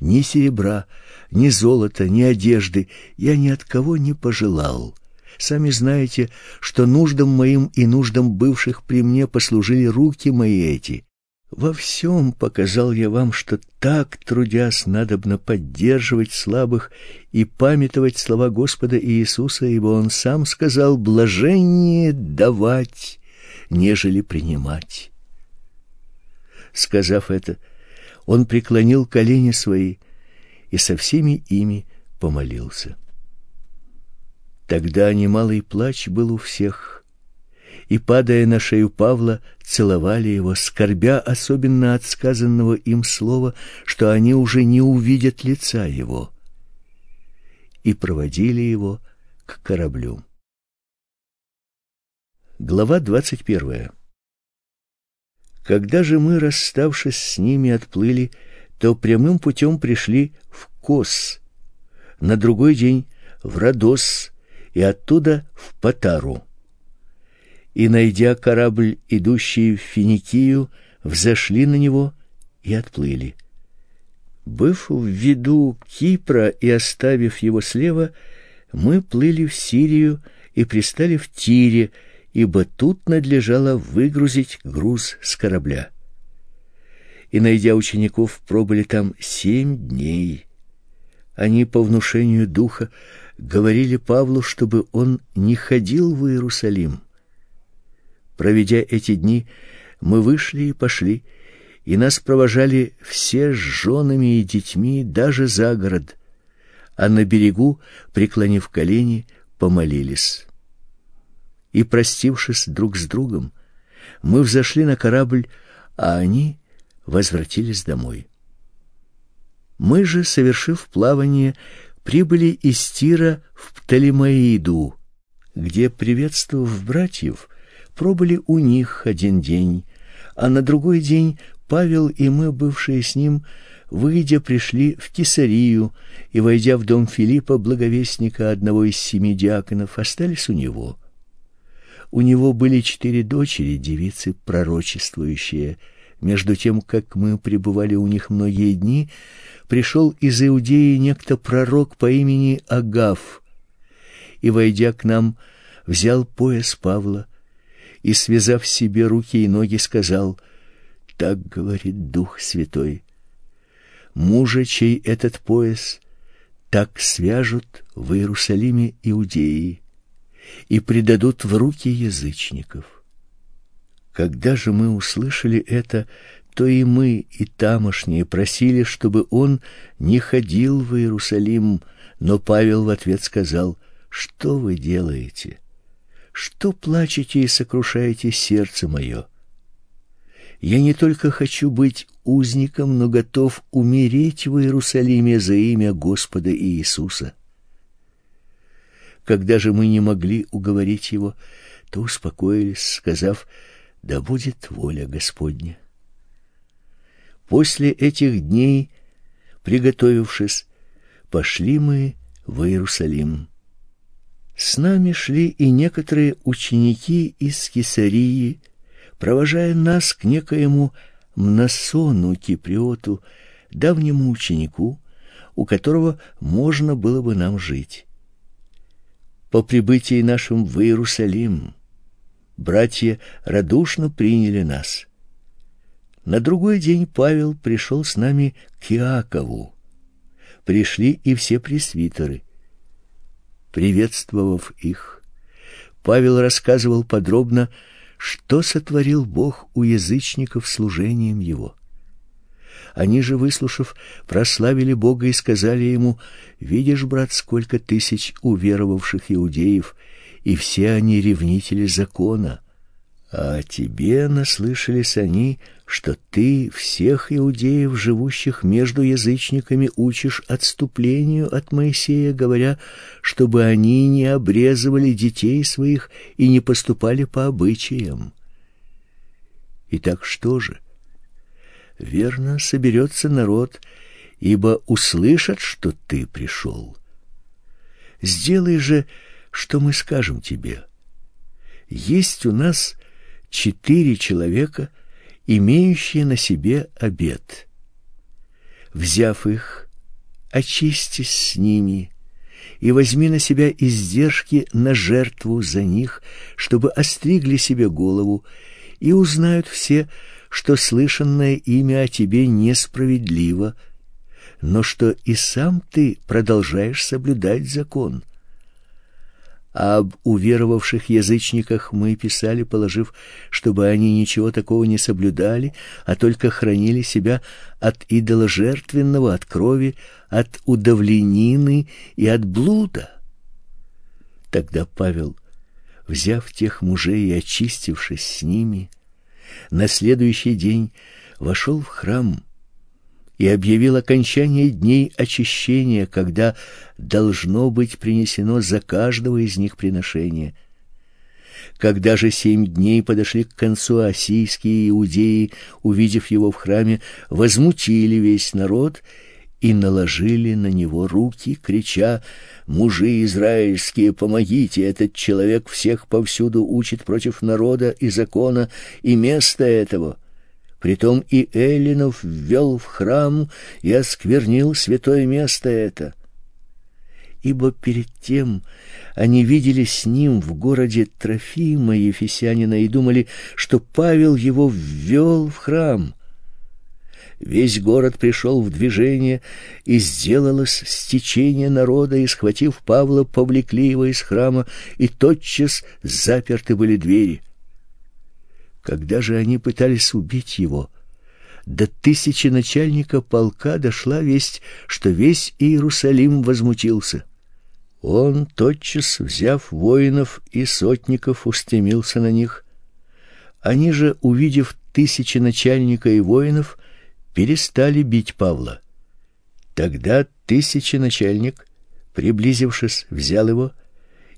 Ни серебра, ни золота, ни одежды я ни от кого не пожелал. Сами знаете, что нуждам моим и нуждам бывших при мне послужили руки мои эти. Во всем показал я вам, что так, трудясь, надобно поддерживать слабых и памятовать слова Господа Иисуса, ибо Он сам сказал «блажение давать, нежели принимать». Сказав это, Он преклонил колени свои и со всеми ими помолился. Тогда немалый плач был у всех, и, падая на шею Павла, целовали его, скорбя особенно от сказанного им слова, что они уже не увидят лица его, и проводили его к кораблю. Глава двадцать первая. Когда же мы, расставшись с ними, отплыли, то прямым путем пришли в Кос, на другой день в Родос, и оттуда в Патару. И найдя корабль, идущий в Финикию, взошли на него и отплыли. Быв в виду Кипра и оставив его слева, мы плыли в Сирию и пристали в Тире, ибо тут надлежало выгрузить груз с корабля. И найдя учеников, пробыли там семь дней. Они по внушению духа говорили Павлу, чтобы он не ходил в Иерусалим. Проведя эти дни, мы вышли и пошли, и нас провожали все с женами и детьми даже за город, а на берегу, преклонив колени, помолились. И простившись друг с другом, мы взошли на корабль, а они возвратились домой. Мы же, совершив плавание, прибыли из Тира в Птолемаиду, где, приветствовав братьев, пробыли у них один день, а на другой день Павел и мы, бывшие с ним, выйдя, пришли в Кесарию и, войдя в дом Филиппа, благовестника, одного из семи диаконов, остались у него. У него были четыре дочери, девицы пророчествующие. Между тем, как мы пребывали у них многие дни, пришел из Иудеи некто пророк по имени Агав, и, войдя к нам, взял пояс Павла и, связав себе руки и ноги, сказал, «Так говорит Дух Святой, мужа, чей этот пояс, так свяжут в Иерусалиме иудеи и предадут в руки язычников». Когда же мы услышали это, то и мы, и тамошние просили, чтобы он не ходил в Иерусалим, но Павел в ответ сказал: "Что вы делаете? Что плачете и сокрушаете сердце мое? Я не только хочу быть узником, но готов умереть в Иерусалиме за имя Господа Иисуса. Когда же мы не могли уговорить его, то успокоились, сказав: "Да будет воля Господня". После этих дней, приготовившись, пошли мы в Иерусалим. С нами шли и некоторые ученики из Кесарии, провожая нас к некоему Мнасону Киприоту, давнему ученику, у которого можно было бы нам жить. По прибытии нашим в Иерусалим братья радушно приняли нас. На другой день Павел пришел с нами к Иакову. Пришли и все пресвитеры. Приветствовав их, Павел рассказывал подробно, что сотворил Бог у язычников служением его. Они же, выслушав, прославили Бога и сказали ему: "Видишь, брат, сколько тысяч уверовавших иудеев, и все они ревнители закона. А тебе наслышались они, что ты всех иудеев, живущих между язычниками, учишь отступлению от Моисея, говоря, чтобы они не обрезывали детей своих и не поступали по обычаям. Итак, что же? Верно, соберется народ, ибо услышат, что ты пришел. Сделай же, что мы скажем тебе. Есть у нас четыре человека, имеющие на себе обет. Взяв их, очистись с ними и возьми на себя издержки на жертву за них, чтобы остригли себе голову, и узнают все, что слышанное имя о тебе несправедливо, но что и сам ты продолжаешь соблюдать закон об уверовавших язычниках мы писали, положив, чтобы они ничего такого не соблюдали, а только хранили себя от идоложертвенного, от крови, от удавленины и от блуда. Тогда Павел, взяв тех мужей и очистившись с ними, на следующий день вошел в храм и объявил окончание дней очищения, когда должно быть принесено за каждого из них приношение. Когда же семь дней подошли к концу, ассийские иудеи, увидев его в храме, возмутили весь народ и наложили на него руки, крича: "Мужи израильские, помогите! Этот человек всех повсюду учит против народа и закона и места этого". Притом и эллинов ввел в храм и осквернил святое место это. Ибо перед тем они видели с ним в городе Трофима Ефесянина и думали, что Павел его ввел в храм. Весь город пришел в движение, и сделалось стечение народа, и, схватив Павла, повлекли его из храма, и тотчас заперты были двери. Когда же они пытались убить его, до тысячи начальника полка дошла весть, что весь Иерусалим возмутился. Он тотчас, взяв воинов и сотников, устремился на них. Они же, увидев тысячи начальника и воинов, перестали бить Павла. Тогда тысячи начальник, приблизившись, взял его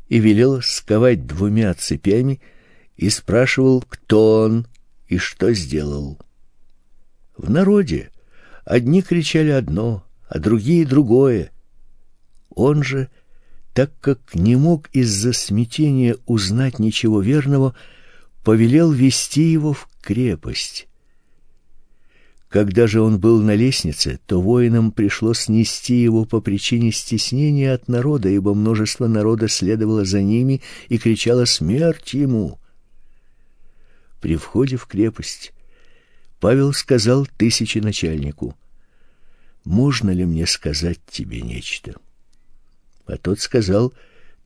и велел сковать двумя цепями и спрашивал, кто он и что сделал. В народе одни кричали одно, а другие другое. Он же, так как не мог из-за смятения узнать ничего верного, повелел вести его в крепость. Когда же он был на лестнице, то воинам пришлось нести его по причине стеснения от народа, ибо множество народа следовало за ними и кричало смерть ему. При входе в крепость Павел сказал тысяче начальнику: "Можно ли мне сказать тебе нечто?" А тот сказал: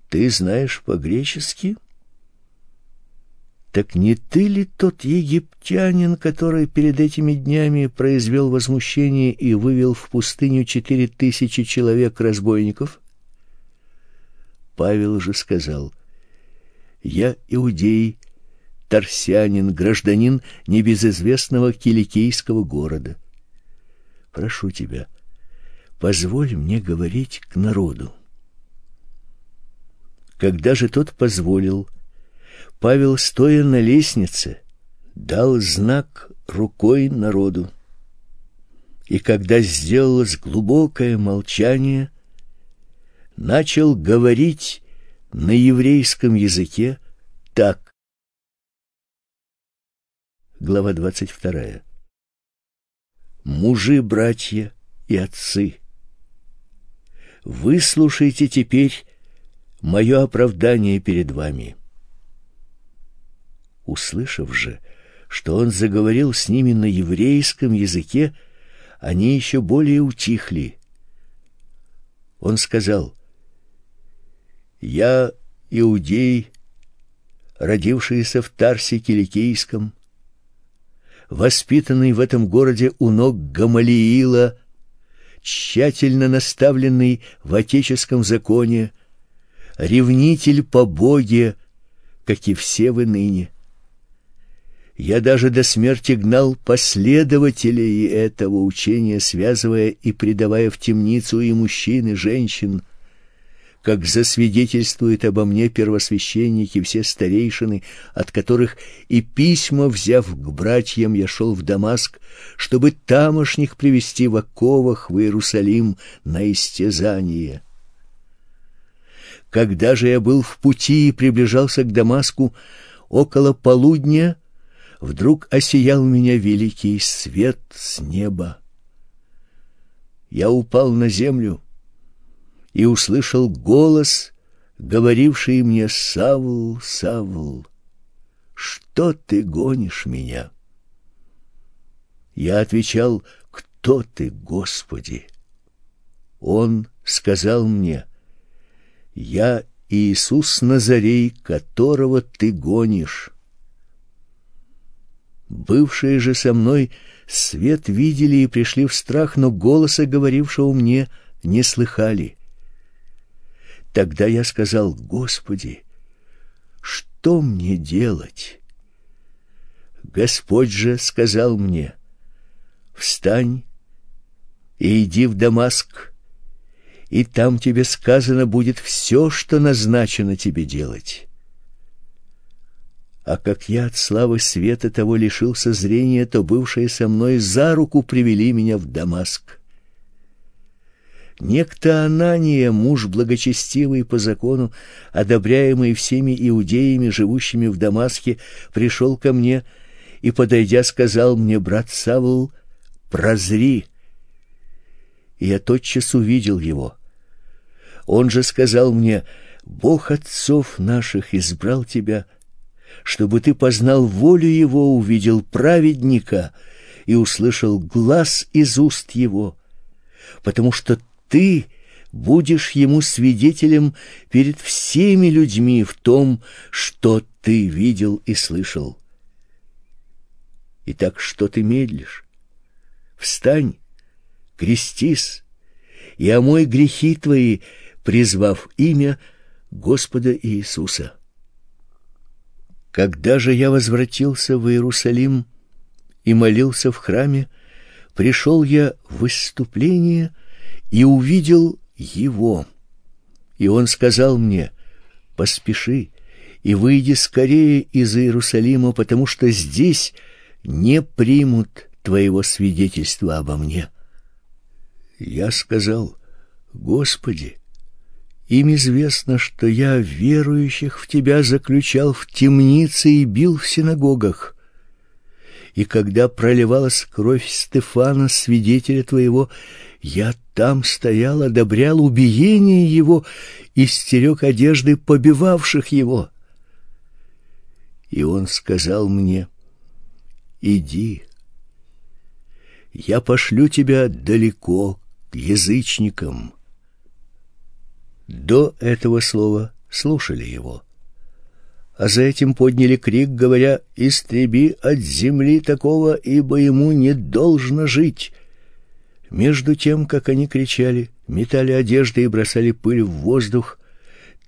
"Ты знаешь по-гречески?" Так не ты ли тот египтянин, который перед этими днями произвел возмущение и вывел в пустыню четыре тысячи человек разбойников? Павел же сказал: "Я иудей, тарсянин, гражданин небезызвестного киликийского города. Прошу тебя, позволь мне говорить к народу. Когда же тот позволил, Павел, стоя на лестнице, дал знак рукой народу. И когда сделалось глубокое молчание, начал говорить на еврейском языке так. Глава двадцать вторая. Мужи, братья и отцы, выслушайте теперь мое оправдание перед вами. Услышав же, что он заговорил с ними на еврейском языке, они еще более утихли. Он сказал: "Я иудей, родившийся в Тарсе Киликийском, воспитанный в этом городе у ног Гамалиила, тщательно наставленный в отеческом законе, ревнитель по Боге, как и все вы ныне. Я даже до смерти гнал последователей этого учения, связывая и предавая в темницу и мужчин, и женщин, как засвидетельствуют обо мне первосвященники, все старейшины, от которых и письма взяв к братьям, я шел в Дамаск, чтобы тамошних привести в оковах в Иерусалим на истязание. Когда же я был в пути и приближался к Дамаску около полудня, вдруг осиял меня великий свет с неба. Я упал на землю и услышал голос, говоривший мне: "Савл, Савл, что ты гонишь меня?" Я отвечал: "Кто ты, Господи?" Он сказал мне: "Я Иисус Назарей, которого ты гонишь". Бывшие же со мной свет видели и пришли в страх, но голоса говорившего мне не слыхали. Тогда я сказал: "Господи, что мне делать?" Господь же сказал мне: "Встань и иди в Дамаск, и там тебе сказано будет все, что назначено тебе делать" а как я от славы света того лишился зрения, то бывшие со мной за руку привели меня в Дамаск. Некто Анания, муж благочестивый по закону, одобряемый всеми иудеями, живущими в Дамаске, пришел ко мне и, подойдя, сказал мне: "Брат Савл, прозри". И я тотчас увидел его. Он же сказал мне: "Бог отцов наших избрал тебя чтобы ты познал волю его, увидел праведника и услышал глаз из уст его, потому что ты будешь ему свидетелем перед всеми людьми в том, что ты видел и слышал. Итак, что ты медлишь? Встань, крестись и омой грехи твои, призвав имя Господа Иисуса. Когда же я возвратился в Иерусалим и молился в храме, пришел я в выступление и увидел его. И он сказал мне: "Поспеши и выйди скорее из Иерусалима, потому что здесь не примут твоего свидетельства обо мне". Я сказал: "Господи, им известно, что я верующих в тебя заключал в темнице и бил в синагогах. И когда проливалась кровь Стефана, свидетеля твоего, я там стоял, одобрял убиение его и стерег одежды побивавших его. И он сказал мне: "Иди, я пошлю тебя далеко к язычникам" до этого слова слушали его. А за этим подняли крик, говоря: "Истреби от земли такого, ибо ему не должно жить". Между тем, как они кричали, метали одежды и бросали пыль в воздух,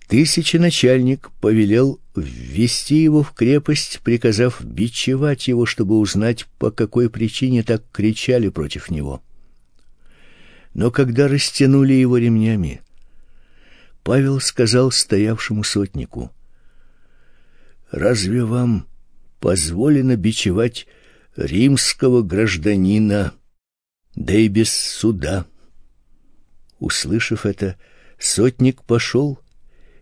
Тысяченачальник повелел ввести его в крепость, приказав бичевать его, чтобы узнать, по какой причине так кричали против него. Но когда растянули его ремнями, Павел сказал стоявшему сотнику: "Разве вам позволено бичевать римского гражданина, да и без суда?" Услышав это, сотник пошел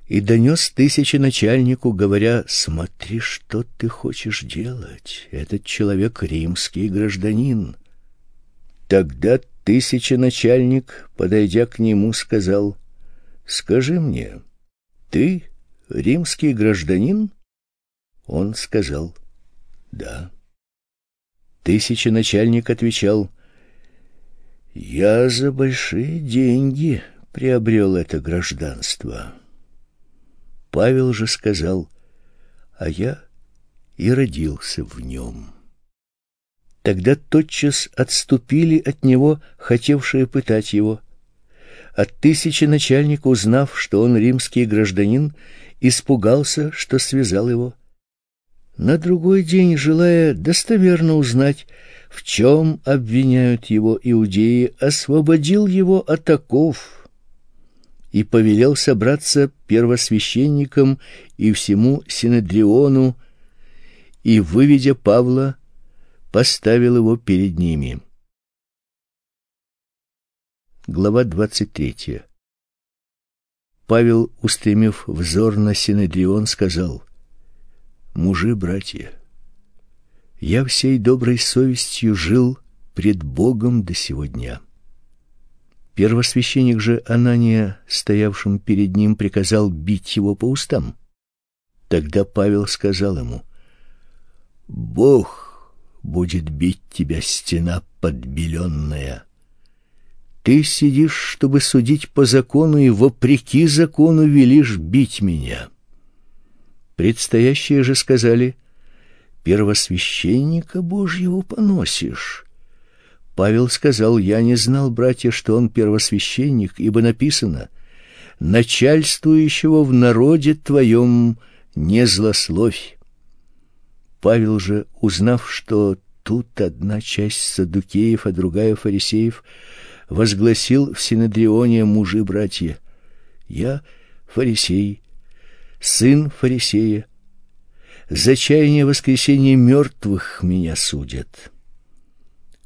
и донес тысяченачальнику, говоря: "Смотри, что ты хочешь делать. Этот человек римский гражданин". Тогда тысяченачальник, подойдя к нему, сказал: "Скажи мне, ты римский гражданин?" Он сказал: "Да". Тысяченачальник отвечал: "Я за большие деньги приобрел это гражданство". Павел же сказал: "А я и родился в нем». Тогда тотчас отступили от него, хотевшие пытать его. От тысячи начальник, узнав, что он римский гражданин, испугался, что связал его. На другой день, желая достоверно узнать, в чем обвиняют его иудеи, освободил его от оков и повелел собраться первосвященникам и всему синедриону, и выведя Павла, поставил его перед ними. Глава двадцать третья. Павел, устремив взор на синедрион, сказал: "Мужи, братья, я всей доброй совестью жил пред Богом до сего дня. Первосвященник же Анания, стоявшим перед ним, приказал бить его по устам. Тогда Павел сказал ему: Бог будет бить тебя, стена подбеленная. Ты сидишь, чтобы судить по закону, и вопреки закону велишь бить меня. Предстоящие же сказали: первосвященника Божьего поносишь. Павел сказал: "Я не знал, братья, что он первосвященник, ибо написано: начальствующего в народе твоем не злословь". Павел же, узнав, что тут одна часть саддукеев, а другая фарисеев, возгласил в синедрионе мужи братья: "Я фарисей, сын фарисея. За чаяние воскресения мертвых меня судят".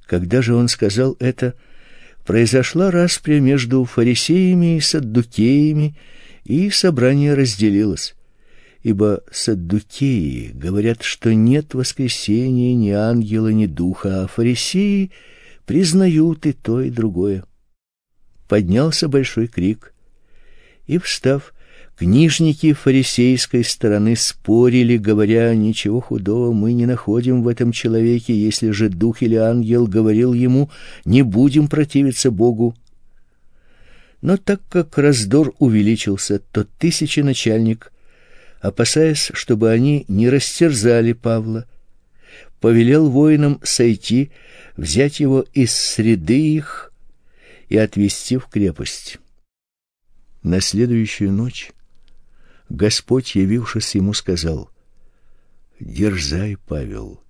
Когда же он сказал это, произошла распря между фарисеями и саддукеями, и собрание разделилось. Ибо саддукеи говорят, что нет воскресения ни ангела, ни духа, а фарисеи признают и то, и другое. Поднялся большой крик, и, встав, Книжники фарисейской стороны спорили, говоря: "Ничего худого мы не находим в этом человеке, если же дух или ангел говорил ему: не будем противиться Богу". Но так как раздор увеличился, то тысяченачальник, опасаясь, чтобы они не растерзали Павла, повелел воинам сойти, взять его из среды их и отвести в крепость. На следующую ночь Господь, явившись ему, сказал: "Дерзай, Павел,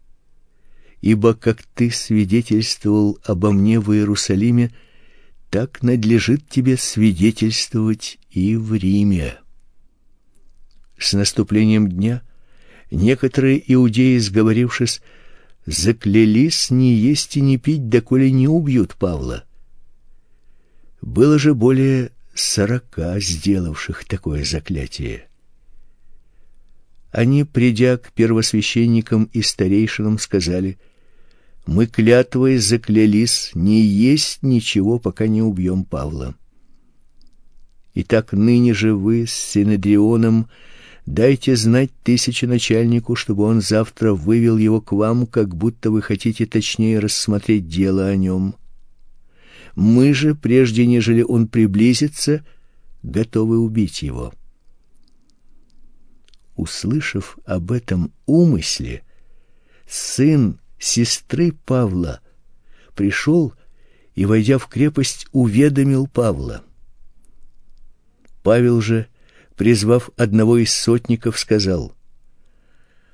ибо как ты свидетельствовал обо мне в Иерусалиме, так надлежит тебе свидетельствовать и в Риме". С наступлением дня некоторые иудеи, сговорившись, заклялись не есть и не пить, доколе не убьют Павла. Было же более сорока сделавших такое заклятие. Они, придя к первосвященникам и старейшинам, сказали: мы клятвой заклялись не есть ничего, пока не убьем Павла. Итак, ныне же вы с синедрионом дайте знать тысяченачальнику, чтобы он завтра вывел его к вам, как будто вы хотите точнее рассмотреть дело о нем. Мы же, прежде нежели он приблизится, готовы убить его услышав об этом умысле, сын сестры Павла пришел и, войдя в крепость, уведомил Павла. Павел же, призвав одного из сотников, сказал: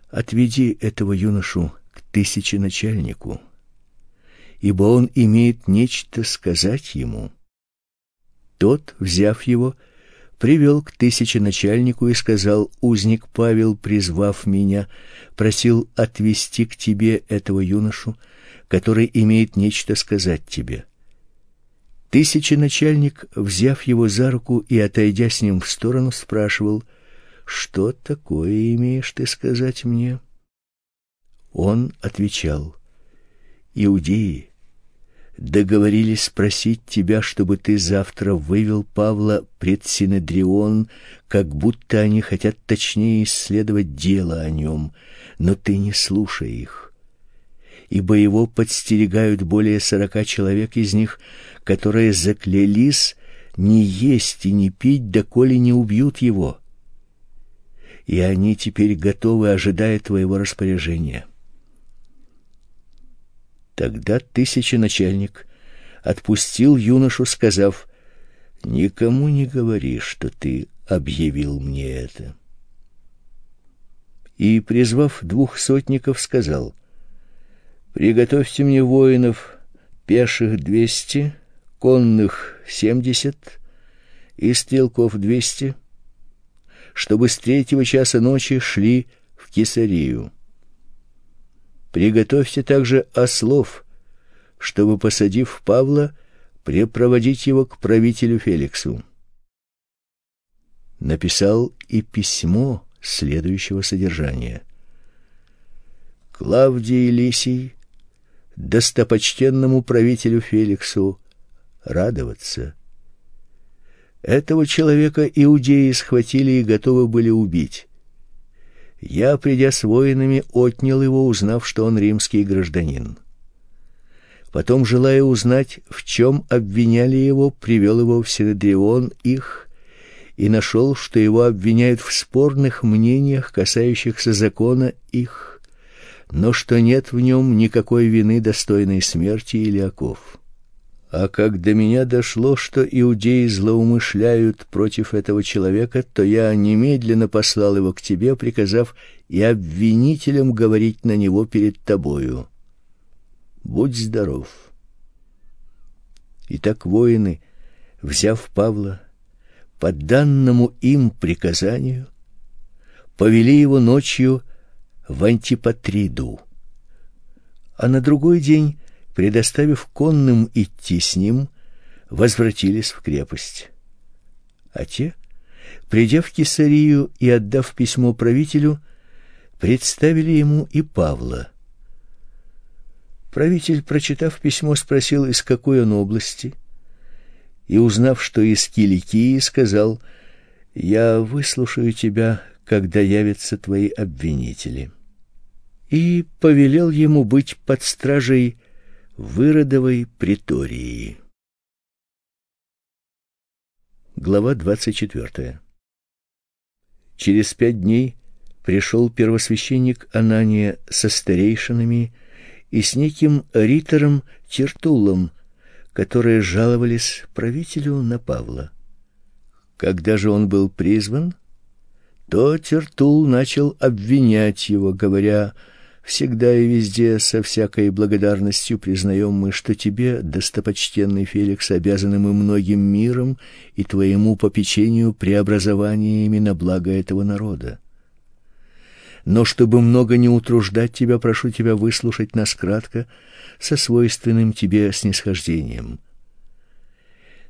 "Отведи этого юношу к тысяченачальнику, ибо он имеет нечто сказать ему". Тот, взяв его, привел к тысяченачальнику и сказал: "Узник Павел, призвав меня, просил отвести к тебе этого юношу, который имеет нечто сказать тебе". Тысяченачальник, взяв его за руку и отойдя с ним в сторону, спрашивал: "Что такое имеешь ты сказать мне?" Он отвечал: "Иудеи договорились спросить тебя, чтобы ты завтра вывел Павла пред Синедрион, как будто они хотят точнее исследовать дело о нем, но ты не слушай их. Ибо его подстерегают более сорока человек из них, которые заклялись не есть и не пить, доколе не убьют его. И они теперь готовы, ожидая твоего распоряжения. Тогда тысяченачальник отпустил юношу, сказав: "Никому не говори, что ты объявил мне это". И призвав двух сотников, сказал: "Приготовьте мне воинов пеших двести, конных семьдесят и стрелков двести, чтобы с третьего часа ночи шли в Кесарию. Приготовьте также ослов, чтобы, посадив Павла, препроводить его к правителю Феликсу. Написал и письмо следующего содержания. Клавдий Лисий, достопочтенному правителю Феликсу, радоваться. Этого человека иудеи схватили и готовы были убить. Я, придя с воинами, отнял его, узнав, что он римский гражданин. Потом, желая узнать, в чем обвиняли его, привел его в Синедрион их и нашел, что его обвиняют в спорных мнениях, касающихся закона их, но что нет в нем никакой вины достойной смерти или оков. А как до меня дошло, что иудеи злоумышляют против этого человека, то я немедленно послал его к тебе, приказав и обвинителям говорить на него перед тобою. Будь здоров. Итак, воины, взяв Павла по данному им приказанию, повели его ночью в Антипатриду. А на другой день предоставив конным идти с ним, возвратились в крепость. А те, придя в Кесарию и отдав письмо правителю, представили ему и Павла. Правитель, прочитав письмо, спросил, из какой он области, и узнав, что из Киликии, сказал: "Я выслушаю тебя, когда явятся твои обвинители". И повелел ему быть под стражей Выродовой притории. Глава двадцать четвертая. Через пять дней пришел первосвященник Анания со старейшинами и с неким ритором Тертулом, которые жаловались правителю на Павла. Когда же он был призван, то Тертул начал обвинять его, говоря: Всегда и везде со всякой благодарностью признаем мы, что тебе, достопочтенный Феликс, обязаны мы многим миром и твоему попечению преобразованиями на благо этого народа. Но чтобы много не утруждать тебя, прошу тебя выслушать нас кратко, со свойственным тебе снисхождением.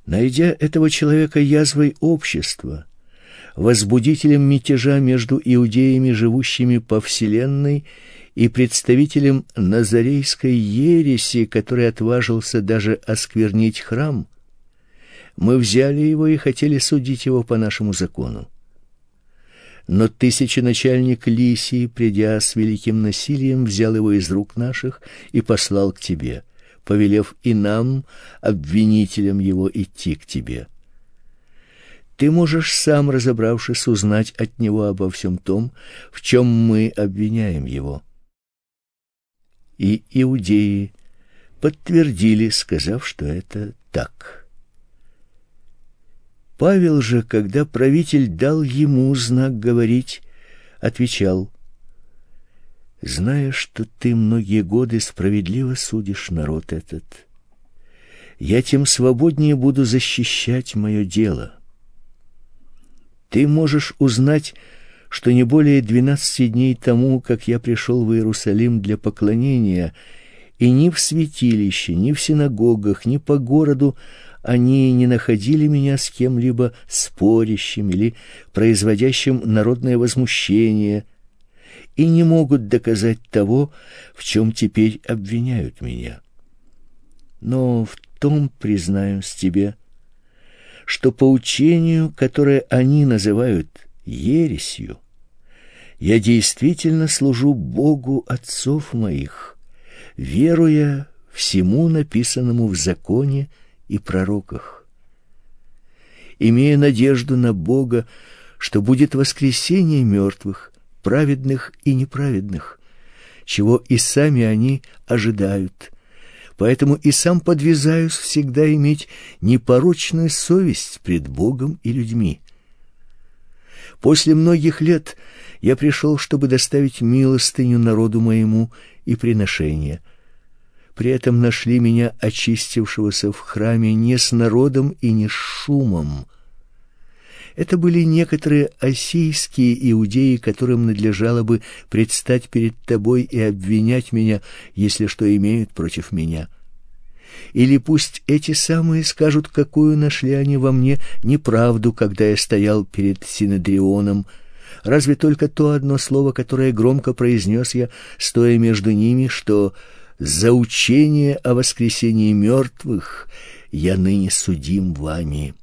Найдя этого человека язвой общества, возбудителем мятежа между иудеями, живущими по вселенной, и представителем назарейской ереси, который отважился даже осквернить храм, мы взяли его и хотели судить его по нашему закону. Но тысяченачальник Лисий, придя с великим насилием, взял его из рук наших и послал к тебе, повелев и нам, обвинителям его, идти к тебе. Ты можешь сам, разобравшись, узнать от него обо всем том, в чем мы обвиняем его и иудеи подтвердили, сказав, что это так. Павел же, когда правитель дал ему знак говорить, отвечал: зная, что ты многие годы справедливо судишь народ этот, я тем свободнее буду защищать мое дело. Ты можешь узнать, что не более двенадцати дней тому, как я пришел в Иерусалим для поклонения, и ни в святилище, ни в синагогах, ни по городу они не находили меня с кем-либо спорящим или производящим народное возмущение, и не могут доказать того, в чем теперь обвиняют меня. Но в том признаюсь тебе, что по учению, которое они называют ересью, я действительно служу Богу отцов моих, веруя всему написанному в законе и пророках. Имея надежду на Бога, что будет воскресение мертвых, праведных и неправедных, чего и сами они ожидают. Поэтому и сам подвязаюсь всегда иметь непорочную совесть пред Богом и людьми. После многих лет я пришел, чтобы доставить милостыню народу моему и приношение — при этом нашли меня очистившегося в храме не с народом и не с шумом. Это были некоторые осийские иудеи, которым надлежало бы предстать перед тобой и обвинять меня, если что имеют против меня. Или пусть эти самые скажут, какую нашли они во мне неправду, когда я стоял перед синедрионом. Разве только то одно слово, которое громко произнес я, стоя между ними, что за учение о воскресении мертвых я ныне судим вами.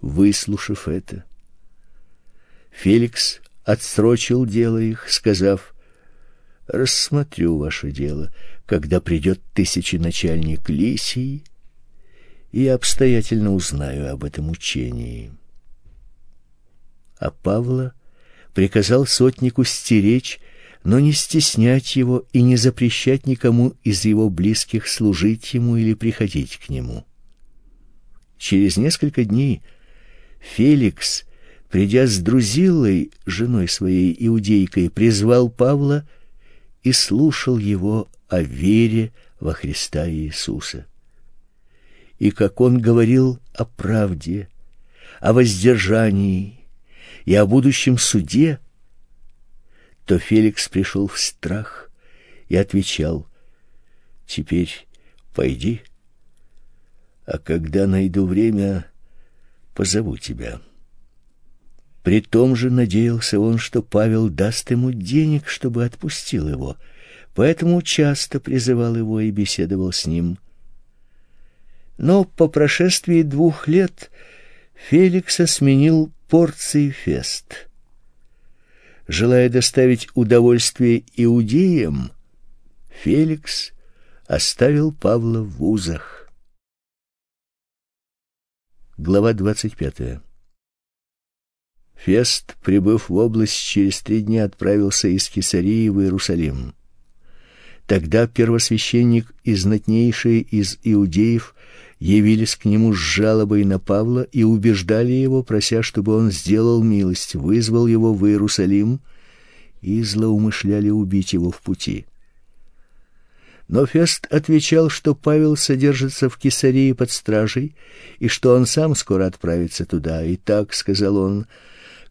Выслушав это, Феликс отсрочил дело их, сказав: "Рассмотрю ваше дело, когда придет тысяченачальник Лисий, и обстоятельно узнаю об этом учении". А Павла приказал сотнику стеречь но не стеснять его и не запрещать никому из его близких служить ему или приходить к нему. Через несколько дней Феликс, придя с Друзиллой, женой своей иудейкой, призвал Павла и слушал его о вере во Христа Иисуса. И как он говорил о правде, о воздержании и о будущем суде, то Феликс пришел в страх и отвечал: "Теперь пойди, а когда найду время, позову тебя". При том же надеялся он, что Павел даст ему денег, чтобы отпустил его, поэтому часто призывал его и беседовал с ним. Но по прошествии двух лет Феликса сменил порции Фест желая доставить удовольствие иудеям, Феликс оставил Павла в вузах. Глава двадцать пятая. Фест, прибыв в область через три дня, отправился из Кесарии в Иерусалим. Тогда первосвященник и знатнейшие из иудеев явились к нему с жалобой на Павла и убеждали его, прося, чтобы он сделал милость, вызвал его в Иерусалим, и злоумышляли убить его в пути. Но Фест отвечал, что Павел содержится в Кесарии под стражей и что он сам скоро отправится туда. И так сказал он: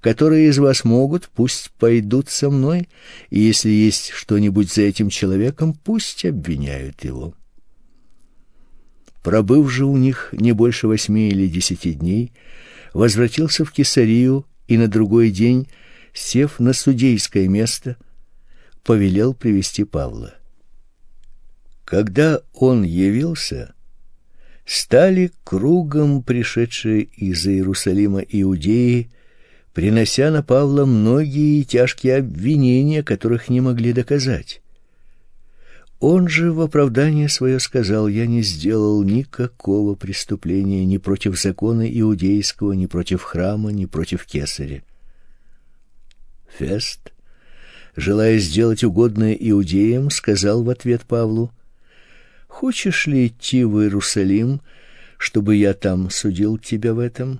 которые из вас могут, пусть пойдут со мной, и если есть что-нибудь за этим человеком, пусть обвиняют его. Пробыв же у них не больше восьми или десяти дней, возвратился в Кесарию и на другой день, сев на судейское место, повелел привести Павла. Когда он явился, стали кругом пришедшие из Иерусалима иудеи, принося на Павла многие тяжкие обвинения, которых не могли доказать. Он же в оправдание свое сказал: "Я не сделал никакого преступления ни против закона иудейского, ни против храма, ни против кесаря". Фест, желая сделать угодное иудеям, сказал в ответ Павлу: "Хочешь ли идти в Иерусалим, чтобы я там судил тебя в этом?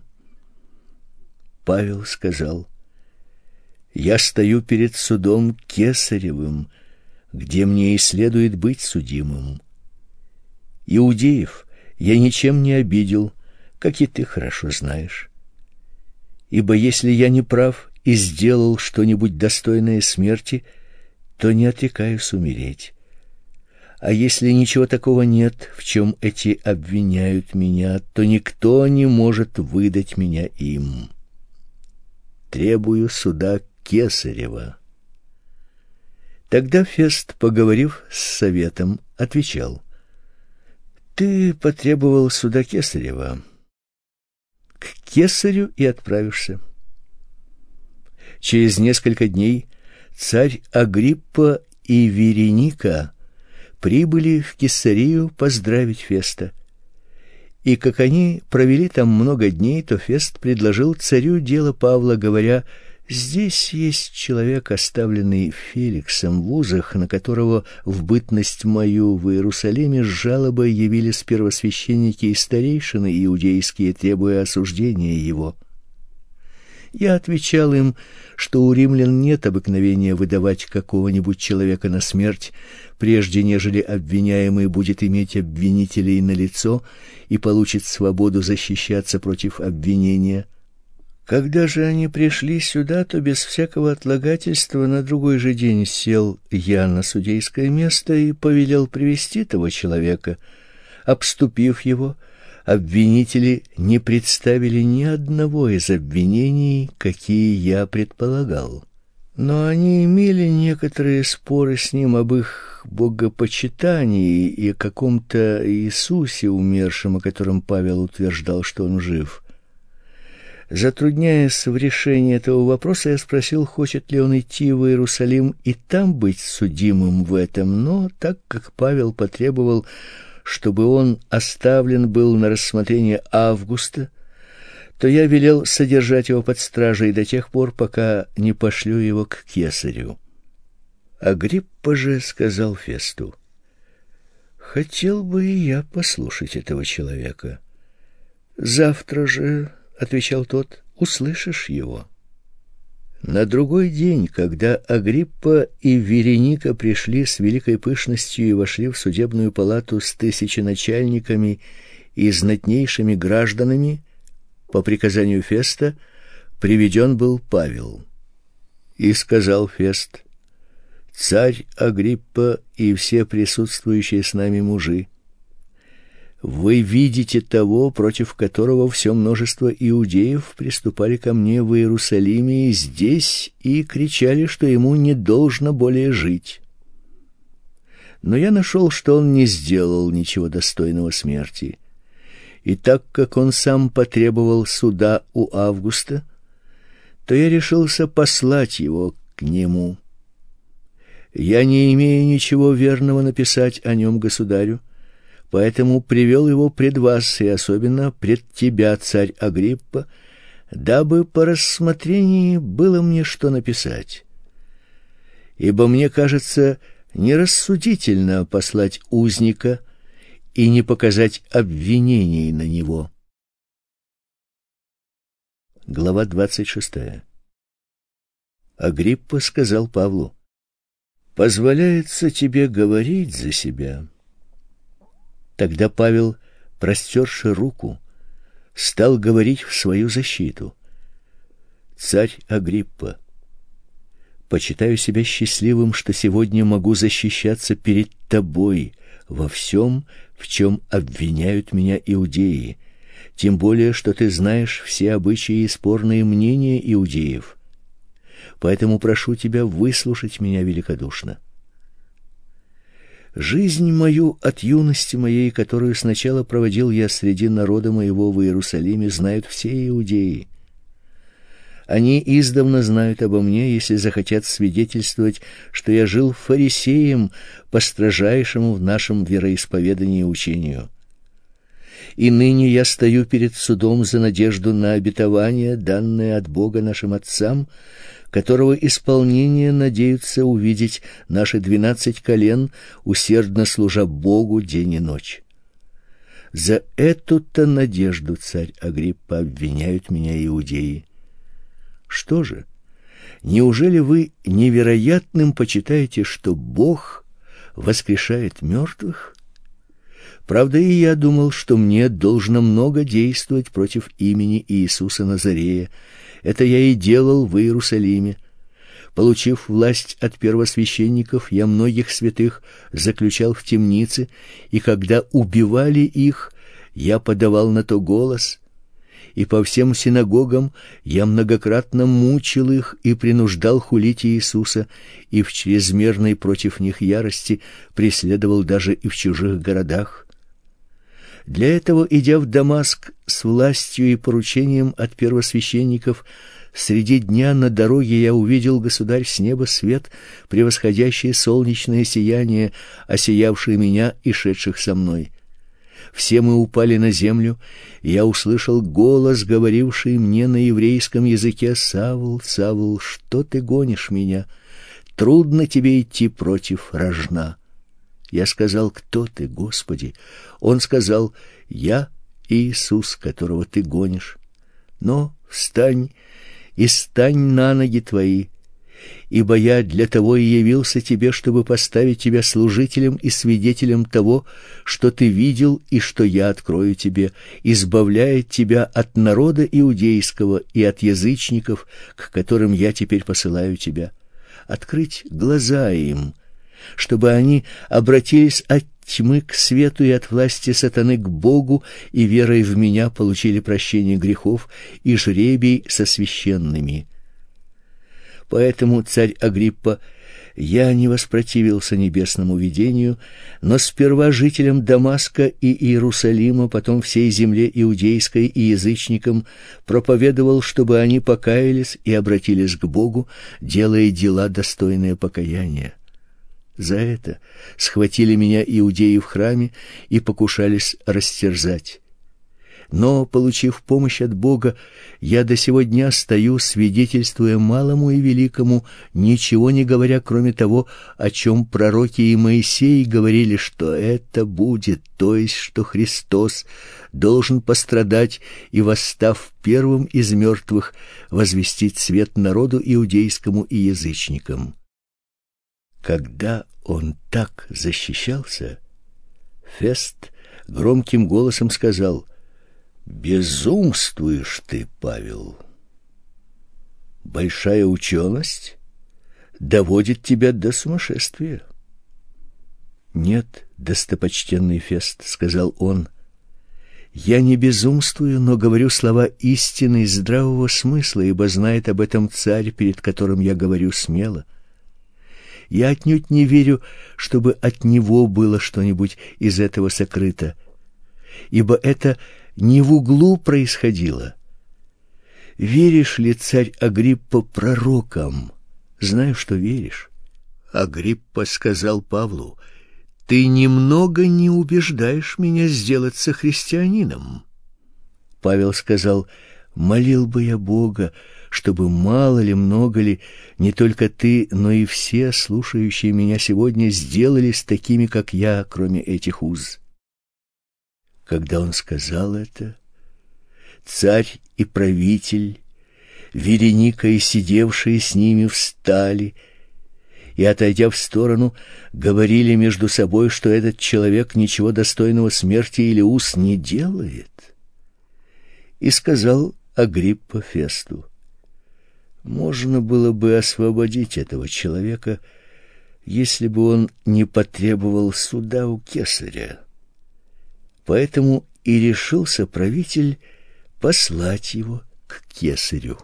Павел сказал: Я стою перед судом кесаревым, где мне и следует быть судимым. Иудеев я ничем не обидел, как и ты хорошо знаешь. Ибо если я не прав и сделал что-нибудь достойное смерти, то не отрекаюсь умереть. А если ничего такого нет, в чем эти обвиняют меня, то никто не может выдать меня им. Требую суда Кесарева. Тогда Фест, поговорив с советом, отвечал: Ты потребовал суда Кесарева. К Кесарю и отправишься. Через несколько дней царь Агриппа и Вереника прибыли в Кесарию поздравить Феста. И как они провели там много дней, то Фест предложил царю дело Павла, говоря: Здесь есть человек, оставленный Феликсом в узах, на которого в бытность мою в Иерусалиме с жалобой явились первосвященники и старейшины иудейские, требуя осуждения его. Я отвечал им, что у римлян нет обыкновения выдавать какого-нибудь человека на смерть, прежде нежели обвиняемый будет иметь обвинителей на лицо и получит свободу защищаться против обвинения. Когда же они пришли сюда, то без всякого отлагательства на другой же день сел я на судейское место и повелел привести того человека. Обступив его, обвинители не представили ни одного из обвинений, какие я предполагал. Но они имели некоторые споры с ним об их богопочитании и о каком-то Иисусе умершем, о котором Павел утверждал, что он жив. Затрудняясь в решении этого вопроса, я спросил, хочет ли он идти в Иерусалим и там быть судимым в этом, но так как Павел потребовал чтобы он оставлен был на рассмотрение Августа, то я велел содержать его под стражей до тех пор, пока не пошлю его к кесарю. Агриппа же сказал Фесту: "Хотел бы и я послушать этого человека. Завтра же, отвечал тот, услышишь его". На другой день, когда Агриппа и Вереника пришли с великой пышностью и вошли в судебную палату с тысяченачальниками и знатнейшими гражданами, по приказанию Феста приведен был Павел. И сказал Фест: "Царь Агриппа и все присутствующие с нами мужи, вы видите того, против которого все множество иудеев приступали ко мне в Иерусалиме и здесь и кричали, что ему не должно более жить. Но я нашел, что он не сделал ничего достойного смерти. И так как он сам потребовал суда у Августа, то я решился послать его к нему. Я не имею ничего верного написать о нем государю, поэтому привел его пред вас и особенно пред тебя, царь Агриппа, дабы по рассмотрении было мне что написать. Ибо мне кажется нерассудительно послать узника и не показать обвинений на него. Глава двадцать шестая. Агриппа сказал Павлу: "Позволяется тебе говорить за себя, Тогда Павел, простерши руку, стал говорить в свою защиту. Царь Агриппа, почитаю себя счастливым, что сегодня могу защищаться перед тобой во всем, в чем обвиняют меня иудеи, тем более что ты знаешь все обычаи и спорные мнения иудеев. Поэтому прошу тебя выслушать меня великодушно. Жизнь мою от юности моей, которую сначала проводил я среди народа моего в Иерусалиме, знают все иудеи. Они издавна знают обо мне, если захотят свидетельствовать, что я жил фарисеем по строжайшему в нашем вероисповедании учению. И ныне я стою перед судом за надежду на обетование, данное от Бога нашим отцам, которого исполнение надеются увидеть наши двенадцать колен, усердно служа Богу день и ночь. За эту-то надежду, царь Агриппа, обвиняют меня иудеи. Что же? Неужели вы невероятным почитаете, что Бог воскрешает мертвых? Правда, и я думал, что мне должно много действовать против имени Иисуса Назарея. Это я и делал в Иерусалиме. Получив власть от первосвященников, я многих святых заключал в темнице, и когда убивали их, я подавал на то голос, и по всем синагогам я многократно мучил их и принуждал хулить Иисуса, и в чрезмерной против них ярости преследовал даже и в чужих городах. Для этого, идя в Дамаск с властью и поручением от первосвященников, Среди дня на дороге я увидел, государь, с неба свет, превосходящий солнечное сияние, осиявшее меня и шедших со мной. Все мы упали на землю, и я услышал голос, говоривший мне на еврейском языке: "Савл, Савл, что ты гонишь меня? Трудно тебе идти против рожна". Я сказал: "Кто ты, Господи?" Он сказал: "Я Иисус, которого ты гонишь. Но встань и стань на ноги твои, ибо я для того и явился тебе, чтобы поставить тебя служителем и свидетелем того, что ты видел и что я открою тебе, избавляя тебя от народа иудейского и от язычников, к которым я теперь посылаю тебя, открыть глаза им, чтобы они обратились от тьмы к свету и от власти сатаны к Богу, и верой в меня получили прощение грехов и жребий со священными. Поэтому царь Агриппа я не воспротивился небесному видению, но сперва жителям Дамаска и Иерусалима, потом всей земле иудейской и язычникам проповедовал, чтобы они покаялись и обратились к Богу, делая дела достойные покаяния. За это схватили меня иудеи в храме и покушались растерзать. Но, получив помощь от Бога, я до сего дня стою, свидетельствуя малому и великому, ничего не говоря, кроме того, о чем пророки и Моисей говорили, что это будет, то есть, что Христос должен пострадать и, восстав первым из мертвых, возвестить свет народу иудейскому и язычникам. Когда он так защищался, Фест громким голосом сказал: "Безумствуешь ты, Павел. Большая ученость доводит тебя до сумасшествия". "Нет, достопочтенный Фест", сказал он. Я не безумствую, но говорю слова истины и здравого смысла, ибо знает об этом царь, перед которым я говорю смело. Я отнюдь не верю, чтобы от него было что-нибудь из этого сокрыто, ибо это не в углу происходило. Веришь ли, царь Агриппа, пророкам? Знаю, что веришь. Агриппа сказал Павлу: "Ты немного не убеждаешь меня сделаться христианином". Павел сказал: "Молил бы я Бога, чтобы мало ли, много ли, не только ты, но и все слушающие меня сегодня сделались такими, как я, кроме этих уз. Когда он сказал это, царь и правитель, Вереника и сидевшие с ними встали и, отойдя в сторону, говорили между собой, что этот человек ничего достойного смерти или уз не делает. И сказал Агриппа Фесту: можно было бы освободить этого человека, если бы он не потребовал суда у кесаря. Поэтому и решился правитель послать его к кесарю.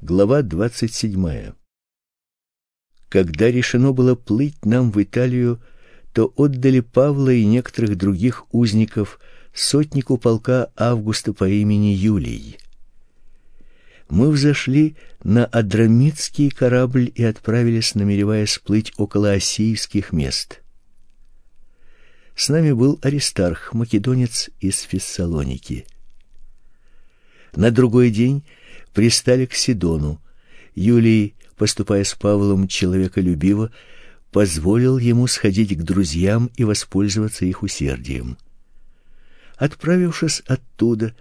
Глава двадцать седьмая. Когда решено было плыть нам в Италию, то отдали Павла и некоторых других узников сотнику полка Августа по имени Юлий мы взошли на Адрамитский корабль и отправились, намереваясь плыть около Осийских мест. С нами был Аристарх, македонец из Фессалоники. На другой день пристали к Сидону. Юлий, поступая с Павлом человеколюбиво, позволил ему сходить к друзьям и воспользоваться их усердием. Отправившись оттуда,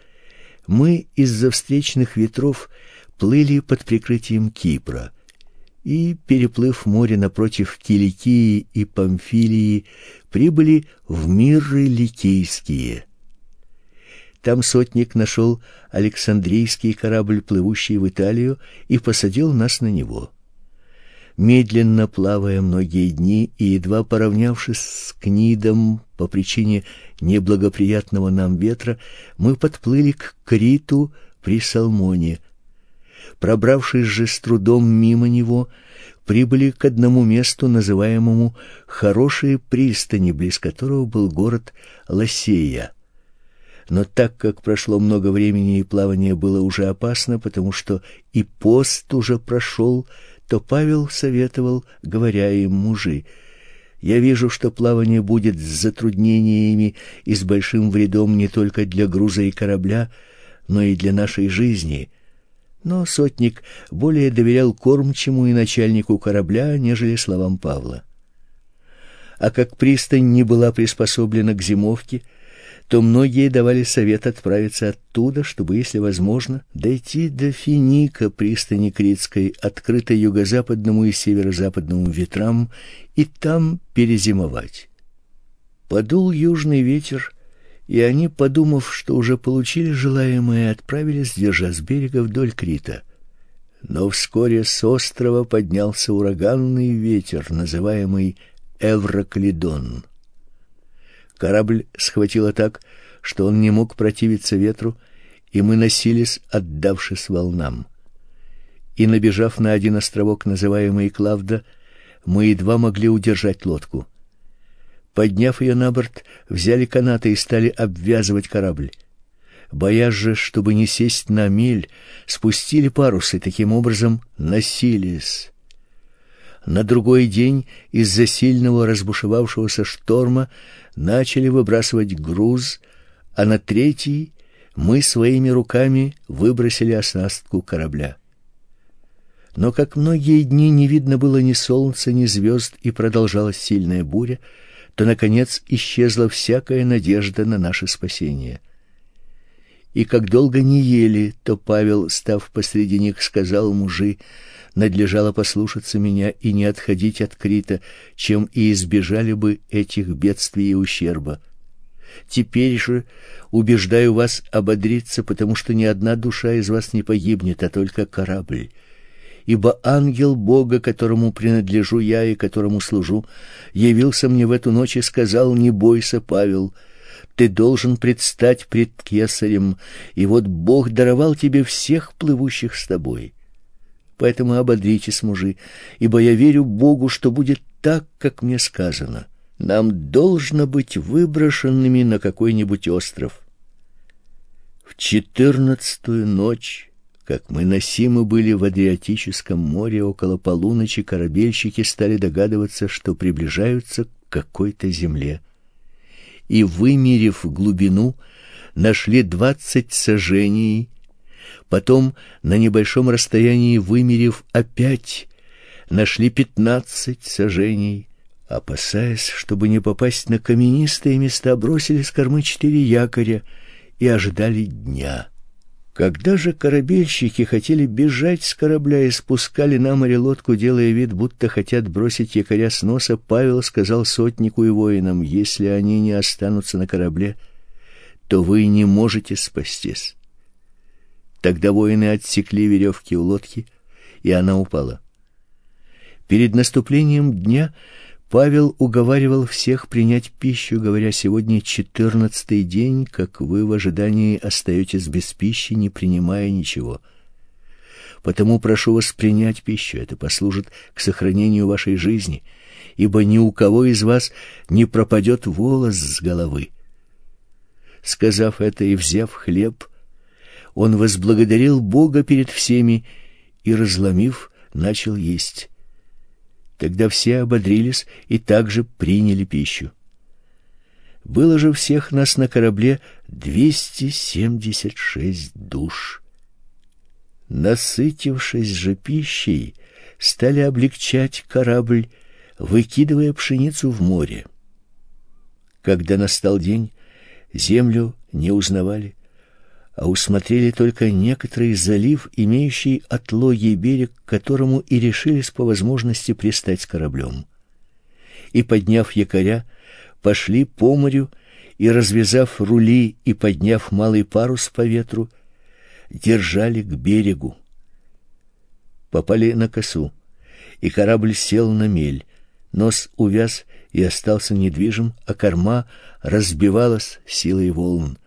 мы из-за встречных ветров плыли под прикрытием Кипра и, переплыв море напротив Киликии и Памфилии, прибыли в миры ликийские. Там сотник нашел Александрийский корабль, плывущий в Италию, и посадил нас на него. Медленно плавая многие дни и едва поравнявшись с Книдом по причине неблагоприятного нам ветра, мы подплыли к Криту при Салмоне. Пробравшись же с трудом мимо него, прибыли к одному месту, называемому Хорошие пристани, близ которого был город Лосея. Но так как прошло много времени и плавание было уже опасно, потому что и пост уже прошел, то Павел советовал, говоря им мужи: "Я вижу, что плавание будет с затруднениями и с большим вредом не только для груза и корабля, но и для нашей жизни". Но сотник более доверял кормчему и начальнику корабля, нежели словам Павла. А как пристань не была приспособлена к зимовке, то многие давали совет отправиться оттуда, чтобы, если возможно, дойти до Финика, пристани Критской, открытой юго-западному и северо-западному ветрам, и там перезимовать. Подул южный ветер, и они, подумав, что уже получили желаемое, отправились, держа с берега вдоль Крита. Но вскоре с острова поднялся ураганный ветер, называемый Эвроклидон. Корабль схватило так, что он не мог противиться ветру, и мы носились, отдавшись волнам. И набежав на один островок, называемый Клавда, мы едва могли удержать лодку. Подняв ее на борт, взяли канаты и стали обвязывать корабль. Боясь же, чтобы не сесть на мель, спустили парусы, таким образом носились. На другой день из-за сильного разбушевавшегося шторма начали выбрасывать груз, а на третий мы своими руками выбросили оснастку корабля. Но как многие дни не видно было ни солнца, ни звезд, и продолжалась сильная буря, то наконец исчезла всякая надежда на наше спасение. И как долго не ели, то Павел, став посреди них, сказал мужи: надлежало послушаться меня и не отходить от Крита, чем и избежали бы этих бедствий и ущерба. Теперь же убеждаю вас ободриться, потому что ни одна душа из вас не погибнет, а только корабль. Ибо ангел Бога, которому принадлежу я и которому служу, явился мне в эту ночь и сказал: "Не бойся, Павел, ты должен предстать пред кесарем, и вот Бог даровал тебе всех плывущих с тобой". Поэтому ободритесь, мужи, ибо я верю Богу, что будет так, как мне сказано. Нам должно быть выброшенными на какой-нибудь остров. В четырнадцатую ночь, как мы носимы были в Адриатическом море около полуночи, корабельщики стали догадываться, что приближаются к какой-то земле. И вымерив глубину, нашли двадцать сажений Потом, на небольшом расстоянии вымерив опять, нашли пятнадцать сажений. Опасаясь, чтобы не попасть на каменистые места, бросили с кормы четыре якоря и ожидали дня. Когда же корабельщики хотели бежать с корабля и спускали на море лодку, делая вид, будто хотят бросить якоря с носа, Павел сказал сотнику и воинам: "Если они не останутся на корабле, то вы не можете спастись". Тогда воины отсекли веревки у лодки, и она упала. Перед наступлением дня Павел уговаривал всех принять пищу, говоря: "Сегодня четырнадцатый день, как вы в ожидании остаетесь без пищи, не принимая ничего. Потому прошу вас принять пищу, это послужит к сохранению вашей жизни, ибо ни у кого из вас не пропадет волос с головы". Сказав это и взяв хлеб, он возблагодарил Бога перед всеми и разломив, начал есть. Тогда все ободрились и также приняли пищу. Было же всех нас на корабле двести семьдесят шесть душ. Насытившись же пищей, стали облегчать корабль, выкидывая пшеницу в море. Когда настал день, землю не узнавали, а усмотрели только некоторый залив, имеющий отлогий берег, к которому и решились по возможности пристать с кораблем. И подняв якоря, пошли по морю и развязав рули и подняв малый парус по ветру, держали к берегу. Попали на косу, и корабль сел на мель. Нос увяз и остался недвижим, а корма разбивалась силой волн.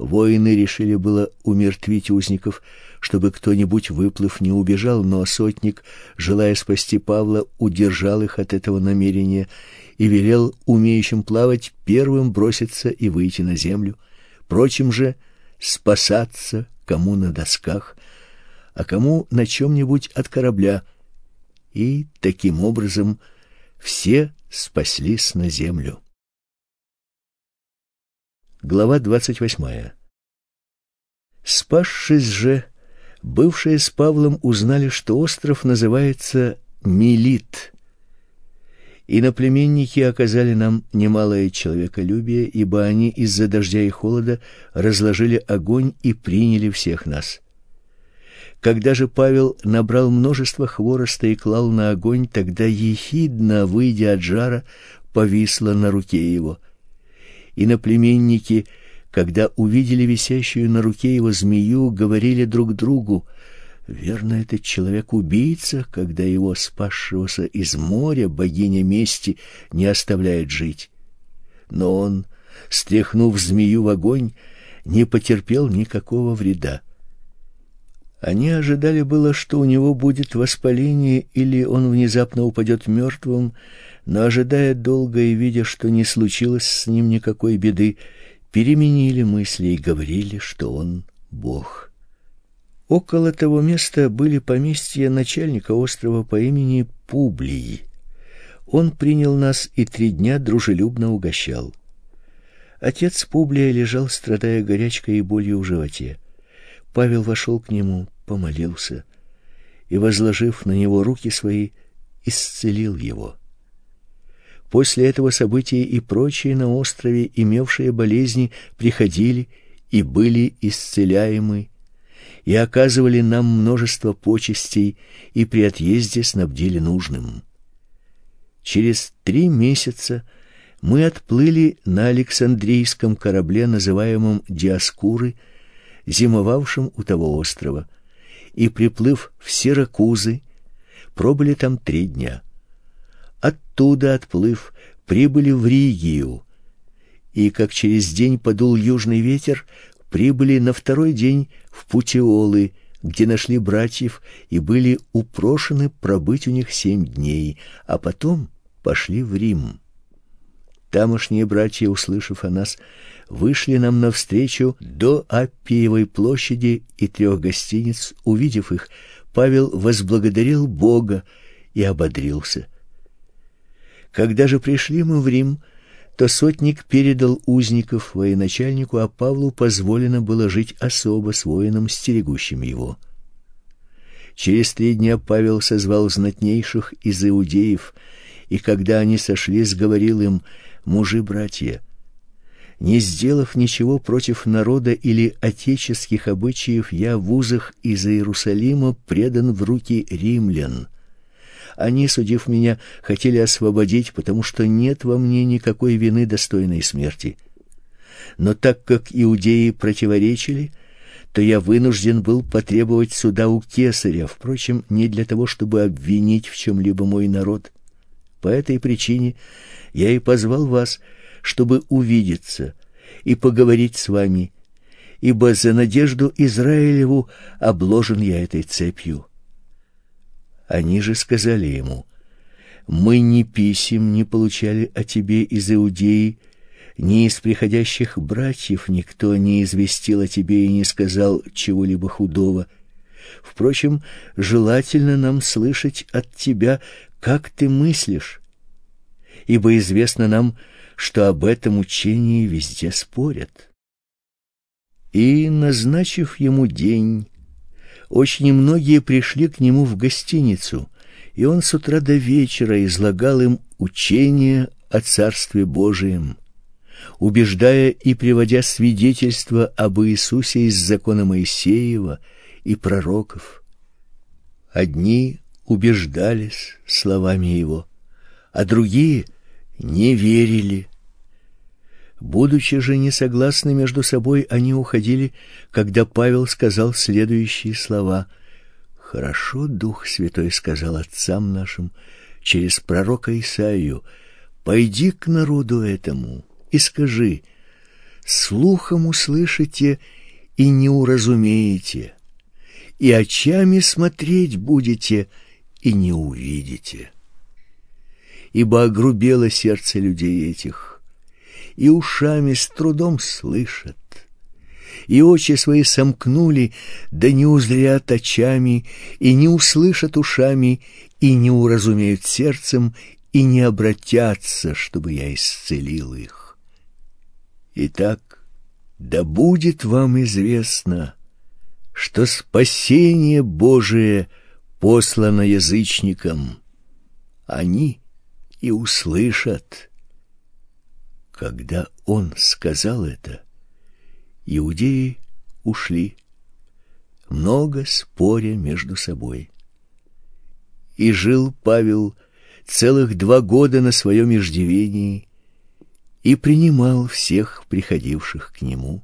Воины решили было умертвить узников, чтобы кто-нибудь выплыв не убежал, но сотник, желая спасти Павла, удержал их от этого намерения и велел умеющим плавать первым броситься и выйти на землю, прочим же спасаться кому на досках, а кому на чем нибудь от корабля. И таким образом все спаслись на землю. Глава двадцать восьмая. Спасшись же, бывшие с Павлом узнали, что остров называется Милит. Иноплеменники оказали нам немалое человеколюбие, ибо они из-за дождя и холода разложили огонь и приняли всех нас. Когда же Павел набрал множество хвороста и клал на огонь, тогда ехидно, выйдя от жара, повисла на руке его — и наплеменники, когда увидели висящую на руке его змею, говорили друг другу: "Верно, этот человек убийца, когда его спасшегося из моря богиня мести не оставляет жить". Но он, стряхнув змею в огонь, не потерпел никакого вреда. Они ожидали было, что у него будет воспаление или он внезапно упадет мертвым, но ожидая долго и видя, что не случилось с ним никакой беды, переменили мысли и говорили, что он бог. Около того места были поместья начальника острова по имени Публий. Он принял нас и три дня дружелюбно угощал. Отец Публия лежал, страдая горячкой и болью в животе. Павел вошел к нему, помолился и, возложив на него руки свои, исцелил его. После этого события и прочие на острове, имевшие болезни, приходили и были исцеляемы, и оказывали нам множество почестей, и при отъезде снабдили нужным. Через три месяца мы отплыли на Александрийском корабле, называемом Диаскуры, зимовавшем у того острова, и приплыв в Сиракузы, пробыли там три дня. Оттуда, отплыв, прибыли в Ригию, и как через день подул южный ветер, прибыли на второй день в Путиолы, где нашли братьев и были упрошены пробыть у них семь дней, а потом пошли в Рим. Тамошние братья, услышав о нас, вышли нам навстречу до Аппиевой площади и трех гостиниц. Увидев их, Павел возблагодарил Бога и ободрился. Когда же пришли мы в Рим, то сотник передал узников военачальнику, а Павлу позволено было жить особо с воином, стерегущим его. Через три дня Павел созвал знатнейших из иудеев, и когда они сошлись, говорил им: "Мужи-братья, не сделав ничего против народа или отеческих обычаев, я в узах из Иерусалима предан в руки римлян. Они, судив меня, хотели освободить, потому что нет во мне никакой вины достойной смерти. Но так как иудеи противоречили, то я вынужден был потребовать суда у кесаря, впрочем, не для того, чтобы обвинить в чем либо мой народ. По этой причине я и позвал вас, чтобы увидеться и поговорить с вами, ибо за надежду Израилеву обложен я этой цепью. Они же сказали ему: Мы ни писем не получали о тебе из Иудеи, ни из приходящих братьев никто не известил о тебе и не сказал чего-либо худого. Впрочем, желательно нам слышать от тебя, как ты мыслишь, ибо известно нам, что об этом учении везде спорят. И назначив ему день, очень многие пришли к нему в гостиницу, и он с утра до вечера излагал им учение о Царстве Божием, убеждая и приводя свидетельства об Иисусе из закона Моисеева и пророков. Одни убеждались словами его, а другие не верили. Будучи же не согласны между собой, они уходили, когда Павел сказал следующие слова: Хорошо Дух Святой сказал отцам нашим через пророка Исаию: Пойди к народу этому и скажи: слухом услышите и не уразумеете, и очами смотреть будете и не увидите. Ибо огрубело сердце людей этих, и ушами с трудом слышат, и очи свои сомкнули, да не узрят очами, и не услышат ушами, и не уразумеют сердцем, и не обратятся, чтобы я исцелил их. Итак, да будет вам известно, что спасение Божие послано язычникам. Они и услышат. Когда он сказал это, иудеи ушли, много споря между собой. И жил Павел целых два года на своем иждивении и принимал всех приходивших к нему,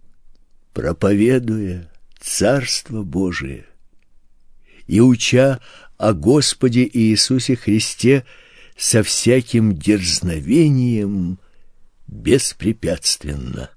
проповедуя Царство Божие и уча о Господе Иисусе Христе со всяким дерзновением беспрепятственно.